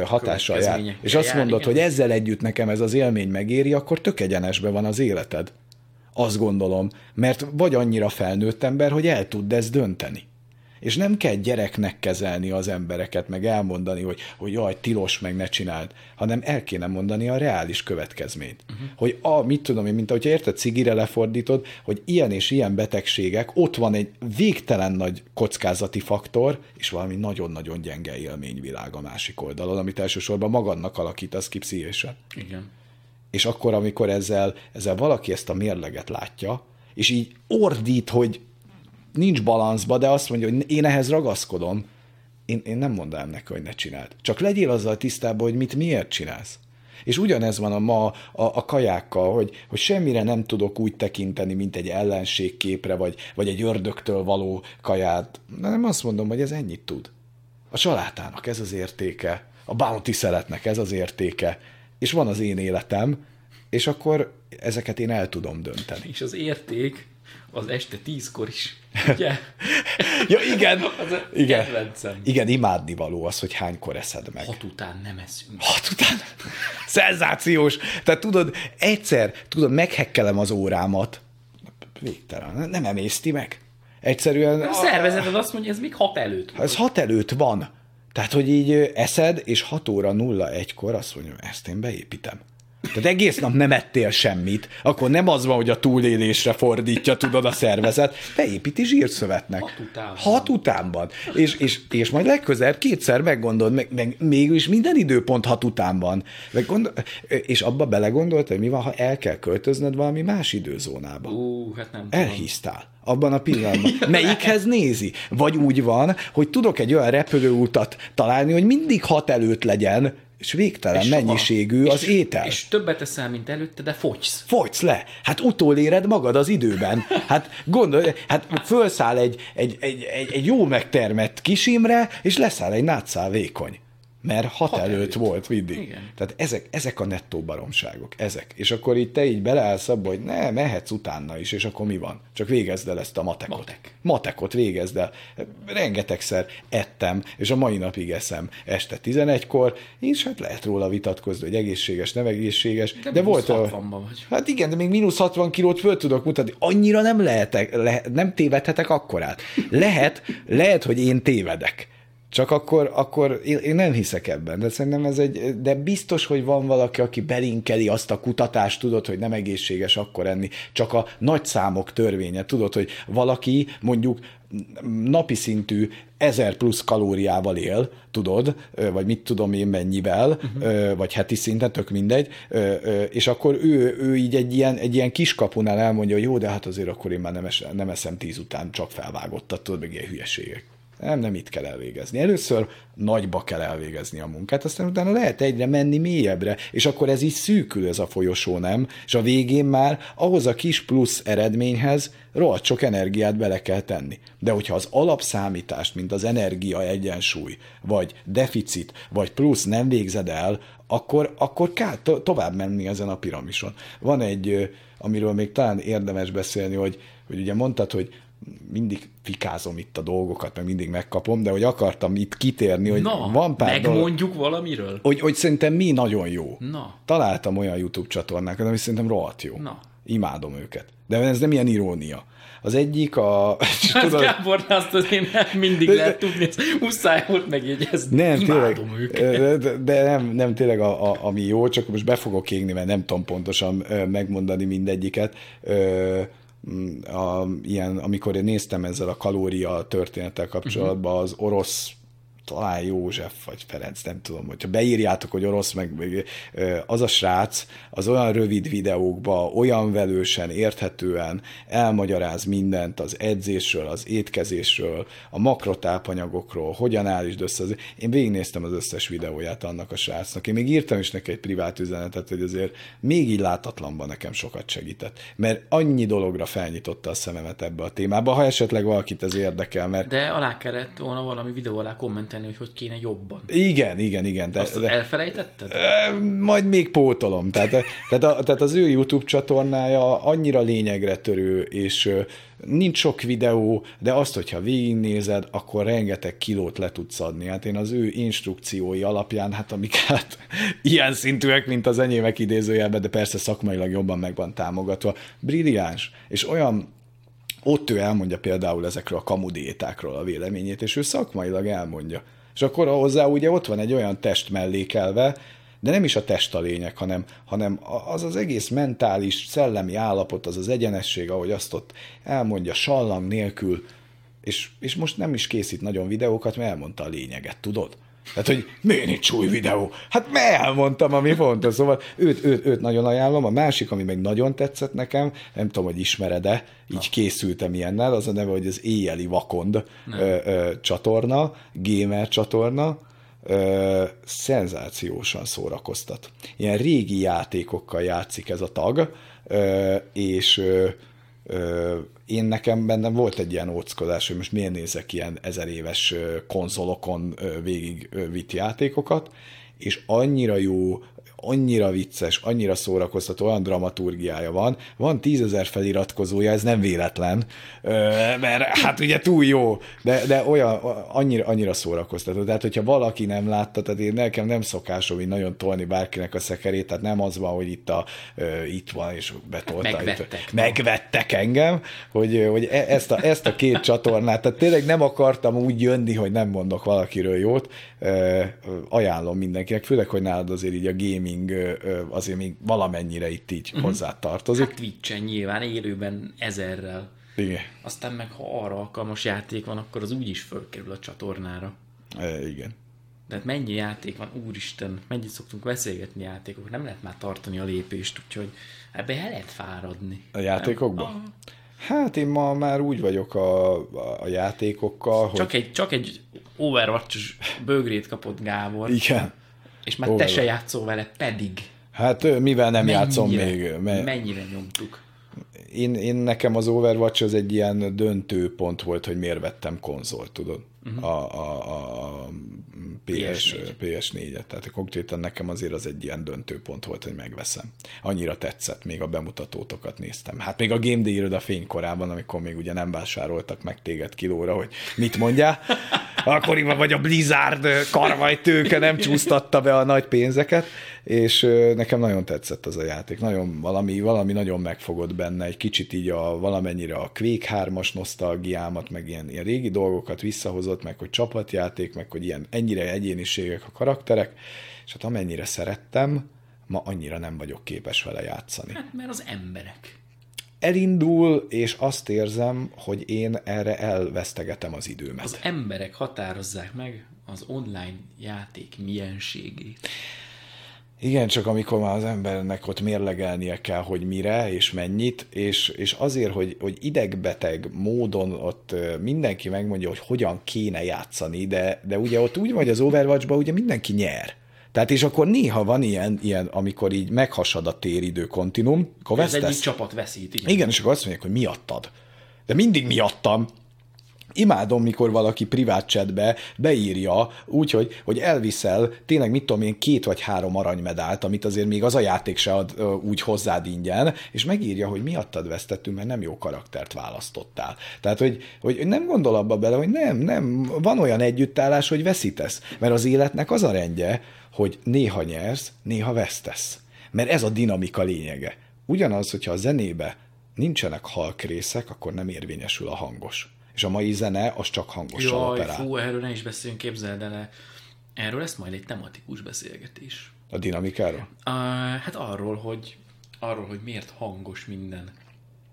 hatással jár, és azt mondod, igen. hogy ezzel együtt nekem ez az élmény megéri, akkor tök egyenesbe van az életed. Azt gondolom, mert vagy annyira felnőtt ember, hogy el tud ezt dönteni. És nem kell gyereknek kezelni az embereket, meg elmondani, hogy, hogy jaj, tilos, meg ne csináld, hanem el kéne mondani a reális következményt. Uh-huh. Hogy a, mit tudom én, mint ahogy érted, cigire lefordítod, hogy ilyen és ilyen betegségek, ott van egy végtelen nagy kockázati faktor, és valami nagyon-nagyon gyenge élményvilág a másik oldalon, amit elsősorban magadnak alakítasz ki pszichésen. Igen. És akkor, amikor ezzel, ezzel valaki ezt a mérleget látja, és így ordít, hogy nincs balanszba, de azt mondja, hogy én ehhez ragaszkodom, én, én nem mondanám neki, hogy ne csináld. Csak legyél azzal tisztában, hogy mit miért csinálsz. És ugyanez van a ma a, a kajákkal, hogy, hogy semmire nem tudok úgy tekinteni, mint egy ellenségképre, vagy, vagy egy ördögtől való kaját. Nem azt mondom, hogy ez ennyit tud. A salátának ez az értéke, a bounty szeletnek ez az értéke, és van az én életem, és akkor ezeket én el tudom dönteni. És az érték az este tízkor is. Ugye? ja, igen. Az a igen. kedvencem. Igen, imádni való az, hogy hánykor eszed meg. Hat után nem eszünk. Hat után? Szenzációs. Tehát tudod, egyszer, tudod, meghekkelem az órámat. Végtelen. Nem emészti meg. Egyszerűen... A szervezeted azt mondja, ez még hat előtt. Ez hat előtt van. Tehát, hogy így eszed, és 6 óra 01-kor azt mondja, ezt én beépítem. Tehát egész nap nem ettél semmit, akkor nem az van, hogy a túlélésre fordítja, tudod, a szervezet, beépíti zsírszövetnek. Hat utánban. Hat utánban. És, és, és majd legközelebb kétszer meggondolod, meg, meg mégis minden időpont hat után van. Meg gondol, és abba belegondoltad, hogy mi van, ha el kell költözned valami más időzónába. Ú, hát nem tudom. Elhisztál abban a pillanatban. Melyikhez nézi? Vagy úgy van, hogy tudok egy olyan repülőutat találni, hogy mindig hat előtt legyen, és végtelen és mennyiségű soha. az és, étel. És többet eszel, mint előtte, de fogysz. Fogysz le. Hát utoléred magad az időben. Hát gondolj, hát fölszáll egy, egy, egy, egy, egy jó megtermett kisimre, és leszáll egy nátszál vékony mert hat, hat előtt, előtt volt mindig. Igen. Tehát ezek, ezek a nettó baromságok, ezek. És akkor itt te így beleállsz abba, hogy ne, mehetsz utána is, és akkor mi van? Csak végezd el ezt a matekot. Matek. Matekot végezd el. Rengetegszer ettem, és a mai napig eszem este 11-kor, és hát lehet róla vitatkozni, hogy egészséges, nem egészséges. De, de volt a... vagy. Hát igen, de még mínusz 60 kilót föl tudok mutatni. Annyira nem lehetek, le, nem tévedhetek akkorát. Lehet, lehet, hogy én tévedek Csak akkor, akkor én, én nem hiszek ebben, de szerintem ez egy, de biztos, hogy van valaki, aki belinkeli azt a kutatást, tudod, hogy nem egészséges akkor enni, csak a nagy számok törvénye, tudod, hogy valaki mondjuk napi szintű ezer plusz kalóriával él, tudod, vagy mit tudom én mennyivel, uh-huh. vagy heti szinten, tök mindegy, és akkor ő, ő így egy ilyen, egy ilyen kiskapunál elmondja, hogy jó, de hát azért akkor én már nem, es, nem eszem tíz után, csak felvágottat, tudod, meg ilyen hülyeségek. Nem, nem itt kell elvégezni. Először nagyba kell elvégezni a munkát, aztán utána lehet egyre menni mélyebbre, és akkor ez így szűkül ez a folyosó, nem? És a végén már ahhoz a kis plusz eredményhez rohadt sok energiát bele kell tenni. De hogyha az alapszámítást, mint az energia egyensúly, vagy deficit, vagy plusz nem végzed el, akkor, akkor kell to- tovább menni ezen a piramison. Van egy, amiről még talán érdemes beszélni, hogy, hogy ugye mondtad, hogy mindig fikázom itt a dolgokat, meg mindig megkapom, de hogy akartam itt kitérni, hogy Na, van pár megmondjuk dolog, valamiről? Hogy, hogy szerintem mi nagyon jó. Na. Találtam olyan YouTube csatornákat, ami szerintem rohadt jó. Na. Imádom őket. De ez nem ilyen irónia. Az egyik a... tudod, Gábor, azt azért nem mindig de, lehet tudni, ez muszáj volt megjegyezni. Nem, tényleg, őket. De nem, nem tényleg a, a, ami jó, csak most be fogok égni, mert nem tudom pontosan megmondani mindegyiket a, ilyen, amikor én néztem ezzel a kalória történettel kapcsolatban, az orosz talán József vagy Ferenc, nem tudom, hogyha beírjátok, hogy orosz, meg az a srác, az olyan rövid videókba, olyan velősen, érthetően elmagyaráz mindent az edzésről, az étkezésről, a makrotápanyagokról, hogyan állítsd össze. Az... Én végignéztem az összes videóját annak a srácnak. Én még írtam is neki egy privát üzenetet, hogy azért még így látatlanban nekem sokat segített. Mert annyi dologra felnyitotta a szememet ebbe a témába, ha esetleg valakit ez érdekel. Mert... De alá kellett volna valami videó alá kommentelni tenni, hogy hogy kéne jobban. Igen, igen, igen. De, Azt de, elfelejtetted? Majd még pótolom. Tehát, tehát, a, tehát az ő YouTube csatornája annyira lényegre törő, és nincs sok videó, de azt, hogyha végignézed, akkor rengeteg kilót le tudsz adni. Hát én az ő instrukciói alapján, hát amik hát ilyen szintűek, mint az enyémek idézőjelben, de persze szakmailag jobban meg van támogatva, brilliáns, és olyan ott ő elmondja például ezekről a kamudiétákról a véleményét, és ő szakmailag elmondja. És akkor hozzá ugye ott van egy olyan test mellékelve, de nem is a test a lényeg, hanem, hanem az az egész mentális, szellemi állapot, az az egyenesség, ahogy azt ott elmondja, sallang nélkül, és, és most nem is készít nagyon videókat, mert elmondta a lényeget, tudod? Tehát, hogy miért nincs új videó? Hát mert elmondtam, ami fontos. Szóval őt, őt, őt nagyon ajánlom. A másik, ami meg nagyon tetszett nekem, nem tudom, hogy ismered-e, így ha. készültem ilyennel, az a neve, hogy az éjjeli vakond ö, ö, csatorna, gamer csatorna, ö, szenzációsan szórakoztat. Ilyen régi játékokkal játszik ez a tag, ö, és ö, én nekem bennem volt egy ilyen óckodás, hogy most miért nézek ilyen ezer éves konzolokon végig vitt játékokat, és annyira jó annyira vicces, annyira szórakoztató, olyan dramaturgiája van. Van tízezer feliratkozója, ez nem véletlen, mert hát ugye túl jó, de, de olyan, annyira, annyira szórakoztató. Tehát, hogyha valaki nem látta, tehát én nekem nem szokásom így nagyon tolni bárkinek a szekerét, tehát nem az van, hogy itt, a, itt van, és betolta. Megvettek. Itt, megvettek engem, hogy, hogy e, ezt, a, ezt a két csatornát, tehát tényleg nem akartam úgy jönni, hogy nem mondok valakiről jót, ajánlom mindenkinek, főleg, hogy nálad azért így a gaming gaming azért még valamennyire itt így uh-huh. hozzá tartozik. Hát Twitch-en nyilván élőben ezerrel. Igen. Aztán meg ha arra alkalmas játék van, akkor az úgyis fölkerül a csatornára. E, igen. De hát mennyi játék van, úristen, mennyit szoktunk beszélgetni játékok, nem lehet már tartani a lépést, úgyhogy ebbe el lehet fáradni. A játékokban? Hát én ma már úgy vagyok a, a, a játékokkal, csak hogy... Egy, csak egy overwatch bögrét kapott Gábor. Igen. És már te se játszol vele, pedig. Hát mivel nem mennyire, játszom még? Mert mennyire nyomtuk? Én, én nekem az Overwatch az egy ilyen döntő pont volt, hogy miért vettem konzolt, tudod? Uh-huh. A, a, a PS, PS4. PS4-et. Tehát konkrétan nekem azért az egy ilyen döntőpont volt, hogy megveszem. Annyira tetszett, még a bemutatótokat néztem. Hát még a Game Day a fénykorában, amikor még ugye nem vásároltak meg téged kilóra, hogy mit mondjál. Akkoriban vagy a Blizzard karvaj tőke nem csúsztatta be a nagy pénzeket, és nekem nagyon tetszett az a játék. Nagyon valami, valami nagyon megfogott benne, egy kicsit így a, valamennyire a Quake 3-as nosztalgiámat, meg ilyen, ilyen régi dolgokat visszahozott, játszott, meg hogy csapatjáték, meg hogy ilyen ennyire egyéniségek a karakterek, és hát amennyire szerettem, ma annyira nem vagyok képes vele játszani. Hát, mert az emberek. Elindul, és azt érzem, hogy én erre elvesztegetem az időmet. Az emberek határozzák meg az online játék mienségét. Igen, csak amikor már az embernek ott mérlegelnie kell, hogy mire és mennyit, és, és azért, hogy, hogy idegbeteg módon ott mindenki megmondja, hogy hogyan kéne játszani, de, de ugye ott úgy vagy az overwatch ugye mindenki nyer. Tehát és akkor néha van ilyen, ilyen amikor így meghasad a téridő kontinum, akkor Ez egyik csapat veszít. Igen. igen, és akkor azt mondják, hogy miattad. De mindig miattam. Imádom, mikor valaki privát chatbe beírja úgy, hogy, hogy elviszel tényleg, mit tudom én, két vagy három aranymedált, amit azért még az a játék se ad úgy hozzád ingyen, és megírja, hogy miattad vesztettünk, mert nem jó karaktert választottál. Tehát, hogy, hogy nem gondol abba bele, hogy nem, nem, van olyan együttállás, hogy veszítesz. Mert az életnek az a rendje, hogy néha nyersz, néha vesztesz. Mert ez a dinamika lényege. Ugyanaz, hogyha a zenébe nincsenek halk részek, akkor nem érvényesül a hangos. És a mai zene az csak hangosan Jaj, operál. fú, erről ne is beszéljünk, képzeld el. Erről lesz majd egy tematikus beszélgetés. A dinamikáról? Uh, hát arról, hogy arról, hogy miért hangos minden.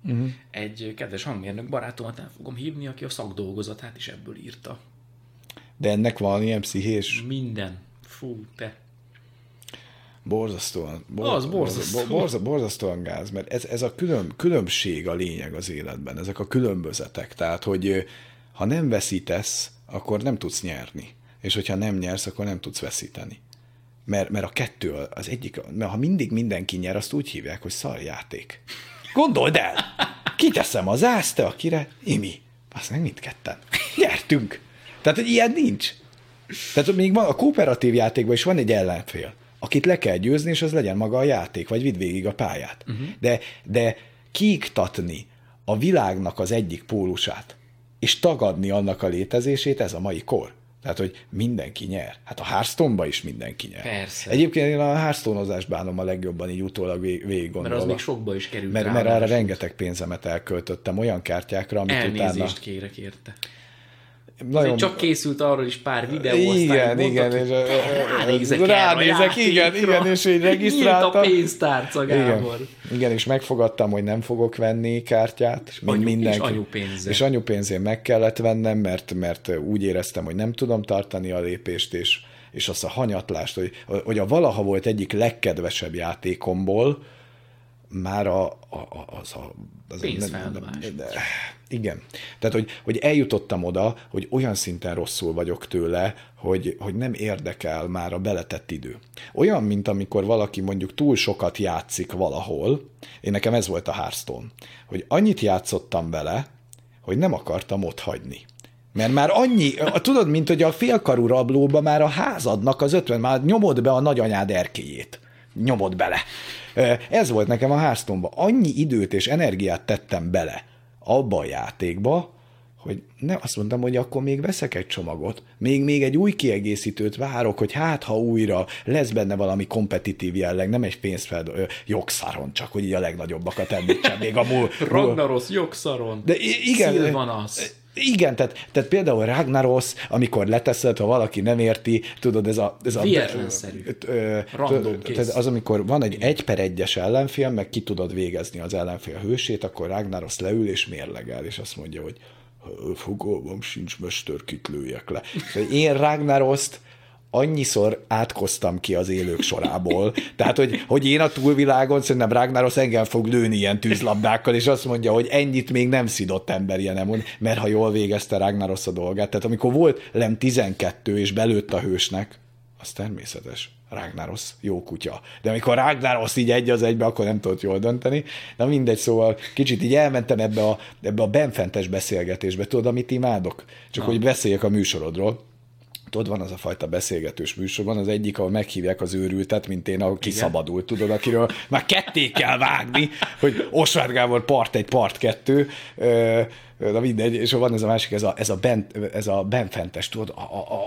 Uh-huh. Egy kedves hangmérnök barátomat el fogom hívni, aki a szakdolgozatát is ebből írta. De ennek van ilyen pszichés? Minden. Fú, te. Borzasztóan. Bor, Az borzasztó. Borza, borzasztóan gáz, mert ez, ez a külön, különbség a lényeg az életben, ezek a különbözetek. Tehát, hogy ha nem veszítesz, akkor nem tudsz nyerni. És hogyha nem nyersz, akkor nem tudsz veszíteni. Mert, mert a kettő az egyik, mert ha mindig mindenki nyer, azt úgy hívják, hogy szarjáték. Gondold el! Kiteszem az ász, te akire, Imi. Azt meg mindketten. Nyertünk. Tehát, hogy ilyen nincs. Tehát még van, a kooperatív játékban is van egy ellenfél, akit le kell győzni, és az legyen maga a játék, vagy vidd végig a pályát. Uh-huh. De, de kiiktatni a világnak az egyik pólusát, és tagadni annak a létezését, ez a mai kor. Tehát, hogy mindenki nyer. Hát a hearthstone is mindenki nyer. Persze. Egyébként én a hearthstone bánom a legjobban így utólag vég, végig Mert az még sokba is került mert, rá, mert arra rengeteg pénzzemet elköltöttem olyan kártyákra, amit Elnézést utána... kérek érte. Nagyon... Csak készült arról is pár videó, Igen, aztán igen, mondtad, és, hogy ö, ránézek, ránézek, a igen, igen, és így Nyílt a regisztráltam. pénztárca, Gábor. Igen, igen, és megfogadtam, hogy nem fogok venni kártyát, és anyu- mindenki. és anyupénzzel. És anyupénzén meg kellett vennem, mert, mert úgy éreztem, hogy nem tudom tartani a lépést, és, és azt a hanyatlást, hogy, hogy a valaha volt egyik legkedvesebb játékomból, már a, a, a, az a... Az Pénzfeldobás. Igen. Tehát, hogy, hogy eljutottam oda, hogy olyan szinten rosszul vagyok tőle, hogy, hogy nem érdekel már a beletett idő. Olyan, mint amikor valaki mondjuk túl sokat játszik valahol, én nekem ez volt a Hearthstone, hogy annyit játszottam vele, hogy nem akartam ott hagyni. Mert már annyi, tudod, mint hogy a félkarú rablóba már a házadnak az ötven, már nyomod be a nagyanyád erkélyét. Nyomod bele. Ez volt nekem a háztomba. Annyi időt és energiát tettem bele abba a játékba, hogy nem azt mondtam, hogy akkor még veszek egy csomagot, még, még egy új kiegészítőt várok, hogy hát, ha újra lesz benne valami kompetitív jelleg, nem egy pénzfeld jogszaron, csak hogy így a legnagyobbakat említsem, még a múl, Ragnaros, jogszaron, de igen, Szilvanasz. Igen, tehát, tehát például Ragnaros, amikor leteszed, ha valaki nem érti, tudod, ez a... Ez a Véletlenszerű. az, amikor van egy egy per egyes ellenfél, meg ki tudod végezni az ellenfél hősét, akkor Ragnaros leül és mérlegel, és azt mondja, hogy fogalmam sincs, mester, kit lőjek le. Tehát én Ragnaroszt annyiszor átkoztam ki az élők sorából. Tehát, hogy, hogy én a túlvilágon szerintem Ragnaros engem fog lőni ilyen tűzlabdákkal, és azt mondja, hogy ennyit még nem szidott ember ilyen mond, mert ha jól végezte Ragnaros a dolgát. Tehát amikor volt lem 12 és belőtt a hősnek, az természetes. Ragnaros, jó kutya. De amikor Ragnaros így egy az egybe, akkor nem tudott jól dönteni. Na mindegy, szóval kicsit így elmentem ebbe a, ebbe a benfentes beszélgetésbe. Tudod, amit imádok? Csak Na. hogy beszéljek a műsorodról tudod, van az a fajta beszélgetős műsorban, az egyik, ahol meghívják az őrültet, mint én, ahol kiszabadult, tudod, akiről már ketté kell vágni, hogy Osvárd Gábor part egy, part kettő, na mindegy, és van ez a másik, ez a, ez a, bent, ez a benfentes, tudod,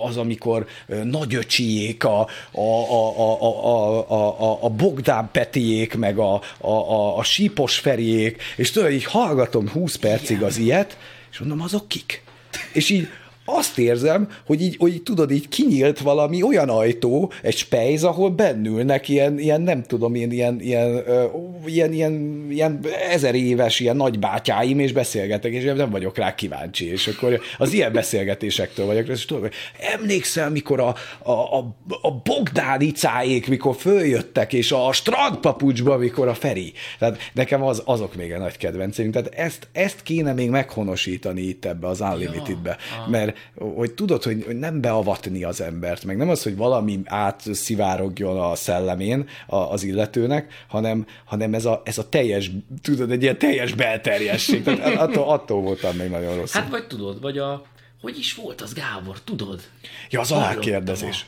az, amikor nagyöcsiék, a, a, a, a, a, a Bogdán Petiék, meg a, a, a, a Sípos Feriék, és tudod, így hallgatom 20 percig az ilyet, és mondom, azok kik? És így azt érzem, hogy így, hogy így tudod, így kinyílt valami olyan ajtó, egy spejz, ahol bennülnek ilyen, ilyen nem tudom, ilyen, ilyen, ilyen, ilyen, ilyen, ilyen ezer éves ilyen nagybátyáim, és beszélgetek, és nem vagyok rá kíváncsi, és akkor az ilyen beszélgetésektől vagyok, és tudom, hogy emlékszel, mikor a, a, a, a Bogdánicáék, mikor följöttek, és a strandpapucsba, mikor a Feri. Tehát nekem az, azok még a nagy kedvenceim. Tehát ezt, ezt kéne még meghonosítani itt ebbe az Unlimitedbe, ja, mert hogy tudod, hogy, hogy nem beavatni az embert, meg nem az, hogy valami átszivárogjon a szellemén az illetőnek, hanem, hanem ez, a, ez a teljes, tudod, egy ilyen teljes belterjesség. Tehát attól, attól voltam még nagyon rossz. Hát vagy tudod, vagy a, hogy is volt az Gábor, tudod? Ja, az alákérdezés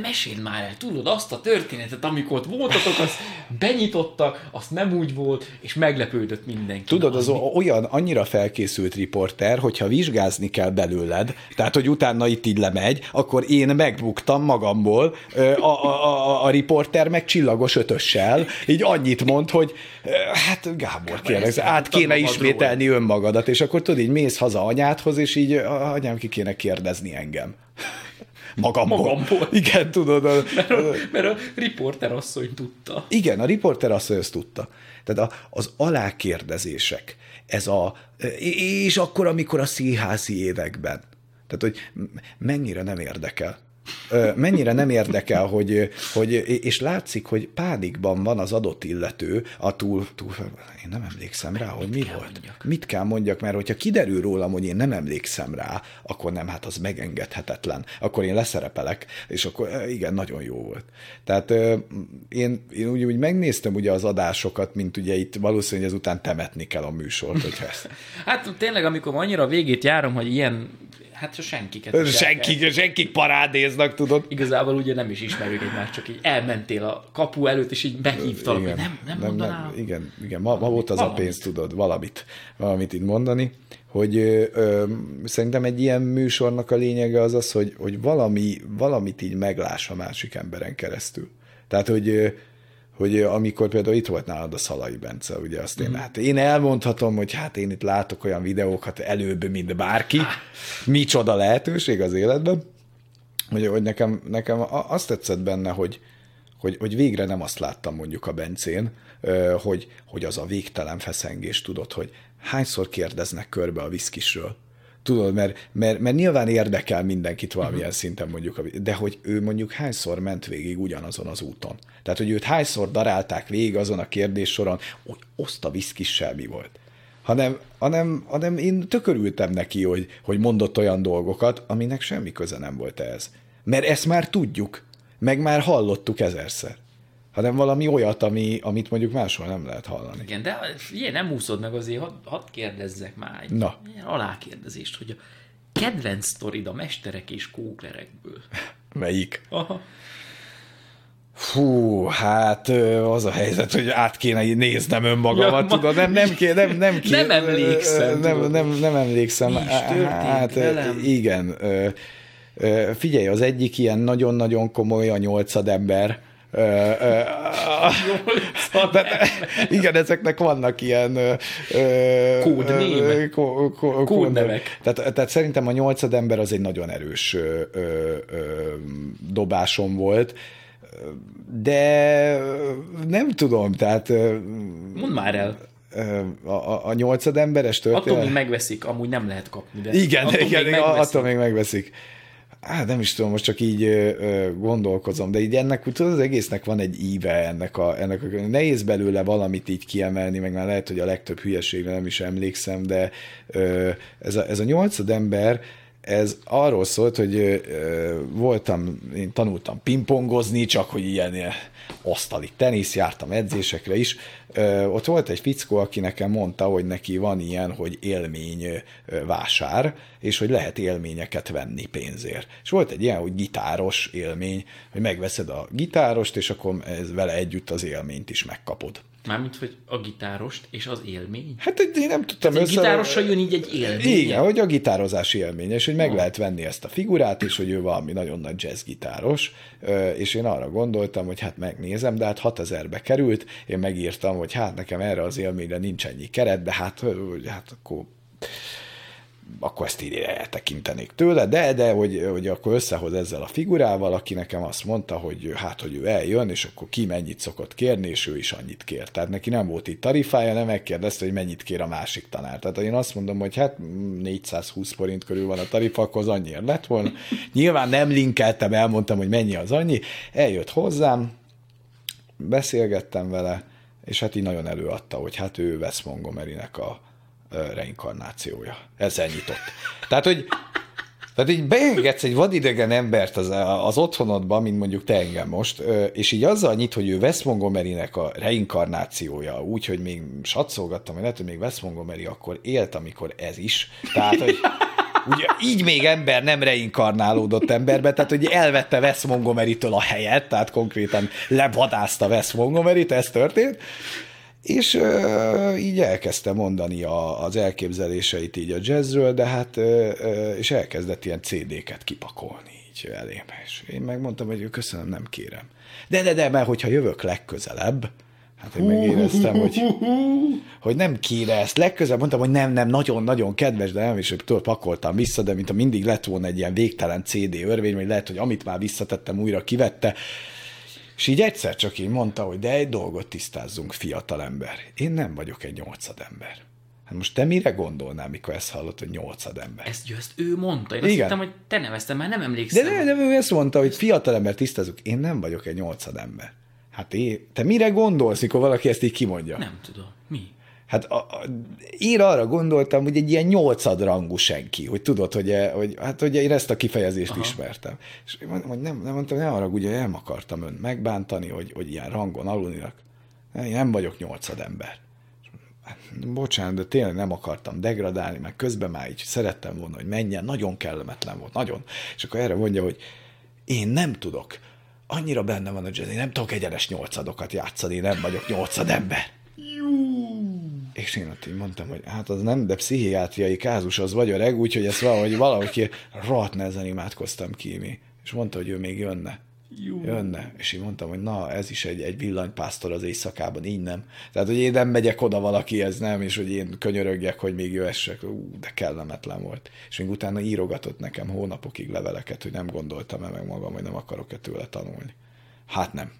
meséld már el, tudod, azt a történetet, amikor ott voltatok, azt benyitottak, azt nem úgy volt, és meglepődött mindenki. Tudod, az, az mi... olyan annyira felkészült riporter, hogyha vizsgázni kell belőled, tehát, hogy utána itt így lemegy, akkor én megbuktam magamból, a, a, a, a riporter meg csillagos ötössel, így annyit mond, hogy hát Gábor, kérlek, át kéne ismételni önmagadat, és akkor tudod, így mész haza anyádhoz, és így anyám ki kéne kérdezni engem magamból. magamból. Igen, tudod. A, mert, a, mert a riporter asszony tudta. Igen, a riporter asszony ezt tudta. Tehát a, az alákérdezések, ez a, és akkor, amikor a színházi években, tehát, hogy mennyire nem érdekel mennyire nem érdekel, hogy, hogy, és látszik, hogy pánikban van az adott illető, a túl, túl én nem emlékszem rá, hogy mi volt. Mondjak? Mit kell mondjak, mert hogyha kiderül rólam, hogy én nem emlékszem rá, akkor nem, hát az megengedhetetlen. Akkor én leszerepelek, és akkor igen, nagyon jó volt. Tehát én, én úgy, úgy megnéztem ugye az adásokat, mint ugye itt valószínűleg ezután temetni kell a műsort, hogyha ezt. hát tényleg, amikor annyira végét járom, hogy ilyen hát senkiket. Senki, senkik parádéznak, tudod. Igazából ugye nem is ismerjük egymást, csak így elmentél a kapu előtt, és így meghívtalak, igen, nem, nem, nem mondanál. Nem, igen, igen, ma, ma volt az valamit. a pénz, tudod, valamit, valamit itt mondani, hogy ö, ö, szerintem egy ilyen műsornak a lényege az az, hogy, hogy valami, valamit így megláss a másik emberen keresztül. Tehát, hogy hogy amikor például itt volt nálad a Szalai Bence, ugye azt én, mm. hát én elmondhatom, hogy hát én itt látok olyan videókat előbb, mint bárki, micsoda lehetőség az életben, hogy, hogy nekem, nekem azt tetszett benne, hogy, hogy, hogy végre nem azt láttam mondjuk a Bencén, hogy, hogy az a végtelen feszengés, tudod, hogy hányszor kérdeznek körbe a viszkisről, Tudod, mert, mert, mert nyilván érdekel mindenkit valamilyen uh-huh. szinten mondjuk, de hogy ő mondjuk hányszor ment végig ugyanazon az úton. Tehát, hogy őt hányszor darálták végig azon a kérdés soron, hogy oszt a viszkissel mi volt. Hanem, hanem, hanem én tökörültem neki, hogy, hogy mondott olyan dolgokat, aminek semmi köze nem volt ehhez. Mert ezt már tudjuk, meg már hallottuk ezerszer hanem valami olyat, ami, amit mondjuk máshol nem lehet hallani. Igen, de figyelj, nem úszod meg azért, hadd had kérdezzek már egy Na. alákérdezést, hogy a kedvenc sztorid a mesterek és kóklerekből. Melyik? Aha. Fú, hát az a helyzet, hogy át kéne néznem önmagamat, ja, tudod, nem, nem, ké, nem, nem, ké, nem emlékszem. Nem, nem, nem, nem emlékszem. Mi is hát, velem? igen. Figyelj, az egyik ilyen nagyon-nagyon komoly a nyolcad ember, de, igen, ezeknek vannak ilyen kódném. Kódnevek. Tehát, tehát szerintem a nyolcad ember az egy nagyon erős ö, ö, dobásom volt, de nem tudom, tehát... Mondd már el. A, a, a nyolcad emberes történet. Attól még megveszik, amúgy nem lehet kapni. De igen, attól igen, még attól még megveszik hát nem is tudom, most csak így ö, gondolkozom, de így ennek, tudod, az egésznek van egy íve ennek a, ennek a, nehéz belőle valamit így kiemelni, meg már lehet, hogy a legtöbb hülyeségre nem is emlékszem, de ö, ez, a, ez a nyolcad ember, ez arról szólt, hogy voltam, én tanultam pingpongozni, csak hogy ilyen asztali tenisz, jártam edzésekre is. Ott volt egy fickó, aki nekem mondta, hogy neki van ilyen, hogy élmény vásár, és hogy lehet élményeket venni pénzért. És volt egy ilyen, hogy gitáros élmény, hogy megveszed a gitárost, és akkor ez vele együtt az élményt is megkapod. Mármint, hogy a gitárost és az élmény? Hát én nem tudtam hát össze... gitárossal jön így egy élmény? Igen, hogy a gitározási élmény, és hogy meg oh. lehet venni ezt a figurát, és hogy ő valami nagyon nagy jazz gitáros, és én arra gondoltam, hogy hát megnézem, de hát 6000-be került, én megírtam, hogy hát nekem erre az élményre nincs ennyi keret, de hát, hát akkor akkor ezt így eltekintenék tőle, de, de hogy, hogy akkor összehoz ezzel a figurával, aki nekem azt mondta, hogy hát, hogy ő eljön, és akkor ki mennyit szokott kérni, és ő is annyit kér. Tehát neki nem volt itt tarifája, nem megkérdezte, hogy mennyit kér a másik tanár. Tehát én azt mondom, hogy hát 420 forint körül van a tarifa, akkor az annyiért lett volna. Nyilván nem linkeltem, elmondtam, hogy mennyi az annyi. Eljött hozzám, beszélgettem vele, és hát így nagyon előadta, hogy hát ő Wes Montgomery-nek a reinkarnációja. Ezzel nyitott. Tehát, hogy tehát így beengedsz egy vadidegen embert az, az otthonodba, mint mondjuk te engem most, és így azzal nyit, hogy ő Wes Montgomery-nek a reinkarnációja, úgyhogy még satszolgattam, hogy lehet, hogy még Wes Montgomery akkor élt, amikor ez is. Tehát, hogy ugye így még ember nem reinkarnálódott emberbe, tehát hogy elvette Wes Montgomery-től a helyet, tehát konkrétan lebadázta Wes Montgomery-t, ez történt, és uh, így elkezdte mondani a, az elképzeléseit így a jazzről, de hát, uh, és elkezdett ilyen CD-ket kipakolni így elém, és én megmondtam, hogy köszönöm, nem kérem. De, de, de, mert hogyha jövök legközelebb, Hát én megéreztem, hogy, hogy nem kéne ezt. Legközelebb mondtam, hogy nem, nem, nagyon-nagyon kedves, de nem, és tudod, pakoltam vissza, de mint a mindig lett volna egy ilyen végtelen CD örvény, vagy lehet, hogy amit már visszatettem, újra kivette. És így egyszer csak így mondta, hogy de egy dolgot tisztázzunk, fiatalember. Én nem vagyok egy nyolcad ember. Hát most te mire gondolnál, mikor ezt hallott, hogy nyolcad ember? Ezt, ezt ő mondta. Én azt Igen. hittem, hogy te neveztem, már nem emlékszem. De, de, de ő ezt mondta, hogy fiatalember tisztázzuk. Én nem vagyok egy nyolcad ember. Hát én, te mire gondolsz, mikor valaki ezt így kimondja? Nem tudom. Mi? Hát a, a, én arra gondoltam, hogy egy ilyen nyolcadrangú senki, hogy tudod, hogy, e, hogy, hát, hogy én ezt a kifejezést Aha. ismertem. És én mondtam, hogy nem, nem mondtam, ne arra, ugye nem akartam ön megbántani, hogy, hogy ilyen rangon alulniak. Én nem vagyok nyolcad ember. Bocsánat, de tényleg nem akartam degradálni, meg közben már így szerettem volna, hogy menjen, nagyon kellemetlen volt, nagyon. És akkor erre mondja, hogy én nem tudok annyira benne van a jazz, én nem tudok egyenes nyolcadokat játszani, nem vagyok nyolcad ember. És én ott így mondtam, hogy hát az nem, de pszichiátriai kázus az vagy öreg, úgyhogy ezt valahogy valahogy ki, rohadt nehezen imádkoztam ki, és mondta, hogy ő még jönne. Jó. Jönne. És én mondtam, hogy na, ez is egy, egy villanypásztor az éjszakában, így nem. Tehát, hogy én nem megyek oda valaki, ez nem, és hogy én könyörögjek, hogy még jöhessek. Ú, de kellemetlen volt. És még utána írogatott nekem hónapokig leveleket, hogy nem gondoltam-e meg magam, hogy nem akarok-e tőle tanulni. Hát nem.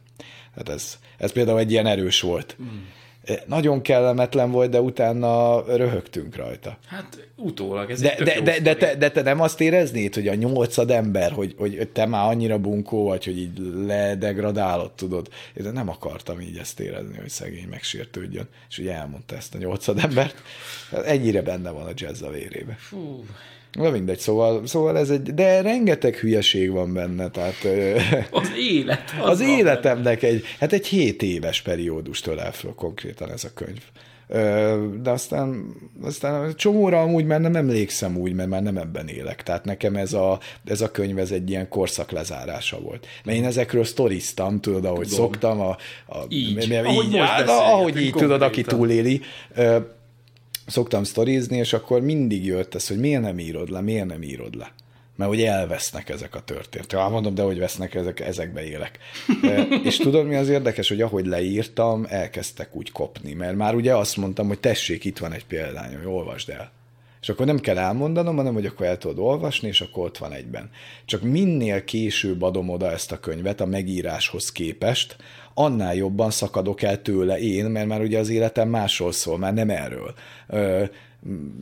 Tehát ez, ez például egy ilyen erős volt. Mm nagyon kellemetlen volt, de utána röhögtünk rajta. Hát utólag, ez de, de, de, de, te, de te nem azt éreznéd, hogy a nyolcad ember, hogy, hogy te már annyira bunkó vagy, hogy így ledegradálod, tudod. Én nem akartam így ezt érezni, hogy szegény megsértődjön. És ugye elmondta ezt a nyolcad embert. Ennyire benne van a jazz a vérébe. Fú, Na mindegy, szóval, szóval ez egy, de rengeteg hülyeség van benne, tehát... Az élet. Az, az életemnek egy, hát egy 7 éves periódust ölel föl konkrétan ez a könyv. De aztán, aztán csomóra amúgy már nem emlékszem úgy, mert már nem ebben élek. Tehát nekem ez a, ez a könyv ez egy ilyen korszak lezárása volt. Mert én ezekről sztoriztam, tudod, ahogy Tudom. szoktam. A, a, így, ahogy, így, á, ahogy így, tudod, aki túléli szoktam sztorizni, és akkor mindig jött ez, hogy miért nem írod le, miért nem írod le. Mert hogy elvesznek ezek a történetek. Ja, mondom, de hogy vesznek, ezek, ezekbe élek. És tudod, mi az érdekes, hogy ahogy leírtam, elkezdtek úgy kopni, mert már ugye azt mondtam, hogy tessék, itt van egy példány, hogy olvasd el. És akkor nem kell elmondanom, hanem hogy akkor el tudod olvasni, és akkor ott van egyben. Csak minél később adom oda ezt a könyvet a megíráshoz képest, annál jobban szakadok el tőle én, mert már ugye az életem másról szól, már nem erről. Ö,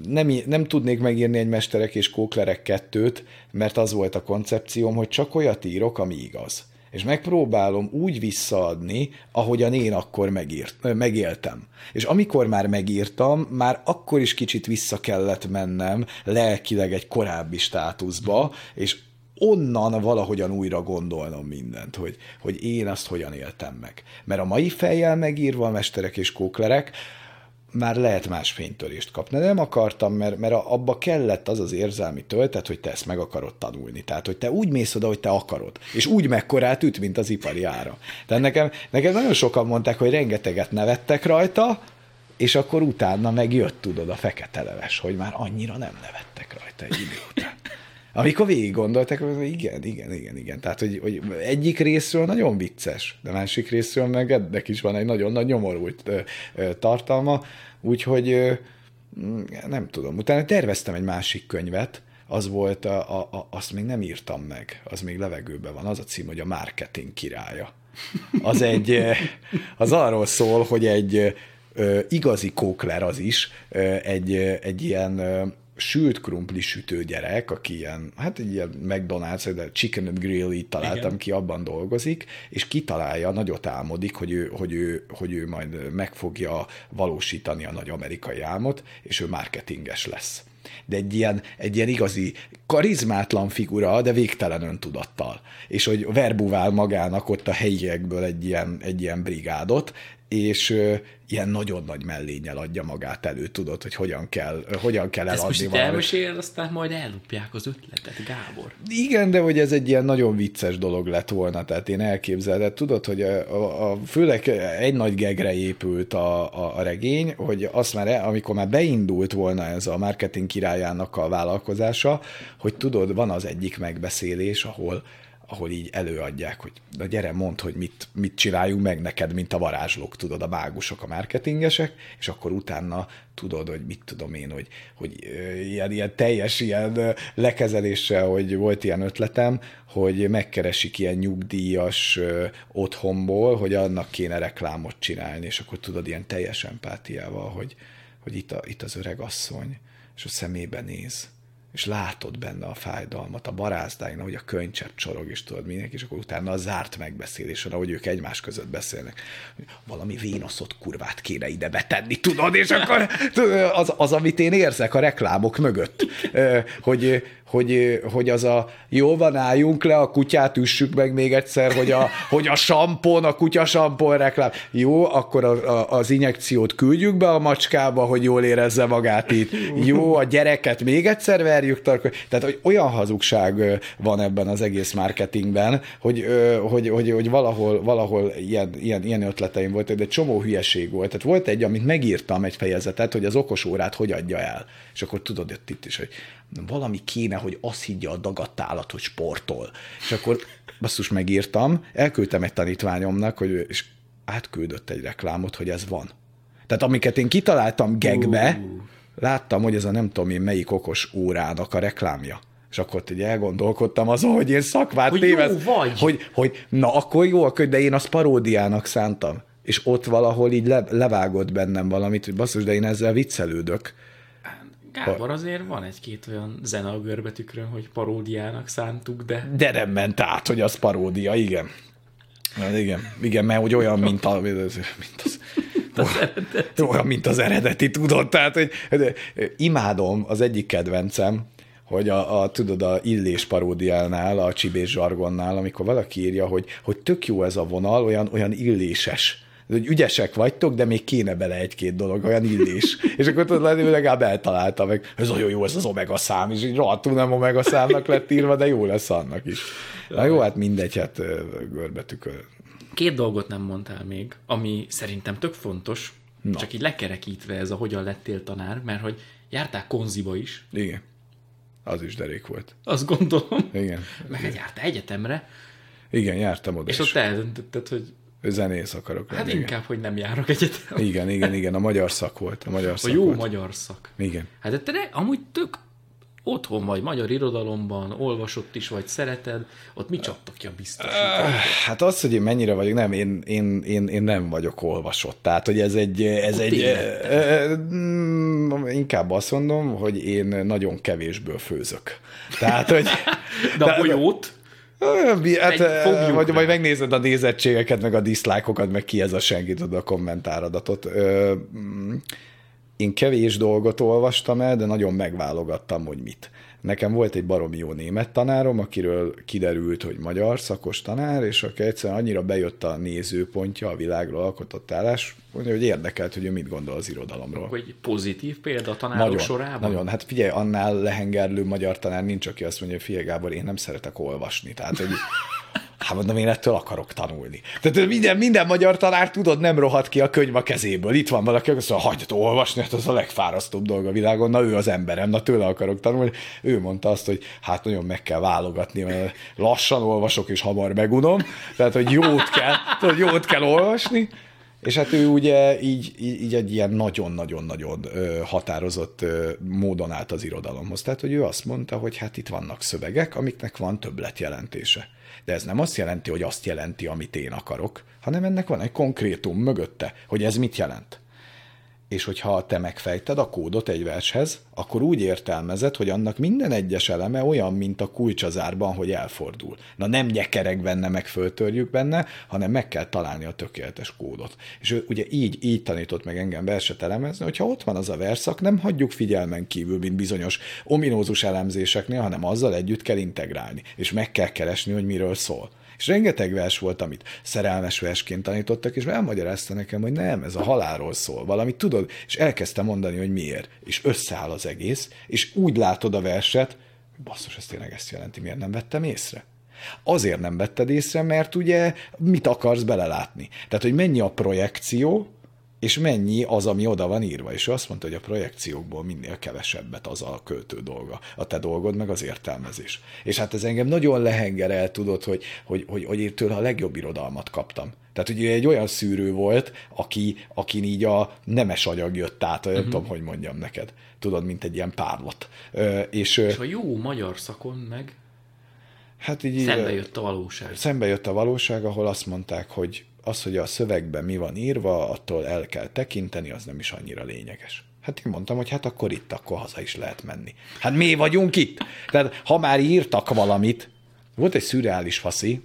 nem, nem tudnék megírni egy mesterek és kóklerek kettőt, mert az volt a koncepcióm, hogy csak olyat írok, ami igaz. És megpróbálom úgy visszaadni, ahogyan én akkor megírt, megéltem. És amikor már megírtam, már akkor is kicsit vissza kellett mennem lelkileg egy korábbi státuszba, és onnan valahogyan újra gondolnom mindent, hogy, hogy én azt hogyan éltem meg. Mert a mai fejjel megírva a mesterek és kóklerek, már lehet más fénytörést kapni. De nem akartam, mert, mert abba kellett az az érzelmi töltet, hogy te ezt meg akarod tanulni. Tehát, hogy te úgy mész oda, hogy te akarod. És úgy mekkorát üt, mint az ipari ára. Tehát nekem, nekem nagyon sokan mondták, hogy rengeteget nevettek rajta, és akkor utána megjött, tudod, a fekete leves, hogy már annyira nem nevettek rajta egy idő után. Amikor végig gondoltak, hogy igen, igen, igen, igen. Tehát, hogy, hogy egyik részről nagyon vicces, de másik részről meg ennek is van egy nagyon nagy nyomorult tartalma, úgyhogy mm, nem tudom. Utána terveztem egy másik könyvet, az volt, a, a, a, azt még nem írtam meg, az még levegőben van, az a cím, hogy a marketing királya. Az egy, az arról szól, hogy egy igazi kókler az is, egy, egy ilyen sült krumpli sütő gyerek, aki ilyen, hát egy ilyen McDonald's, de Chicken and Grill így találtam Igen. ki, abban dolgozik, és kitalálja, nagyot álmodik, hogy ő, hogy, ő, hogy ő majd meg fogja valósítani a nagy amerikai álmot, és ő marketinges lesz de egy ilyen, egy ilyen igazi karizmátlan figura, de végtelen öntudattal. És hogy verbuvál magának ott a helyiekből egy ilyen, egy ilyen brigádot, és ilyen nagyon nagy mellénnyel adja magát elő, tudod, hogy hogyan kell, hogyan kell eladni Ezt most elmesél, aztán majd ellopják az ötletet, Gábor. Igen, de hogy ez egy ilyen nagyon vicces dolog lett volna, tehát én elképzeled, tudod, hogy a, a, a, főleg egy nagy gegre épült a, a, a regény, hogy azt már, amikor már beindult volna ez a marketing királyának a vállalkozása, hogy tudod, van az egyik megbeszélés, ahol ahol így előadják, hogy na gyere, mondd, hogy mit, mit csináljunk meg neked, mint a varázslók, tudod, a mágusok, a marketingesek, és akkor utána tudod, hogy mit tudom én, hogy, hogy ilyen, ilyen teljes ilyen lekezeléssel, hogy volt ilyen ötletem, hogy megkeresik ilyen nyugdíjas otthonból, hogy annak kéne reklámot csinálni, és akkor tudod, ilyen teljes empátiával, hogy, hogy itt, a, itt az öreg asszony, és a szemébe néz, és látod benne a fájdalmat, a barázdáin, ahogy a könycsepp csorog, és tudod mindenki, és akkor utána a zárt megbeszélésen, ahogy ők egymás között beszélnek, valami vénoszot kurvát kéne ide betenni, tudod, és akkor az, az, amit én érzek a reklámok mögött, hogy, hogy, hogy az a jó van, álljunk le, a kutyát üssük meg még egyszer, hogy a, hogy a sampon, a kutya sampon reklám. Jó, akkor a, a, az injekciót küldjük be a macskába, hogy jól érezze magát itt. Jó, a gyereket még egyszer verjük. Tehát, hogy olyan hazugság van ebben az egész marketingben, hogy, hogy, hogy, hogy valahol, valahol ilyen, ilyen, ilyen ötleteim voltak, de csomó hülyeség volt. Tehát volt egy, amit megírtam egy fejezetet, hogy az okos órát hogy adja el. És akkor tudod jött itt is, hogy valami kéne, hogy azt higgye a dagadt állat, hogy sportol. És akkor basszus megírtam, elküldtem egy tanítványomnak, hogy és átküldött egy reklámot, hogy ez van. Tehát amiket én kitaláltam gegbe, uh. láttam, hogy ez a nem tudom én melyik okos órának a reklámja. És akkor ott ugye elgondolkodtam azon, hogy én szakvát hogy tévez, vagy. Hogy, hogy na akkor jó, de én azt paródiának szántam. És ott valahol így le, levágott bennem valamit, hogy basszus, de én ezzel viccelődök. Gábor, azért van egy-két olyan zene a görbetükrön, hogy paródiának szántuk, de... De nem ment át, hogy az paródia, igen. Hát igen, igen, mert hogy olyan, mint, a, mint az, az eredeti. olyan, mint az eredeti, tudod, tehát, hogy imádom, az egyik kedvencem, hogy a, a, tudod, a illés paródiálnál, a csibés zsargonnál, amikor valaki írja, hogy, hogy tök jó ez a vonal, olyan, olyan illéses hogy ügyesek vagytok, de még kéne bele egy-két dolog, olyan illés. és akkor tudod lenni, legalább eltalálta meg, ez olyan jó, ez az omega szám, és így rohadtul nem omega számnak lett írva, de jó lesz annak is. Na jó, hát mindegy, hát görbetükör. Két dolgot nem mondtál még, ami szerintem tök fontos, Na. csak így lekerekítve ez a hogyan lettél tanár, mert hogy jártál konziba is. Igen. Az is derék volt. Azt gondolom. Igen. Meg jártál egyetemre. Igen, jártam oda És is. ott eldöntötted, hogy zenész akarok lenni. Hát igen. inkább, hogy nem járok egyetem. Igen, igen, igen, a magyar szak volt. A, magyar szak a jó volt. magyar szak. Igen. Hát te ne, amúgy tök otthon vagy, magyar irodalomban, olvasott is vagy, szereted, ott mi csaptak a biztos? Hát az, hogy én mennyire vagyok, nem, én, én, én, én nem vagyok olvasott. Tehát, hogy ez egy, ez ott egy e, inkább azt mondom, hogy én nagyon kevésből főzök. Tehát, hogy... de a bolyót? Hát, vagy, vagy megnézed a nézettségeket, meg a diszlájkokat, meg ki ez a senki, tudod a kommentáradatot. Mm, én kevés dolgot olvastam el, de nagyon megválogattam, hogy mit. Nekem volt egy baromi jó német tanárom, akiről kiderült, hogy magyar szakos tanár, és aki egyszerűen annyira bejött a nézőpontja a világról alkotott állás, mondja, hogy érdekelt, hogy ő mit gondol az irodalomról. Hogy pozitív példa a tanárok nagyon, sorában? Nagyon, hát figyelj, annál lehengerlő magyar tanár nincs, aki azt mondja, hogy figyelj Gábor, én nem szeretek olvasni. Tehát, hogy Hát mondom, én ettől akarok tanulni. Tehát minden, minden magyar tanár, tudod, nem rohadt ki a könyv a kezéből. Itt van valaki, aki azt mondja, hagyd olvasni, hát az a legfárasztóbb dolog a világon, na ő az emberem, na tőle akarok tanulni. Ő mondta azt, hogy hát nagyon meg kell válogatni, mert lassan olvasok és hamar megunom, tehát hogy jót kell, tudod, jót kell olvasni, És hát ő ugye így, így, egy ilyen nagyon-nagyon-nagyon határozott módon állt az irodalomhoz. Tehát, hogy ő azt mondta, hogy hát itt vannak szövegek, amiknek van többletjelentése. De ez nem azt jelenti, hogy azt jelenti, amit én akarok, hanem ennek van egy konkrétum mögötte, hogy ez mit jelent és hogyha te megfejted a kódot egy vershez, akkor úgy értelmezed, hogy annak minden egyes eleme olyan, mint a kulcsazárban, hogy elfordul. Na nem nyekerek benne, meg föltörjük benne, hanem meg kell találni a tökéletes kódot. És ő ugye így, így tanított meg engem verset elemezni, hogyha ott van az a verszak, nem hagyjuk figyelmen kívül, mint bizonyos ominózus elemzéseknél, hanem azzal együtt kell integrálni, és meg kell keresni, hogy miről szól. És rengeteg vers volt, amit szerelmes versként tanítottak, és elmagyarázta nekem, hogy nem, ez a halálról szól, valamit tudod, és elkezdtem mondani, hogy miért. És összeáll az egész, és úgy látod a verset, basszus, ez tényleg ezt jelenti, miért nem vettem észre? Azért nem vetted észre, mert ugye mit akarsz belelátni? Tehát, hogy mennyi a projekció, és mennyi az, ami oda van írva. És ő azt mondta, hogy a projekciókból minél kevesebbet az a költő dolga. A te dolgod, meg az értelmezés. És hát ez engem nagyon lehenger el tudod, hogy, hogy, hogy, hogy én tőle a legjobb irodalmat kaptam. Tehát ugye egy olyan szűrő volt, aki, aki így a nemes agyag jött át, uh-huh. tudom, hogy mondjam neked. Tudod, mint egy ilyen párlat. És, és a jó magyar szakon meg hát így, szembe jött a valóság. Szembe jött a valóság, ahol azt mondták, hogy az, hogy a szövegben mi van írva, attól el kell tekinteni, az nem is annyira lényeges. Hát én mondtam, hogy hát akkor itt, akkor haza is lehet menni. Hát mi vagyunk itt? Tehát ha már írtak valamit, volt egy szürreális faszi,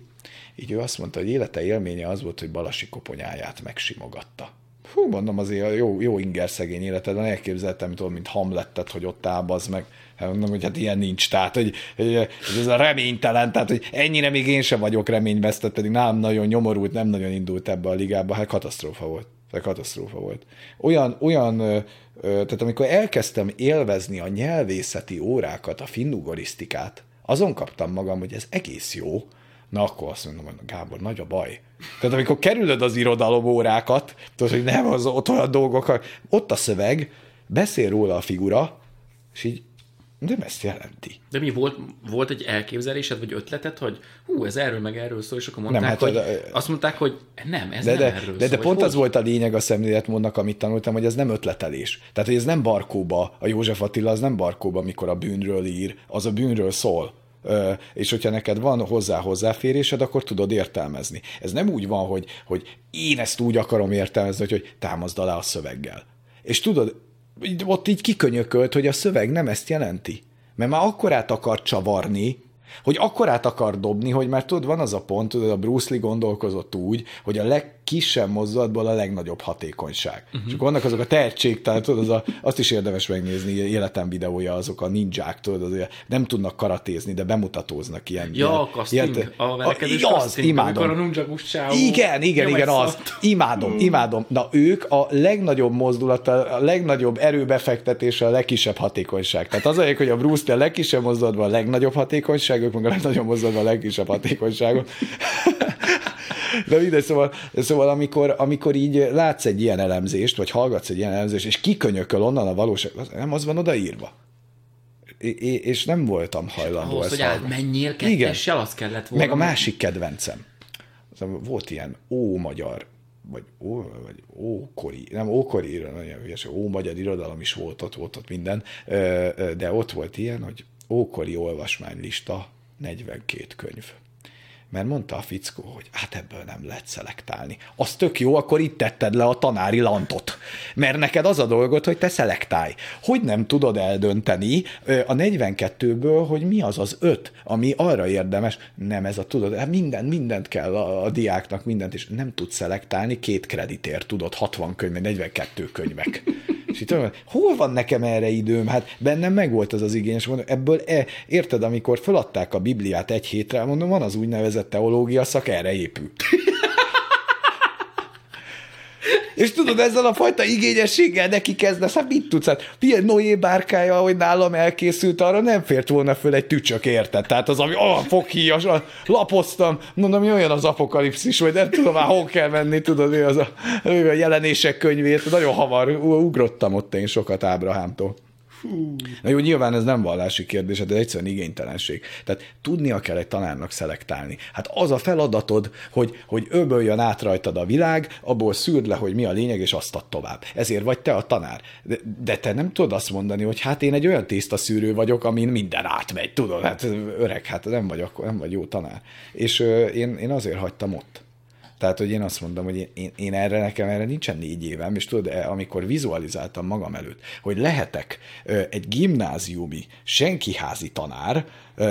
így ő azt mondta, hogy élete élménye az volt, hogy Balasi koponyáját megsimogatta. Hú, mondom, azért jó, jó inger szegény életed, elképzeltem, tudom, mint Hamlettet, hogy ott ábaz meg Hát mondom, hogy hát ilyen nincs, tehát hogy, hogy ez a reménytelen, tehát hogy ennyire még én sem vagyok reményvesztett, pedig nálam nagyon nyomorult, nem nagyon indult ebbe a ligába, hát katasztrófa volt. Tehát katasztrófa volt. Olyan, olyan tehát amikor elkezdtem élvezni a nyelvészeti órákat, a finnugorisztikát, azon kaptam magam, hogy ez egész jó, na akkor azt mondom, hogy Gábor, nagy a baj. Tehát amikor kerülöd az irodalom órákat, tudod, hogy nem az ott olyan dolgok, ott a szöveg, beszél róla a figura, és így de ezt jelenti. De mi volt, volt egy elképzelésed, vagy ötleted, hogy hú, ez erről meg erről szól, és akkor mondták, nem, hát, hogy, de, azt mondták, hogy nem, ez de, nem de, erről de, szól. De pont hogy? az volt a lényeg a szemléletmódnak, amit tanultam, hogy ez nem ötletelés. Tehát, hogy ez nem barkóba, a József Attila az nem barkóba, amikor a bűnről ír, az a bűnről szól. És hogyha neked van hozzá hozzáférésed, akkor tudod értelmezni. Ez nem úgy van, hogy, hogy én ezt úgy akarom értelmezni, hogy, hogy támaszd alá a szöveggel. És tudod, ott így kikönyökölt, hogy a szöveg nem ezt jelenti. Mert már akkorát akar csavarni, hogy akkorát akar dobni, hogy már tudod, van az a pont, tudod, a Bruce Lee gondolkozott úgy, hogy a leg, kisebb mozdulatból a legnagyobb hatékonyság. Uh-huh. És akkor vannak azok a tehát tudod, az a, azt is érdemes megnézni, életem videója, azok a ninják, tudod, az, nem tudnak karatézni, de bemutatóznak ilyen. Ja, ilyen, a casting, ilyen, a a, az, imádom. A igen, igen, igen, az. Imádom, hmm. imádom. Na ők a legnagyobb mozdulata, a legnagyobb erőbefektetése, a legkisebb hatékonyság. Tehát az olyan, hogy a Bruce Lee a legkisebb mozdulatban a legnagyobb hatékonyság, ők meg a legnagyobb mozdulatban a legkisebb hatékonyságot. De mindegy, szóval, szóval amikor, amikor így látsz egy ilyen elemzést, vagy hallgatsz egy ilyen elemzést, és kikönyököl onnan a valóság, nem az van odaírva. És nem voltam hajlandó Ahhoz, hogy átmenjél kettessel, az kellett volna. Meg a másik kedvencem. Volt ilyen ó magyar vagy ó, vagy ókori, nem ókori, nagyon hülyes, ó magyar irodalom is volt, ott volt ott minden, de ott volt ilyen, hogy ókori olvasmánylista 42 könyv mert mondta a fickó, hogy hát ebből nem lehet szelektálni. Az tök jó, akkor itt tetted le a tanári lantot. Mert neked az a dolgot, hogy te szelektálj. Hogy nem tudod eldönteni a 42-ből, hogy mi az az öt, ami arra érdemes, nem ez a tudod, hát minden, mindent kell a, a diáknak, mindent, és nem tudsz szelektálni, két kreditért tudod, 60 könyv, 42 könyvek. És itt hol van nekem erre időm? Hát bennem megvolt az az igény, és mondom, ebből e, érted, amikor feladták a Bibliát egy hétre, mondom, van az úgynevezett teológia szak, erre épül. És tudod, ezzel a fajta igényességgel neki kezdesz, hát mit tudsz? Hát milyen Noé bárkája, hogy nálam elkészült, arra nem fért volna föl egy tücsök, érted? Tehát az, ami oh, foghíjas, lapoztam, mondom, olyan az apokalipszis, hogy nem tudom már hol kell menni, tudod, az a, a jelenések könyvét, nagyon hamar ugrottam ott én sokat Ábrahámtól. Na jó, nyilván ez nem vallási kérdés, de egyszerűen igénytelenség. Tehát tudnia kell egy tanárnak szelektálni. Hát az a feladatod, hogy, hogy öböljön át rajtad a világ, abból szűrd le, hogy mi a lényeg, és azt ad tovább. Ezért vagy te a tanár. De, de te nem tudod azt mondani, hogy hát én egy olyan tészta szűrő vagyok, amin minden átmegy, tudod, hát öreg, hát nem vagy, akkor nem vagy jó tanár. És ö, én, én azért hagytam ott. Tehát, hogy én azt mondom, hogy én, én, én erre nekem erre nincsen négy évem, és tudod, amikor vizualizáltam magam előtt, hogy lehetek ö, egy gimnáziumi senkiházi tanár, ö,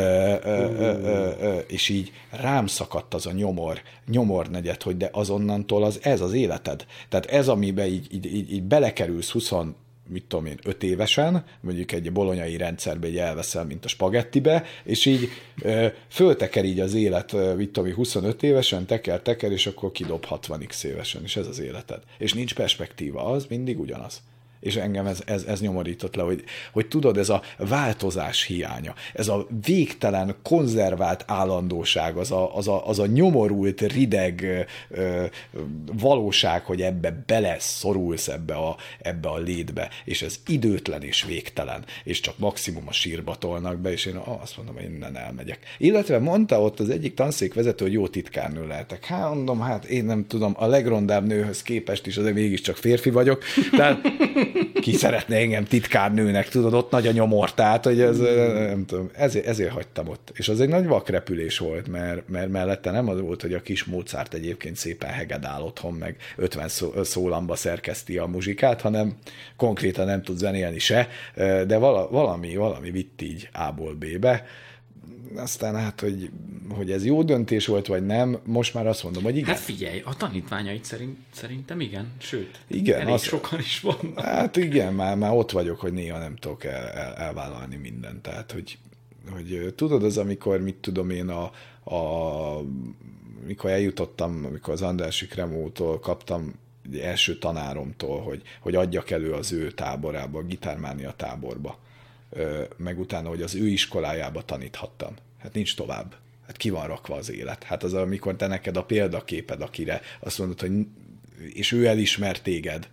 ö, ö, ö, és így rám szakadt az a nyomor, nyomornegyed, hogy de azonnantól az ez az életed. Tehát ez, amiben így, így, így, így belekerülsz 20 mit tudom én, öt évesen, mondjuk egy bolonyai rendszerbe egy elveszel, mint a spagettibe, és így ö, fölteker így az élet, mit tudom én, 25 évesen, teker, teker, és akkor kidob 60x évesen, és ez az életed. És nincs perspektíva, az mindig ugyanaz és engem ez, ez, ez nyomorított le, hogy, hogy tudod, ez a változás hiánya, ez a végtelen, konzervált állandóság, az a, az a, az a nyomorult, rideg ö, valóság, hogy ebbe beleszorulsz ebbe a, ebbe a létbe, és ez időtlen és végtelen, és csak maximum a sírba tolnak be, és én azt mondom, hogy innen elmegyek. Illetve mondta ott az egyik tanszékvezető, hogy jó titkárnő lehetek. Hát mondom, hát én nem tudom, a legrondább nőhöz képest is azért mégiscsak férfi vagyok, tehát ki szeretne engem titkárnőnek, tudod, ott nagy a nyomor, tehát, hogy ez, nem tudom, ezért, ezért hagytam ott. És az egy nagy vakrepülés volt, mert, mert mellette nem az volt, hogy a kis Mozart egyébként szépen hegedál otthon, meg 50 szó, szólamba szerkeszti a muzsikát, hanem konkrétan nem tud zenélni se, de valami, valami vitt így A-ból B-be, aztán hát, hogy, hogy ez jó döntés volt, vagy nem, most már azt mondom, hogy igen. Hát figyelj, a tanítványait szerint, szerintem igen, sőt, igen, elég az, sokan is van. Hát igen, már, már ott vagyok, hogy néha nem tudok el, el, elvállalni mindent, tehát, hogy, hogy tudod, az, amikor, mit tudom én, a, a mikor eljutottam, amikor az Andrási Kremótól kaptam első tanáromtól, hogy, hogy adjak elő az ő táborába, a gitármánia táborba meg utána, hogy az ő iskolájába taníthattam. Hát nincs tovább. Hát ki van rakva az élet. Hát az, amikor te neked a példaképed, akire azt mondod, hogy és ő elismer téged.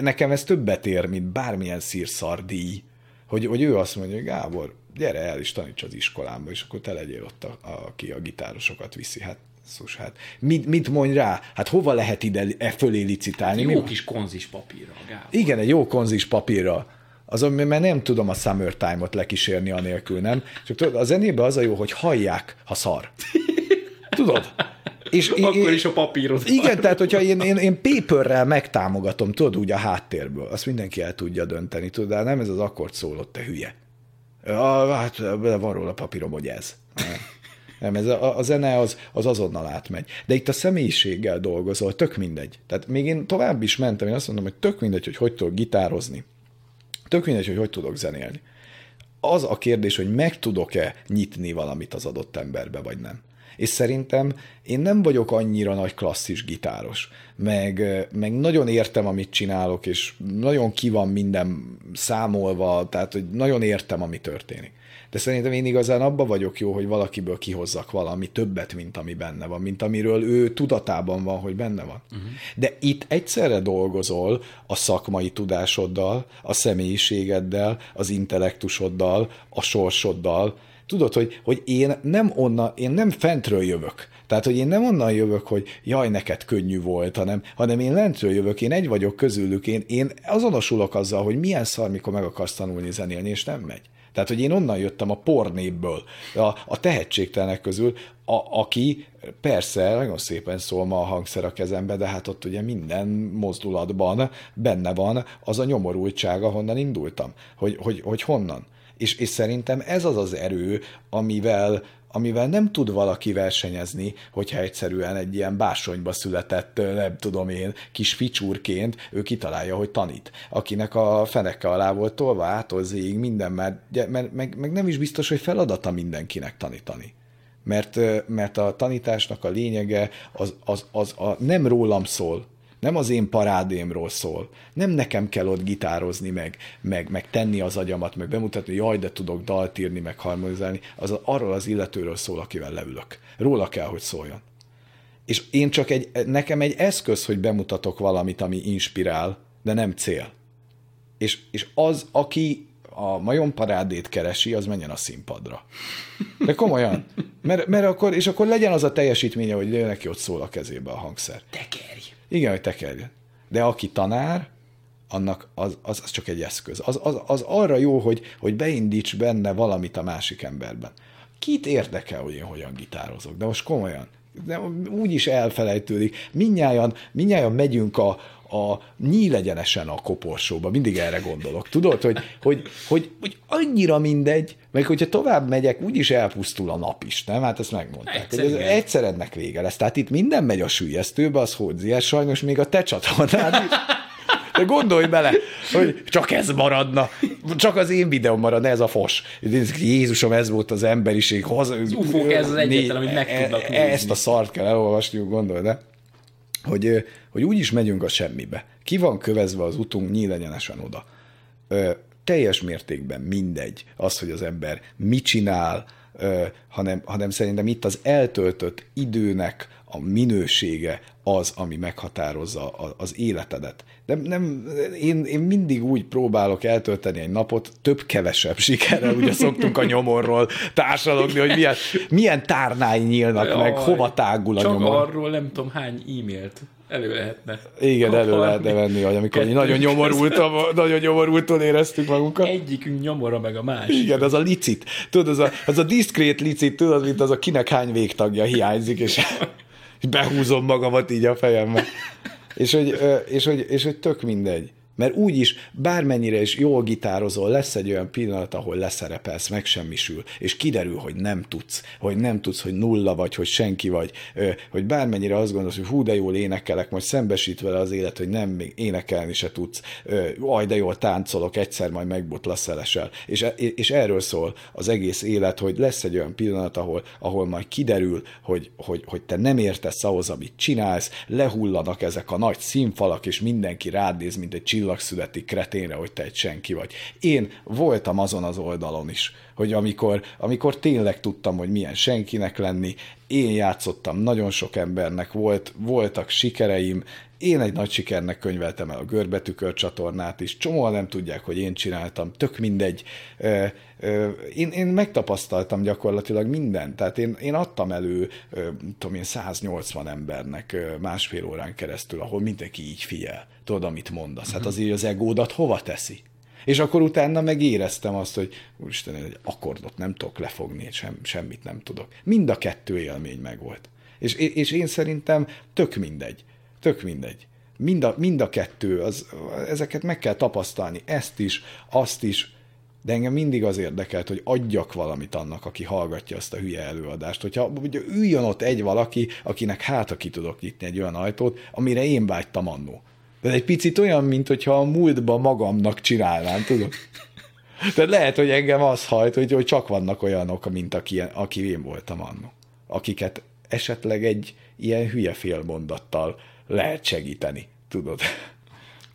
Nekem ez többet ér, mint bármilyen szírszardíj, hogy, hogy ő azt mondja, hogy Gábor, gyere el és taníts az iskolámba, és akkor te legyél ott, a, a, aki a gitárosokat viszi. Hát Szus, hát mit, mit mondj rá? Hát hova lehet ide e fölé licitálni? Egy jó Mi? kis konzis papírra, Gábor. Igen, egy jó konzis papírra azon, mert nem tudom a Summertime-ot lekísérni anélkül, nem? Csak tudod, a zenében az a jó, hogy hallják, ha szar. Tudod? És Akkor én, is a papírod. Igen, tehát hogyha én, én, én paperrel megtámogatom, tudod, úgy a háttérből, azt mindenki el tudja dönteni, tudod, de nem ez az akkord szólott, te hülye. A, hát van róla papírom, hogy ez. Nem, ez a, a zene az, az azonnal átmegy. De itt a személyiséggel dolgozol, tök mindegy. Tehát még én tovább is mentem, én azt mondom, hogy tök mindegy, hogy hogy tudok gitározni, Tök mindegy, hogy hogy tudok zenélni. Az a kérdés, hogy meg tudok-e nyitni valamit az adott emberbe, vagy nem. És szerintem én nem vagyok annyira nagy klasszis gitáros, meg, meg nagyon értem, amit csinálok, és nagyon ki van minden számolva, tehát hogy nagyon értem, ami történik de szerintem én igazán abban vagyok jó, hogy valakiből kihozzak valami többet, mint ami benne van, mint amiről ő tudatában van, hogy benne van. Uh-huh. De itt egyszerre dolgozol a szakmai tudásoddal, a személyiségeddel, az intellektusoddal, a sorsoddal, tudod, hogy, hogy én nem onna, én nem fentről jövök. Tehát, hogy én nem onnan jövök, hogy jaj, neked könnyű volt, hanem, hanem én lentről jövök, én egy vagyok közülük, én, én azonosulok azzal, hogy milyen szar, mikor meg akarsz tanulni zenélni, és nem megy. Tehát, hogy én onnan jöttem a pornéből, a, a tehetségtelenek közül, a, aki persze nagyon szépen szól ma a hangszer a kezembe, de hát ott ugye minden mozdulatban benne van az a nyomorultság, ahonnan indultam, hogy, hogy, hogy honnan. És, és szerintem ez az az erő, amivel amivel nem tud valaki versenyezni, hogyha egyszerűen egy ilyen básonyba született, nem tudom én, kis ficsúrként ő kitalálja, hogy tanít. Akinek a feneke alá volt tolva átolzéig minden, mert, mert meg, meg nem is biztos, hogy feladata mindenkinek tanítani mert, mert a tanításnak a lényege az, az, az a, nem rólam szól, nem az én parádémról szól. Nem nekem kell ott gitározni, meg, meg, meg tenni az agyamat, meg bemutatni, jaj, de tudok dalt írni, meg harmonizálni. Az arról az illetőről szól, akivel leülök. Róla kell, hogy szóljon. És én csak egy, nekem egy eszköz, hogy bemutatok valamit, ami inspirál, de nem cél. És, és az, aki a majomparádét keresi, az menjen a színpadra. De komolyan. Mert, mert akkor, és akkor legyen az a teljesítménye, hogy neki ott szól a kezébe a hangszer. Tekerj! Igen, hogy tekerjen. De aki tanár, annak az, az, az csak egy eszköz. Az, az, az arra jó, hogy, hogy beindíts benne valamit a másik emberben. Kit érdekel, hogy én hogyan gitározok? De most komolyan. De úgy is elfelejtődik. Minnyáján, minnyáján megyünk a, a nyílegyenesen a koporsóba, mindig erre gondolok. Tudod, hogy, hogy, hogy, hogy annyira mindegy, meg hogyha tovább megyek, úgyis elpusztul a nap is, nem? Hát ezt megmondták. Egyszer, hogy ez egyszer ennek vége lesz. Tehát itt minden megy a sülyeztőbe, az ez sajnos még a te csatornád is. De gondolj bele, hogy csak ez maradna, csak az én videóm maradna, ez a fos. Jézusom, ez volt az emberiség. Haza, az ufók, ez az egyetlen, amit meg tudnak nézni. Ezt a szart kell elolvasniuk, gondolj, de hogy, hogy úgy is megyünk a semmibe. Ki van kövezve az utunk, nyílegyenesen oda. Ö, teljes mértékben mindegy az, hogy az ember mit csinál, ö, hanem, hanem szerintem itt az eltöltött időnek a minősége az, ami meghatározza az életedet. Nem, nem, én, én mindig úgy próbálok eltölteni egy napot, több-kevesebb sikerrel, ugye szoktunk a nyomorról társalogni, hogy milyen, milyen tárnái nyílnak meg, Jaj, hova tágul a Csak nyomor. arról nem tudom hány e-mailt elő lehetne. Igen, elő kapni. lehetne venni, hogy amikor nagyon nyomorultam, nagyon nyomorultul éreztük magunkat. Egyikünk nyomora meg a másik. Igen, az a licit. Tudod, az a, az a diszkrét licit, tudod, mint az a kinek hány végtagja hiányzik, és behúzom magamat így a fejembe. És hogy, és, hogy, és hogy tök mindegy. Mert úgyis, bármennyire is jól gitározol, lesz egy olyan pillanat, ahol leszerepelsz, megsemmisül, és kiderül, hogy nem tudsz, hogy nem tudsz, hogy nulla vagy, hogy senki vagy, hogy bármennyire azt gondolsz, hogy hú, de jól énekelek, majd szembesít vele az élet, hogy nem, még énekelni se tudsz, aj, de jól táncolok, egyszer majd megbotlasz elesel. És, e- és erről szól az egész élet, hogy lesz egy olyan pillanat, ahol, ahol majd kiderül, hogy, hogy, hogy te nem értesz ahhoz, amit csinálsz, lehullanak ezek a nagy színfalak, és mindenki rád néz, mint egy csillagszületi kreténre, hogy te egy senki vagy. Én voltam azon az oldalon is, hogy amikor, amikor tényleg tudtam, hogy milyen senkinek lenni, én játszottam, nagyon sok embernek volt, voltak sikereim, én egy nagy sikernek könyveltem el a Görbetükör csatornát is, csomóan nem tudják, hogy én csináltam, tök mindegy. Én, én megtapasztaltam gyakorlatilag mindent, tehát én, én adtam elő, tudom én, 180 embernek másfél órán keresztül, ahol mindenki így figyel, tudod, amit mondasz. Hát azért az egódat hova teszi? És akkor utána meg éreztem azt, hogy úristen, egy akkordot nem tudok lefogni, sem, semmit nem tudok. Mind a kettő élmény megvolt. És, és én szerintem tök mindegy. Tök mindegy. Mind a, mind a kettő, az, ezeket meg kell tapasztalni, ezt is, azt is, de engem mindig az érdekelt, hogy adjak valamit annak, aki hallgatja azt a hülye előadást. Hogyha ugye üljön ott egy valaki, akinek hátra ki tudok nyitni egy olyan ajtót, amire én vágytam annó. De egy picit olyan, mint hogyha a múltban magamnak csinálnám, tudod? Tehát lehet, hogy engem az hajt, hogy, hogy csak vannak olyanok, mint aki, aki én voltam annó. Akiket esetleg egy ilyen hülye félmondattal lehet segíteni, tudod?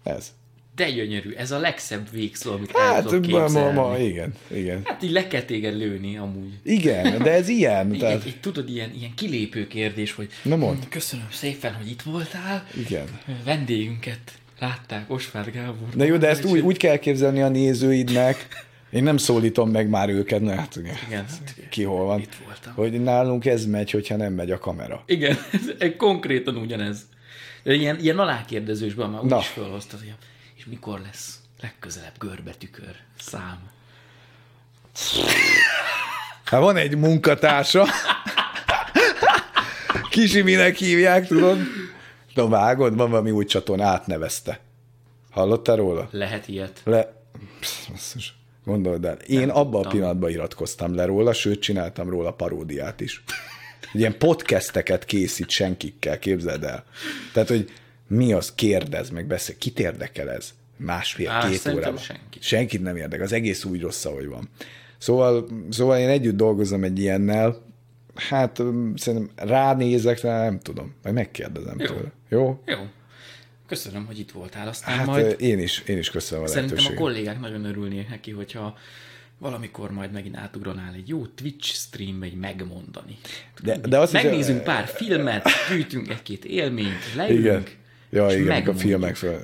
Ez. De gyönyörű, ez a legszebb végszó, amit el Hát, tudok ma, ma, képzelni. ma, igen, igen. Hát így le kell téged lőni amúgy. Igen, de ez ilyen. Igen, Tehát, egy, tudod, ilyen, ilyen kilépő kérdés, hogy Na mondd. "Hm, köszönöm szépen, hogy itt voltál. igen. Vendégünket látták, Osvár Gábor. Na jó, de ezt úgy, úgy kell képzelni a nézőidnek, én nem szólítom meg már őket, na hát igen, Igen, hát ugye, ki hol van, itt voltam. hogy nálunk ez megy, hogyha nem megy a kamera. Igen, ez konkrétan ugyanez. Ilyen, ilyen alákérdezősben már úgy Na. is felhoztad, és mikor lesz legközelebb görbetükör szám. Hát van egy munkatársa, Kisiminek hívják, tudod? Na vágod, van valami új csatorna, átnevezte. Hallottál róla? Lehet ilyet. Le... Psz, Gondold el. Én abban a pillanatban iratkoztam le róla, sőt, csináltam róla paródiát is. Ilyen podcasteket készít senkikkel, képzeld el. Tehát, hogy mi az, kérdez, meg beszél. Kit érdekel ez? Á, Másfél-két szerintem órában. senkit. Senkit nem érdekel. Az egész úgy rossz, ahogy van. Szóval, szóval én együtt dolgozom egy ilyennel, hát szerintem ránézek, de nem tudom. Majd megkérdezem Jó. tőle. Jó? Jó. Köszönöm, hogy itt voltál. Aztán Hát majd én is, én is köszönöm a szerintem a lehetőséget. kollégák nagyon örülnék neki, hogyha valamikor majd megint átugranál egy jó Twitch streambe, egy megmondani. De, de azt is- Megnézünk pár filmet, gyűjtünk egy-két élményt, leülünk, Igen. Ja, és igen, a megmondjuk. filmek fel.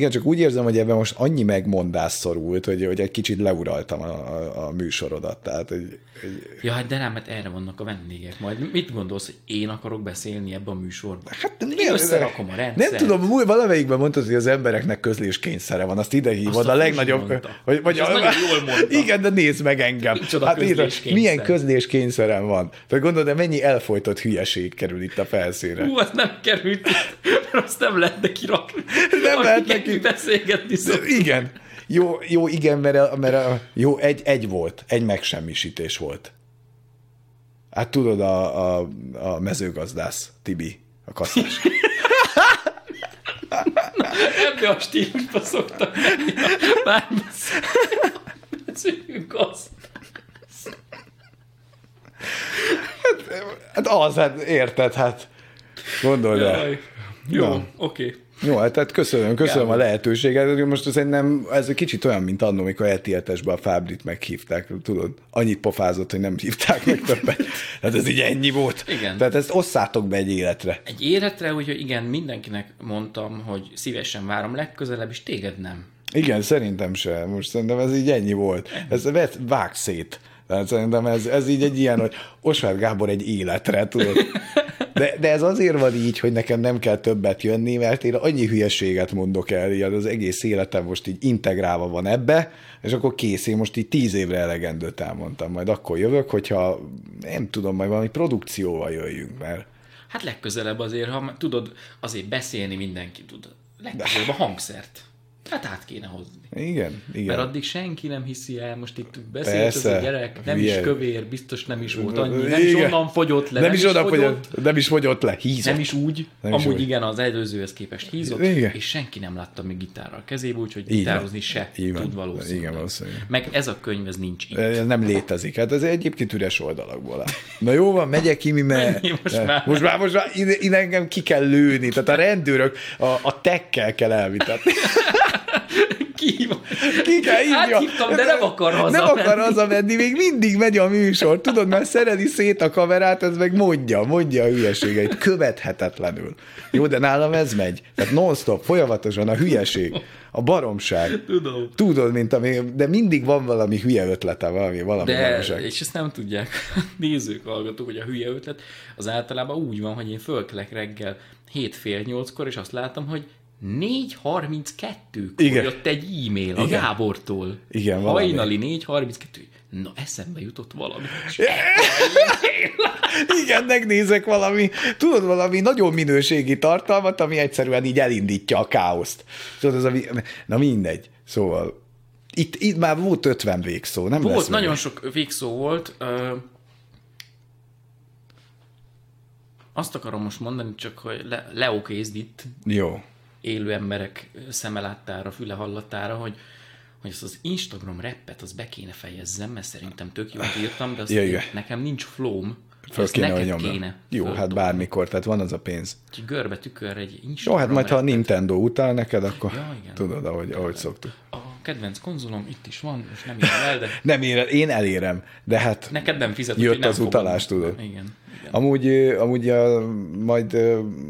Igen, csak úgy érzem, hogy ebben most annyi megmondás szorult, hogy, hogy egy kicsit leuraltam a, a, a műsorodat. Tehát, hogy, hogy... Ja, hát de nem, mert erre vannak a vendégek. Majd mit gondolsz, hogy én akarok beszélni ebben a műsorban? Hát Én nem, összerakom a rendszert. Nem tudom, múl- valamelyikben mondtad, hogy az embereknek közlés kényszere van, azt ide hívod, Azt a a legnagyobb... Mondta. Vagy, vagy azt nagyon jól mondta. Igen, de nézd meg engem. Micsoda hát nézd, közléskényszer. milyen közléskényszerem van. Tehát gondolod, de mennyi elfolytott hülyeség kerül itt a felszínre. Hú, az nem került mert azt nem lehet neki rakni. Nem Aki lehet neki. beszélgetni szok. Igen. Jó, jó, igen, mert, a, mert a, jó, egy, egy volt, egy megsemmisítés volt. Hát tudod, a, a, a mezőgazdász, Tibi, a kasszás. Ebbe a stílusba szoktak menni a párbeszélünk az. Hát az, hát érted, hát gondold el. Jó, oké. Jó, hát tehát köszönöm, köszönöm Gábor. a lehetőséget. Most szerintem ez egy kicsit olyan, mint annó, amikor ETS-be a Fábrit meghívták. Tudod, annyit pofázott, hogy nem hívták meg többet. Hát ez így ennyi volt. Igen. Tehát ezt osszátok be egy életre. Egy életre, úgyhogy igen, mindenkinek mondtam, hogy szívesen várom legközelebb, és téged nem. Igen, szerintem se. Most szerintem ez így ennyi volt. Ez vett, vág szét. Tehát szerintem ez, ez így egy ilyen, hogy Osvár Gábor egy életre, tudod. De, de ez azért van így, hogy nekem nem kell többet jönni, mert én annyi hülyeséget mondok el, ilyen az egész életem most így integrálva van ebbe, és akkor kész, én most így tíz évre elegendőt elmondtam, majd akkor jövök, hogyha nem tudom, majd valami produkcióval jöjjünk, mert Hát legközelebb azért, ha tudod, azért beszélni mindenki tud. Legközelebb a hangszert. Hát át kéne hozni. Igen, igen. Mert addig senki nem hiszi el, most itt beszélt ez a gyerek, nem Hülye. is kövér, biztos nem is volt annyi, nem is Igen. onnan fogyott le, nem, is oda fogyott, nem is fogyott le, hízott. nem is úgy, Nem nem is amúgy úgy. igen, az előzőhez képest hízott, Igen. és senki nem látta még gitárral a kezébe, úgyhogy gitározni se van. tud valószínűleg. Igen, valószínűleg. Meg ez a könyv, ez nincs itt. Ez nem létezik. Hát ez egyébként üres oldalakból áll. Na jó van, megyek ki, mi mert... Most már? Most már, most már ide engem ki kell lőni. Tehát a rendőrök a, a tekkel kell elvitatni. Ki? Ki kell hívja. Áthívtam, de nem akar Nem hazamenni. akar hazamenni, még mindig megy a műsor. Tudod, mert szereli szét a kamerát, ez meg mondja, mondja a hülyeségeit. Követhetetlenül. Jó, de nálam ez megy. Tehát non-stop, folyamatosan a hülyeség, a baromság. Tudom. Tudod, mint ami, de mindig van valami hülye ötlete, valami, valami De, baromság. és ezt nem tudják nézők, hallgatók, hogy a hülye ötlet az általában úgy van, hogy én fölkelek reggel 7 fél nyolckor, és azt látom, hogy 4.32-kor Igen. jött egy e-mail a Igen. Gábortól. Igen, valami. Hajnali 4.32. Na, eszembe jutott valami. Igen, megnézek valami, tudod, valami nagyon minőségi tartalmat, ami egyszerűen így elindítja a káoszt. Tudod, az a, na mindegy. Szóval, itt, itt már volt 50 végszó, nem Volt, lesz meg. nagyon sok végszó volt. Ö, azt akarom most mondani, csak hogy le, leokézd itt, Jó. Élő emberek szeme láttára, füle hallatára, hogy, hogy ezt az Instagram rappet az be kéne fejezzem, mert szerintem tök jót írtam, de azt Ja, igen. nekem nincs flóm. Föl ezt kéne, neked nyomjam. kéne. Jó, hát föltolni. bármikor, tehát van az a pénz. Úgyhogy görbe tükör egy Jó, Instagram hát majd ha a rappet. Nintendo utál neked, akkor Ja, igen. tudod, ahogy, ahogy szoktuk. A kedvenc konzolom itt is van, most nem írom el, de Nem ér, én elérem, de hát neked nem fizet. Jött nem az fogom. utalás, tudod. Igen. Amúgy, amúgy a, majd,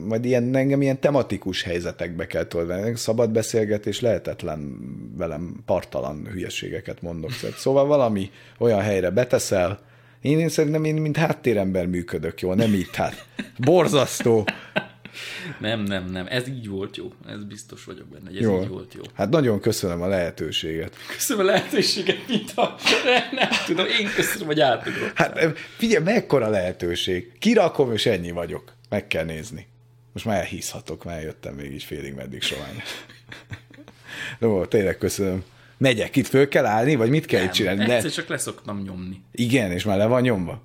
majd ilyen, engem ilyen tematikus helyzetekbe kell tolni. Szabad beszélgetés lehetetlen velem partalan hülyeségeket mondok. Szóval valami olyan helyre beteszel, én, én szerintem én, mint háttérember működök jól, nem itt hát. Borzasztó. Nem, nem, nem. Ez így volt jó. Ez biztos vagyok benne, hogy ez Jó. így volt jó. Hát nagyon köszönöm a lehetőséget. Köszönöm a lehetőséget, mint a... Nem, nem tudom, én köszönöm, hogy átugrott. Hát figyelj, mekkora lehetőség. Kirakom, és ennyi vagyok. Meg kell nézni. Most már elhízhatok, már jöttem még így félig meddig sovány. Jó, tényleg köszönöm. Megyek, itt föl kell állni, vagy mit kell itt csinálni? Nem, egyszer csak leszoktam nyomni. Igen, és már le van nyomva.